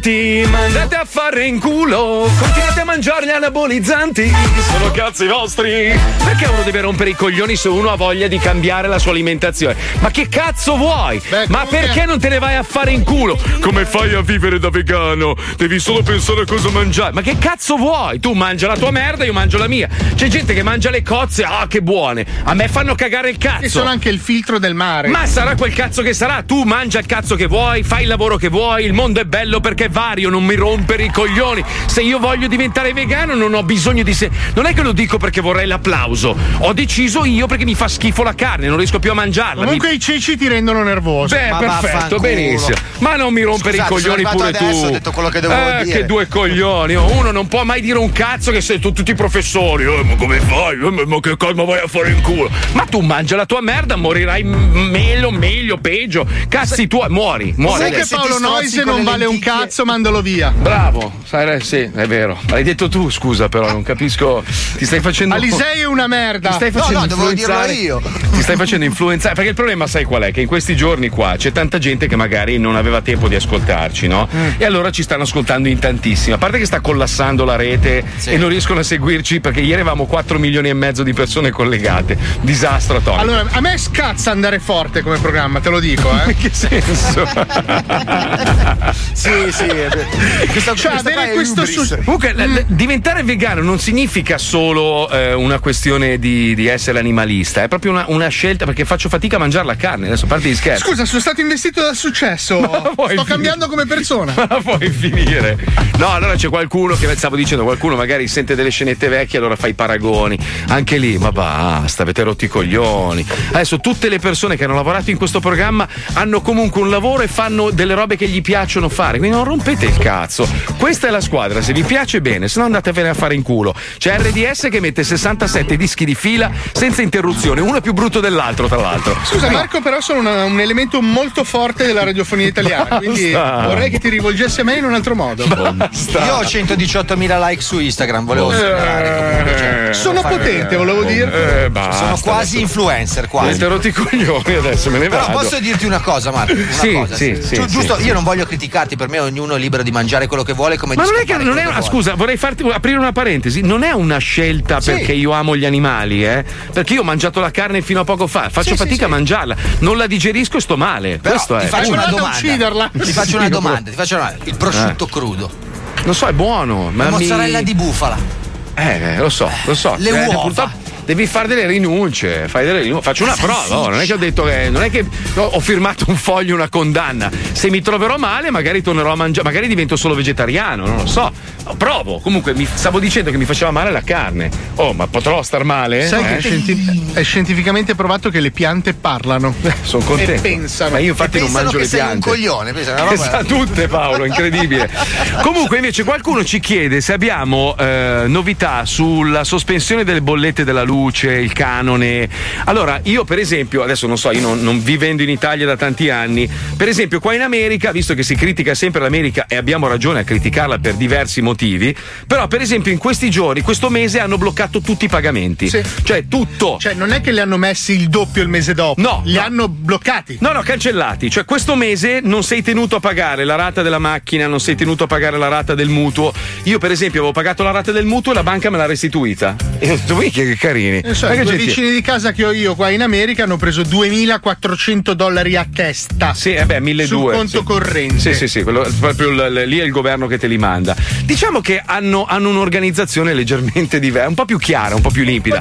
ignoranti? Mandate a fare in culo. Continuate a mangiare gli anabolizzanti. Sono cazzi vostri. Perché uno deve rompere i coglioni se uno ha voglia di cambiare la sua alimentazione? Ma che cazzo vuoi? Ma perché non te ne vai a fare in culo? Come fai a vivere da vegano? Devi solo pensare a cosa mangiare. Ma che cazzo vuoi? Tu mangia la tua merda, io mangio la mia. C'è gente che mangia le cozze, ah, che buone. A me fanno cagare il cazzo. E sono anche il filtro del mare. Ma sarà quel cazzo che sarà, tu mangia il cazzo che vuoi, fai il lavoro che vuoi, il mondo è bello perché è vario, non mi rompere i coglioni. Se io voglio diventare vegano non ho bisogno di sé. Non è che lo dico perché vorrei l'applauso. Ho deciso io perché mi fa schifo la carne, non riesco più a mangiarla. Comunque Mi- i ceci ti rendono nervoso. Beh, perfetto, benissimo. Ma non mi rompere Scusate, i coglioni sono pure arrivato tu. adesso, ho detto quello che dovevo eh, dire. che due coglioni. Oh, Uno non può mai dire un cazzo che sei tu, tutti i professori. Eh, ma come fai? Eh, ma, ma che cosa vai a fare in culo? Ma tu mangia la tua merda, morirai meglio, meglio, peggio. Cazzi tuoi, muori, muori. Sai che Paolo Noise non vale un cazzo, mandalo via. Bravo, sai, sì, è vero. L'hai detto tu, scusa, però non capisco. Ti stai facendo. Alisei è una merda. Ti stai facendo no, no, dovevo influenzare. dirlo io. Ti stai facendo influenzare. Perché il problema, sai qual è? Che in questi giorni qua c'è tanta gente che magari non aveva tempo di ascoltarci, no? E allora ci stanno ascoltando in tantissimi. A parte che sta collassando la rete e non riescono a seguirci perché ieri avevamo 4 milioni e mezzo di persone collegate. Disastro atomico. Allora, a me scazza andare forte come programma, te lo dico, eh. In che senso? sì, sì. Questa, Cioè, questa avere questo su- Comunque, l- l- diventare vegano non significa solo eh, una questione di, di essere animalista, è proprio una, una scelta perché faccio fatica a mangiare la carne. Adesso parte di scherzi. Scusa, sono stato investito dal successo. Sto finire? cambiando come persona. Ma la puoi finire? No, allora c'è qualcuno che stavo dicendo, qualcuno magari sente delle scenette vecchie, allora fa i paragoni. Anche lì, ma basta, avete rotti i coglioni. Adesso tutte le persone che hanno lavorato in questo programma hanno comunque un lavoro e fanno delle robe che gli piacciono fare. Quindi non rompete il cazzo. Questa è la squadra, se vi piace bene, se no andatevene a fare in culo. C'è RDS che mette 67 dischi di fila senza interruzione, uno è più brutto dell'altro, tra l'altro. Scusa, No. Marco, però sono una- un elemento molto forte della radiofonia italiana. Quindi Basta. vorrei che ti rivolgessi a me in un altro modo. Io ho 118.000 like su Instagram, volevo segnalare comunque. cioè, Sono fare- potente, volevo dire. Eh, basta, Sono quasi adesso. influencer, Mi quasi. avete rotto i coglioni adesso, me ne Però vado. posso dirti una cosa, Marco? Una Sì, cosa. sì, sì, sì, giusto, sì. io non voglio criticarti, per me ognuno è libero di mangiare quello che vuole come Ma non è che non è una, che scusa, vorrei farti aprire una parentesi. Non è una scelta Sì. perché io amo gli animali, eh? Perché io ho mangiato la carne fino a poco fa, faccio Sì, fatica sì. a mangiarla, non la digerisco e sto male. Però Questo ti è. faccio una Punto. domanda. Ti faccio una domanda, ti faccio una Il prosciutto crudo. Lo so, è buono. Ma La mi- mozzarella di bufala. Eh, lo so, lo so. Le Eh, uova. purtroppo Devi fare delle rinunce, fai delle rinunce. Faccio una prova, oh, non è che ho detto che. Non è che ho firmato un foglio, una condanna. Se mi troverò male, magari tornerò a mangiare, magari divento solo vegetariano, non lo so. Provo. Comunque mi stavo dicendo che mi faceva male la carne. Oh, ma potrò star male? Sai Eh? che è, scienti- è scientificamente provato che le piante parlano. Sono contento. E pensano. Ma io infatti non pensano mangio che le sei un piante. coglione, pensa, una Che sa tutte Paolo, incredibile. Comunque invece qualcuno ci chiede se abbiamo eh, novità sulla sospensione delle bollette della luce, il canone. Allora io per esempio, adesso non so, io non, non vivendo in Italia da tanti anni, per esempio qua in America, visto che si critica sempre l'America e abbiamo ragione a criticarla per diversi motivi, però per esempio in questi giorni, questo mese hanno bloccato tutti i pagamenti. Cioè tutto. Cioè, non è che li hanno messi il doppio il mese dopo. No. Li hanno bloccati. No, no, cancellati. Cioè, questo mese non sei tenuto a pagare la rata della macchina, non sei tenuto a pagare la rata del mutuo. Io, per esempio, avevo pagato la rata del mutuo e la banca me l'ha restituita. E ho detto, "Voi che carini. So, i due vicini di casa che ho io qua in America hanno preso 2400 dollari a testa. Sì, eh beh, 1200. Sul conto sì. corrente. Sì, sì, sì, quello- proprio l- l- lì è il governo che te li manda. Diciamo che hanno, hanno un'organizzazione leggermente diversa, un po' più chiara, un po' più limpida.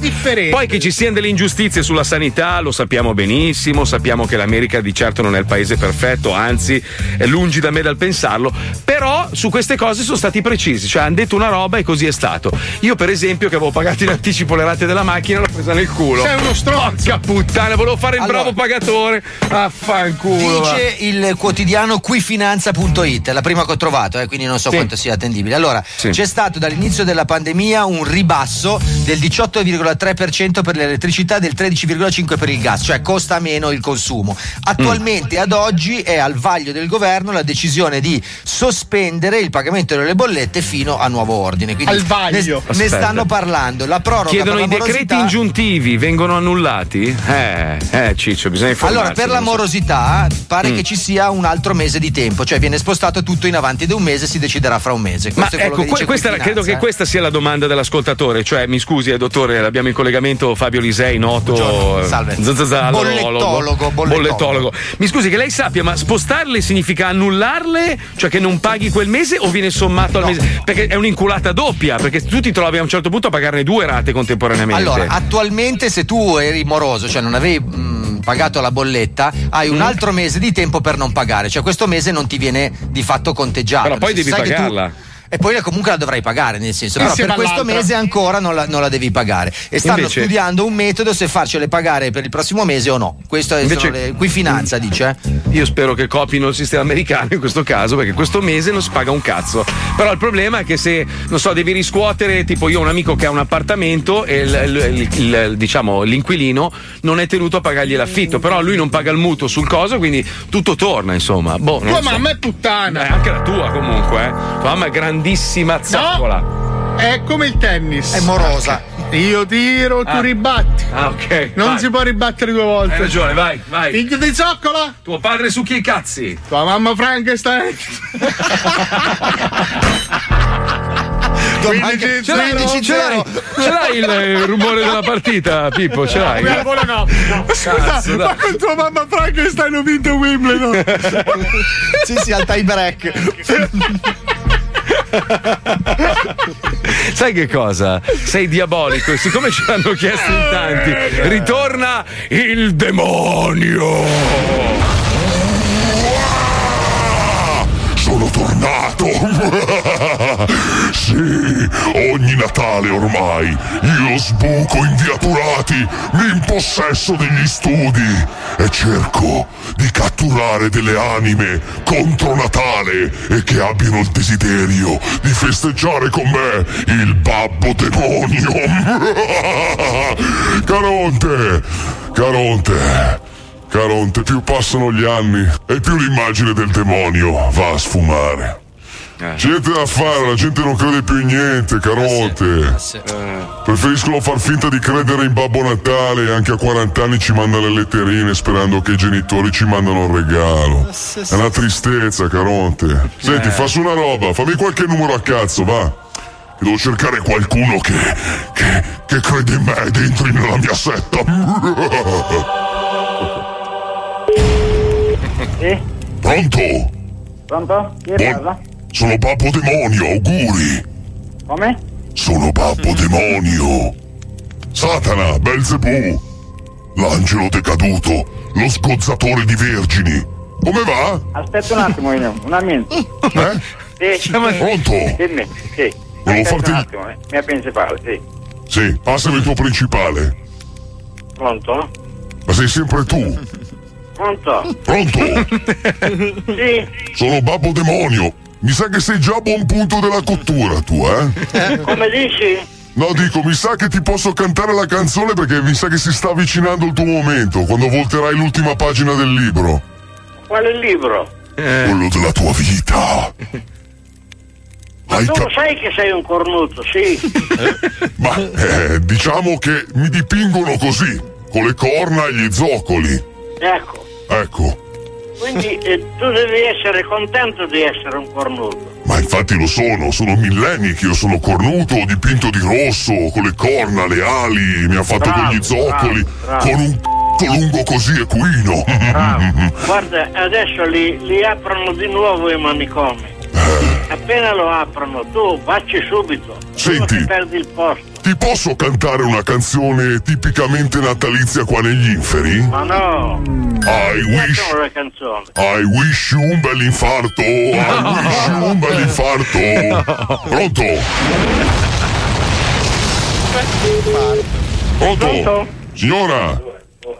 Poi che ci siano delle ingiustizie sulla sanità, lo sappiamo benissimo, sappiamo che l'America di certo non è il paese perfetto, anzi è lungi da me dal pensarlo, però su queste cose sono stati precisi, cioè hanno detto una roba e così è stato. Io per esempio che avevo pagato in anticipo le rate della macchina l'ho presa nel culo. Sei uno stronzo. Porca puttana, volevo fare il Allora. bravo pagatore. Affanculo. va. Dice il quotidiano quifinanza.it, è la prima che ho trovato, eh, quindi non so Sì. quanto sia attendibile. Allora, Sì. c'è stato dall'inizio della pandemia un ribasso del 18,3% per l'elettricità e del 13,5% per il gas, cioè costa meno il consumo. Attualmente, Mm. ad oggi, è al vaglio del governo la decisione di sospendere il pagamento delle bollette fino a nuovo ordine. Quindi Al vaglio. Ne, ne stanno parlando. La proroga Chiedono per i decreti ingiuntivi, vengono annullati? Eh, eh, Ciccio, bisogna informarsi. Allora, per la non so. morosità pare Mm. che ci sia un altro mese di tempo, cioè viene spostato tutto in avanti di un mese, si deciderà fra un mese. Questo ecco, que- questa, credo che eh. questa sia la domanda dell'ascoltatore. Cioè, mi scusi, eh, dottore, abbiamo in collegamento Fabio Lisei, noto. Bollettologo, bollettologo. Mi scusi, che lei sappia, ma spostarle significa annullarle? Cioè che non paghi quel mese o viene sommato al mese? Perché è un'inculata doppia, perché tu ti trovi a un certo punto a pagarne due rate contemporaneamente. Allora, attualmente se tu eri moroso, cioè non avevi mh, pagato la bolletta, hai un Mm. altro mese di tempo per non pagare, cioè questo mese non ti viene di fatto conteggiato. Però poi devi pagarla. E poi comunque la dovrai pagare, nel senso, però Insieme per questo all'altra. mese ancora non la, non la devi pagare. E stanno Invece- studiando un metodo se farcele pagare per il prossimo mese o no. Questo è Invece- le, qui finanza, dice. eh. Io spero che copino il sistema americano in questo caso, perché questo mese non si paga un cazzo. Però il problema è che se, non so, devi riscuotere, tipo io ho un amico che ha un appartamento e il- il- il- il- diciamo, l'inquilino non è tenuto a pagargli l'affitto, però lui non paga il mutuo sul coso, quindi tutto torna, insomma. Boh, Tua so. mamma è puttana. Eh, anche la tua comunque, eh. Tua mamma è grandissima zoccola. È come il tennis. È morosa. Io tiro, tu Ah. ribatti. Ah, ok. Non vai. si può ribattere due volte. Hai ragione, vai, vai. Figlio di zoccola? Tuo padre su chi i cazzi? Tua mamma Frankenstein? Quindi Ce l'hai, zero, ce l'hai, ce l'hai il eh, rumore della partita, Pippo? Ce l'hai? Al volo no. Scusa, Cazzo, ma con tua mamma Frankenstein ho vinto Wimbledon. sì, sì, al tie break. Sai che cosa? Sei diabolico e siccome ce l'hanno chiesto in tanti, ritorna il demonio! Tornato! sì, ogni Natale ormai io sbuco inviaturati, mi impossesso degli studi e cerco di catturare delle anime contro Natale e che abbiano il desiderio di festeggiare con me il babbo demonio. Caronte, Caronte. Caronte, più passano gli anni e più l'immagine del demonio va a sfumare. Niente da fare, la gente non crede più in niente, carote. Preferiscono far finta di credere in Babbo Natale e anche a 40 anni ci mandano le letterine sperando che i genitori ci mandano il regalo. È una tristezza, caronte. Senti, Eh. fassi una roba, fammi qualche numero a cazzo, va. Che Devo cercare qualcuno che, che, che crede in me ed entri nella mia setta. Pronto? Pronto? Chi parla? Sono Babbo Demonio, auguri. Come? Sono Babbo Demonio. Satana, Belzebù. L'angelo decaduto, lo sgozzatore di vergini. Come va? Aspetta un attimo, io. Un momento. Eh? Sì. Pronto? Dimmi, sì. Volevo farti- un attimo, eh. mia principale, sì. Sì, passami il tuo principale. Pronto? Ma sei sempre tu. Pronto? Pronto? sì. Sono Babbo Demonio. Mi sa che sei già a buon punto della cottura tu, eh? Come dici? No, dico, mi sa che ti posso cantare la canzone perché mi sa che si sta avvicinando il tuo momento, quando volterai l'ultima pagina del libro. Quale libro? Quello della tua vita. Hai tu cap- sai che sei un cornuto, sì. Ma eh, diciamo che mi dipingono così, con le corna e gli zoccoli. Ecco. Ecco, Quindi eh, tu devi essere contento di essere un cornuto. ma infatti lo sono, sono millenni che io sono cornuto, dipinto di rosso, con le corna, le ali, mi ha fatto Bravo, con gli zoccoli, bravo, bravo. con un c***o lungo così equino. Guarda, adesso li, li aprono di nuovo i manicomi. Appena lo aprono, tu vacci subito. Senti. perdi il posto. Ti posso cantare una canzone tipicamente natalizia qua negli inferi? Ma no. I wish, Facciamo le canzoni. I wish you un bel infarto, I wish you un bel infarto. Pronto? Pronto? Pronto? Signora,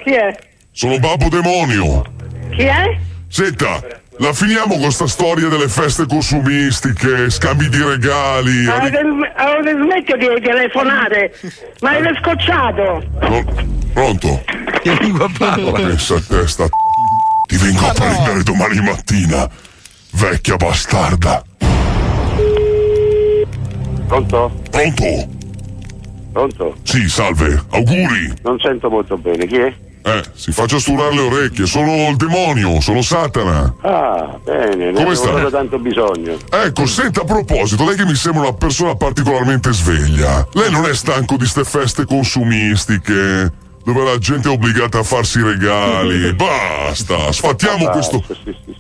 Chi è? sono Babbo Demonio. Chi è? Senta, la finiamo con sta storia delle feste consumistiche, scambi di regali. Avete, avete smesso di telefonare? Ma avete scocciato? No, pronto? Che lingua parla? Pensa a testa. Ti vengo a prendere domani mattina, vecchia bastarda. Pronto? Pronto? Pronto? Sì, salve, auguri. Non sento molto bene, chi è? Eh, si faccia sturare le orecchie, sono il demonio, sono Satana. Ah, bene, ne Come avevo tanto bisogno. Ecco, senta a proposito, lei che mi sembra una persona particolarmente sveglia. Lei non è stanco di ste feste consumistiche? Dove la gente è obbligata a farsi regali. Basta, sfattiamo questo,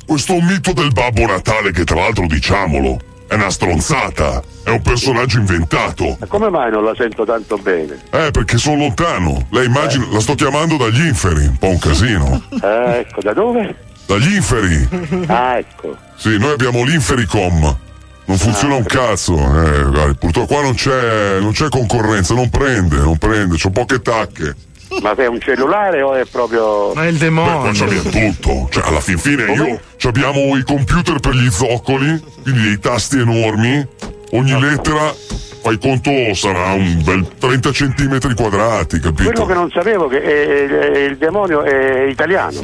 questo mito del Babbo Natale che tra l'altro diciamolo, è una stronzata, è un personaggio inventato. Ma come mai non la sento tanto bene? Eh, perché sono lontano. Lei immagina, la sto chiamando dagli inferi, un po' un casino. Eh, ecco, da dove? Dagli inferi. Ah, ecco. Sì, noi abbiamo l'Infericom. Non funziona un cazzo. Eh, guardi, purtroppo qua non c'è, non c'è concorrenza, non prende, non prende, c'ho poche tacche. Ma sei un cellulare o è proprio... Ma è il Beh, demonio. qua c'abbiamo tutto. Cioè, alla fin fine io abbiamo i computer per gli zoccoli, quindi dei tasti enormi. Ogni lettera, fai conto, sarà un bel 30 centimetri quadrati, capito? Quello che non sapevo che è- è- il demonio è italiano.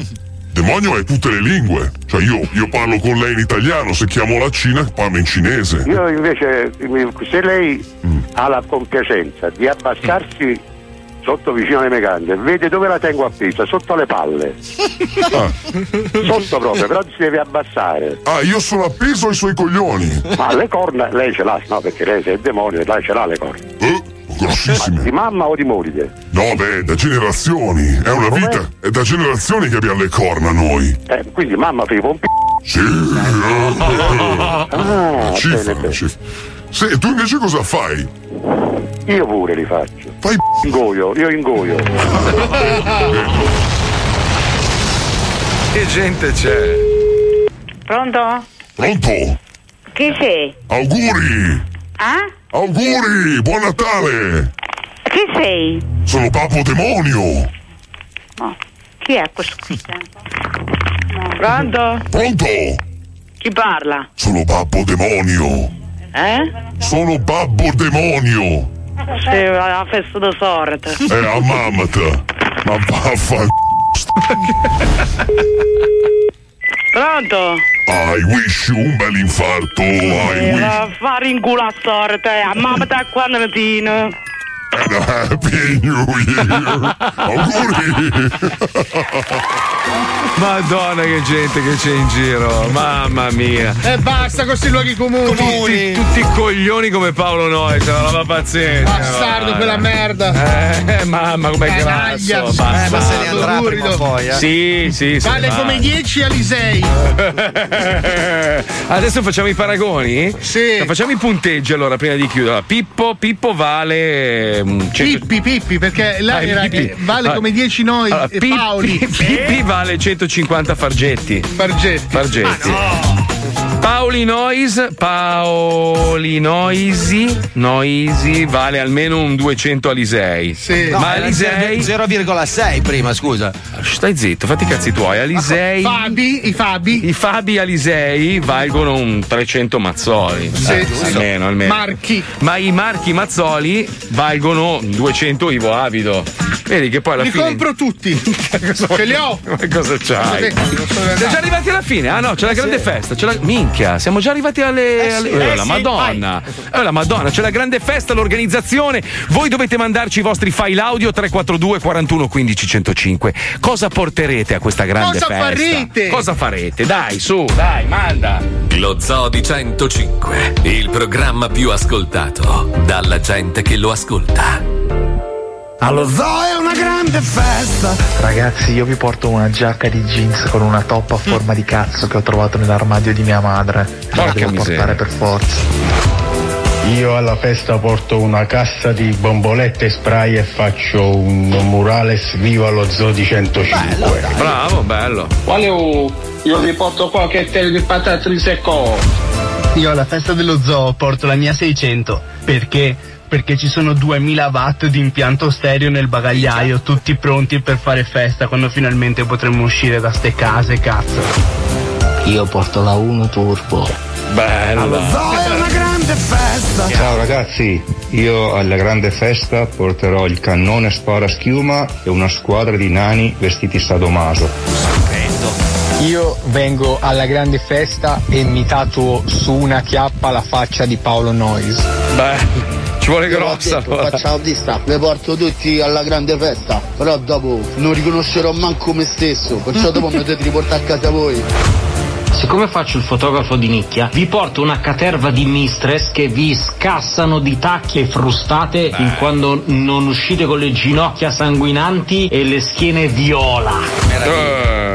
Demonio è tutte le lingue. Cioè, io, io parlo con lei in italiano, se chiamo la Cina, parlo in cinese. Io invece, se lei Mm. ha la compiacenza di abbassarsi sotto vicino alle mecaniche, vede dove la tengo appesa, sotto le palle. Sotto proprio, però si deve abbassare. Ah, io sono appeso ai suoi coglioni. Ma le corna lei ce l'ha, no? Perché lei se è il demonio, lei ce l'ha le corna. Eh, grossissime. Di mamma o di moglie? No, beh, da generazioni. È una Com'è? vita. È da generazioni che abbiamo le corna noi. Eh, quindi mamma fa i pompi. Sì. Ah, Cifra, bene, bene. cifra. Sì, tu invece cosa fai? Io pure li faccio. Fai ingoio, io ingoio. Che gente c'è? Pronto? Pronto? Chi sei? Auguri! Ah? Auguri! Buon Natale! Chi sei? Sono Papo Demonio! Oh, chi è questo qui? Pronto? Pronto? Chi parla? Sono Babbo Demonio! Eh? Sono Babbo Demonio! Sì, la festa di sorte. Eh, a mamata! Ma vaffanculo! Pronto? I wish you un bel infarto. I Eh, wish. fare in culo a sorte, a mamma da quarantina. Happy New Year. Auguri. Madonna che gente che c'è in giro, mamma mia. E basta con questi luoghi comuni. Tutti, tutti coglioni come Paolo Noi, c'è una roba pazzesca. Bastardo, guarda. quella merda. Eh, mamma, com'è Canaglia. grasso. Eh, ma se ne bastardo. andrà prima o poi, eh. Sì, sì, se Vale come 10 Alisei. Adesso facciamo i paragoni? Sì. Facciamo i punteggi allora prima di chiudere. Pippo, Pippo vale. Mm, cento- Pippi, Pippi, perché là Ah, era, Pippi. vale Ah. come 10 noi Allora, e Pippi- Paoli. Pippi vale 150 fargetti. Fargetti. Fargetti. Paoli Nois, Paoli Noisi, Noisi vale almeno un 200 Alisei. Sì. Ma No, era Alisei 0,6 prima, scusa. Stai zitto, fatti i cazzi tuoi. Alisei. Fabi, i Fabi. I Fabi Alisei valgono un 300 mazzoli. Sì, Eh, sì. almeno, almeno. Marchi. Ma i marchi mazzoli valgono 200 Ivo Avido. Vedi che poi alla Li fine. compro tutti. Ce li ho. Ma cosa c'hai? Siamo già arrivati alla fine? Ah no, c'è la grande festa. C'è la... Minchia, siamo già arrivati alle. alle- sì, eh, eh la sì, Madonna. Eh, la Madonna, c'è la grande festa, l'organizzazione. Voi dovete mandarci i vostri file audio 342 41 15 105. Cosa porterete a questa grande Cosa festa? farete? Cosa farete? Dai, su, dai, manda. Lo Zoo di 105, il programma più ascoltato dalla gente che lo ascolta. Allo zoo è una grande festa. Ragazzi, io vi porto una giacca di jeans con una toppa a forma di cazzo che ho trovato nell'armadio di mia madre. La devo miseria. portare per forza. Io alla festa porto una cassa di bombolette spray e faccio un murales viva lo zoo di 105. Bravo, bello. Quale io vi porto qualche tele di patate di secco. Io alla festa dello zoo porto la mia 600 perché? Perché ci sono 2000 watt di impianto stereo nel bagagliaio, tutti pronti per fare festa quando finalmente potremo uscire da ste case, cazzo. Io porto la 1 turbo. Bello. Zoo è una grande festa. Ciao ragazzi, io alla grande festa porterò il cannone spara schiuma e una squadra di nani vestiti sadomaso. Io vengo alla grande festa e mi tatuo su una chiappa la faccia di Paolo Noyes. Beh, ci vuole grossa. detto, allora. faccio autista, vi porto tutti alla grande festa, però dopo non riconoscerò manco me stesso, perciò dopo mi dovete riportare a casa voi. Siccome faccio il fotografo di nicchia, vi porto una caterva di mistress che vi scassano di tacche e frustate in quando non uscite con le ginocchia sanguinanti e le schiene viola.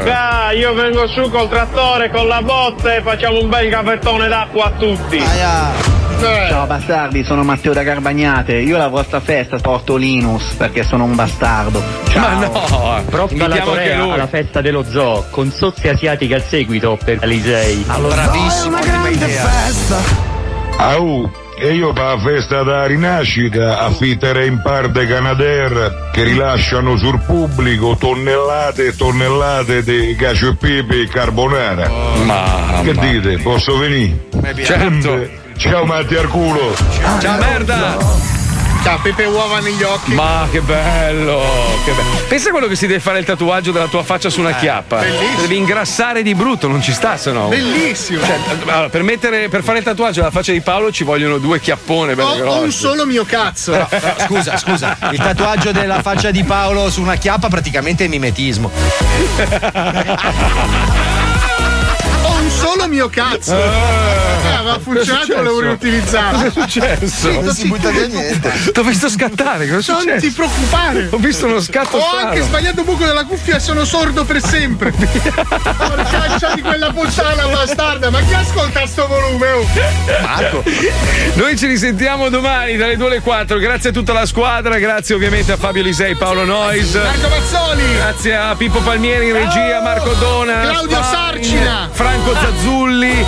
Dai, io vengo su col trattore, con la botte e facciamo un bel caffettone d'acqua a tutti. Ciao bastardi, sono Matteo da Garbagnate. Io alla vostra festa porto Linus perché sono un bastardo. Ciao. Ma no, invitiamo alla Corea alla festa dello zoo con sozze asiatiche al seguito per Alisei. È una grande festa. Au, e io per la festa da rinascita affitterei in parte Canadair che rilasciano sul pubblico tonnellate e tonnellate di cacio e pepe e carbonara. Mamma. Che dite? Posso venire? Certo. Ciao Matti al culo. Ciao merda. Ciao, pepe e uova negli occhi. Ma che bello, che bello. Pensa a quello che si deve fare il tatuaggio della tua faccia su una chiappa. bellissimo. Devi ingrassare di brutto, non ci sta se no. Bellissimo. Cioè, allora, per, mettere- per fare il tatuaggio della faccia di Paolo ci vogliono due chiappone belli Ho, ho grossi. un solo mio cazzo. Però, però, scusa, scusa, il tatuaggio della faccia di Paolo su una chiappa praticamente è mimetismo. Ho un solo mio cazzo. Aveva funzionato, volevo riutilizzarlo. Cosa è successo? Non si butta via niente. T'ho visto scattare, cosa è Non successo? ti preoccupare. Ho visto uno scatto Ho strano. anche sbagliato il buco della cuffia e sono sordo per sempre. Porcaccia di quella puttana bastarda. Ma chi ascolta sto volume? Oh? Marco. Noi ci risentiamo domani dalle 2 alle 4. Grazie a tutta la squadra, grazie ovviamente a Fabio Lisei, Paolo Nois. Marco Mazzoli. Grazie a Pippo Palmieri in regia, Marco Dona, Claudio Sarcina. Franco Zazzulli,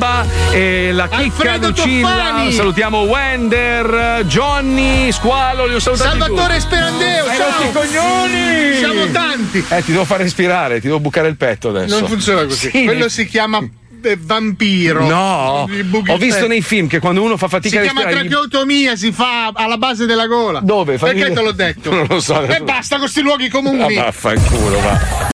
Balabalabamba e la chicca Alfredo Lucilla. Toffani. Salutiamo Wender, Johnny, Squalo, li ho salutati Salvatore tutti. Sperandeo. Hai Ciao. i coglioni! Siamo tanti. Eh, ti devo fare respirare, ti devo bucare il petto adesso. Non funziona così. Sì. Quello si chiama eh, vampiro. No, ho visto nei film che quando uno fa Si fatica a chiama respirare. gli- tracheotomia, si fa alla base della gola. Dove? Fammi Perché te l'ho detto? Non lo so. E basta con questi luoghi comuni. Ah, vaffanculo, va.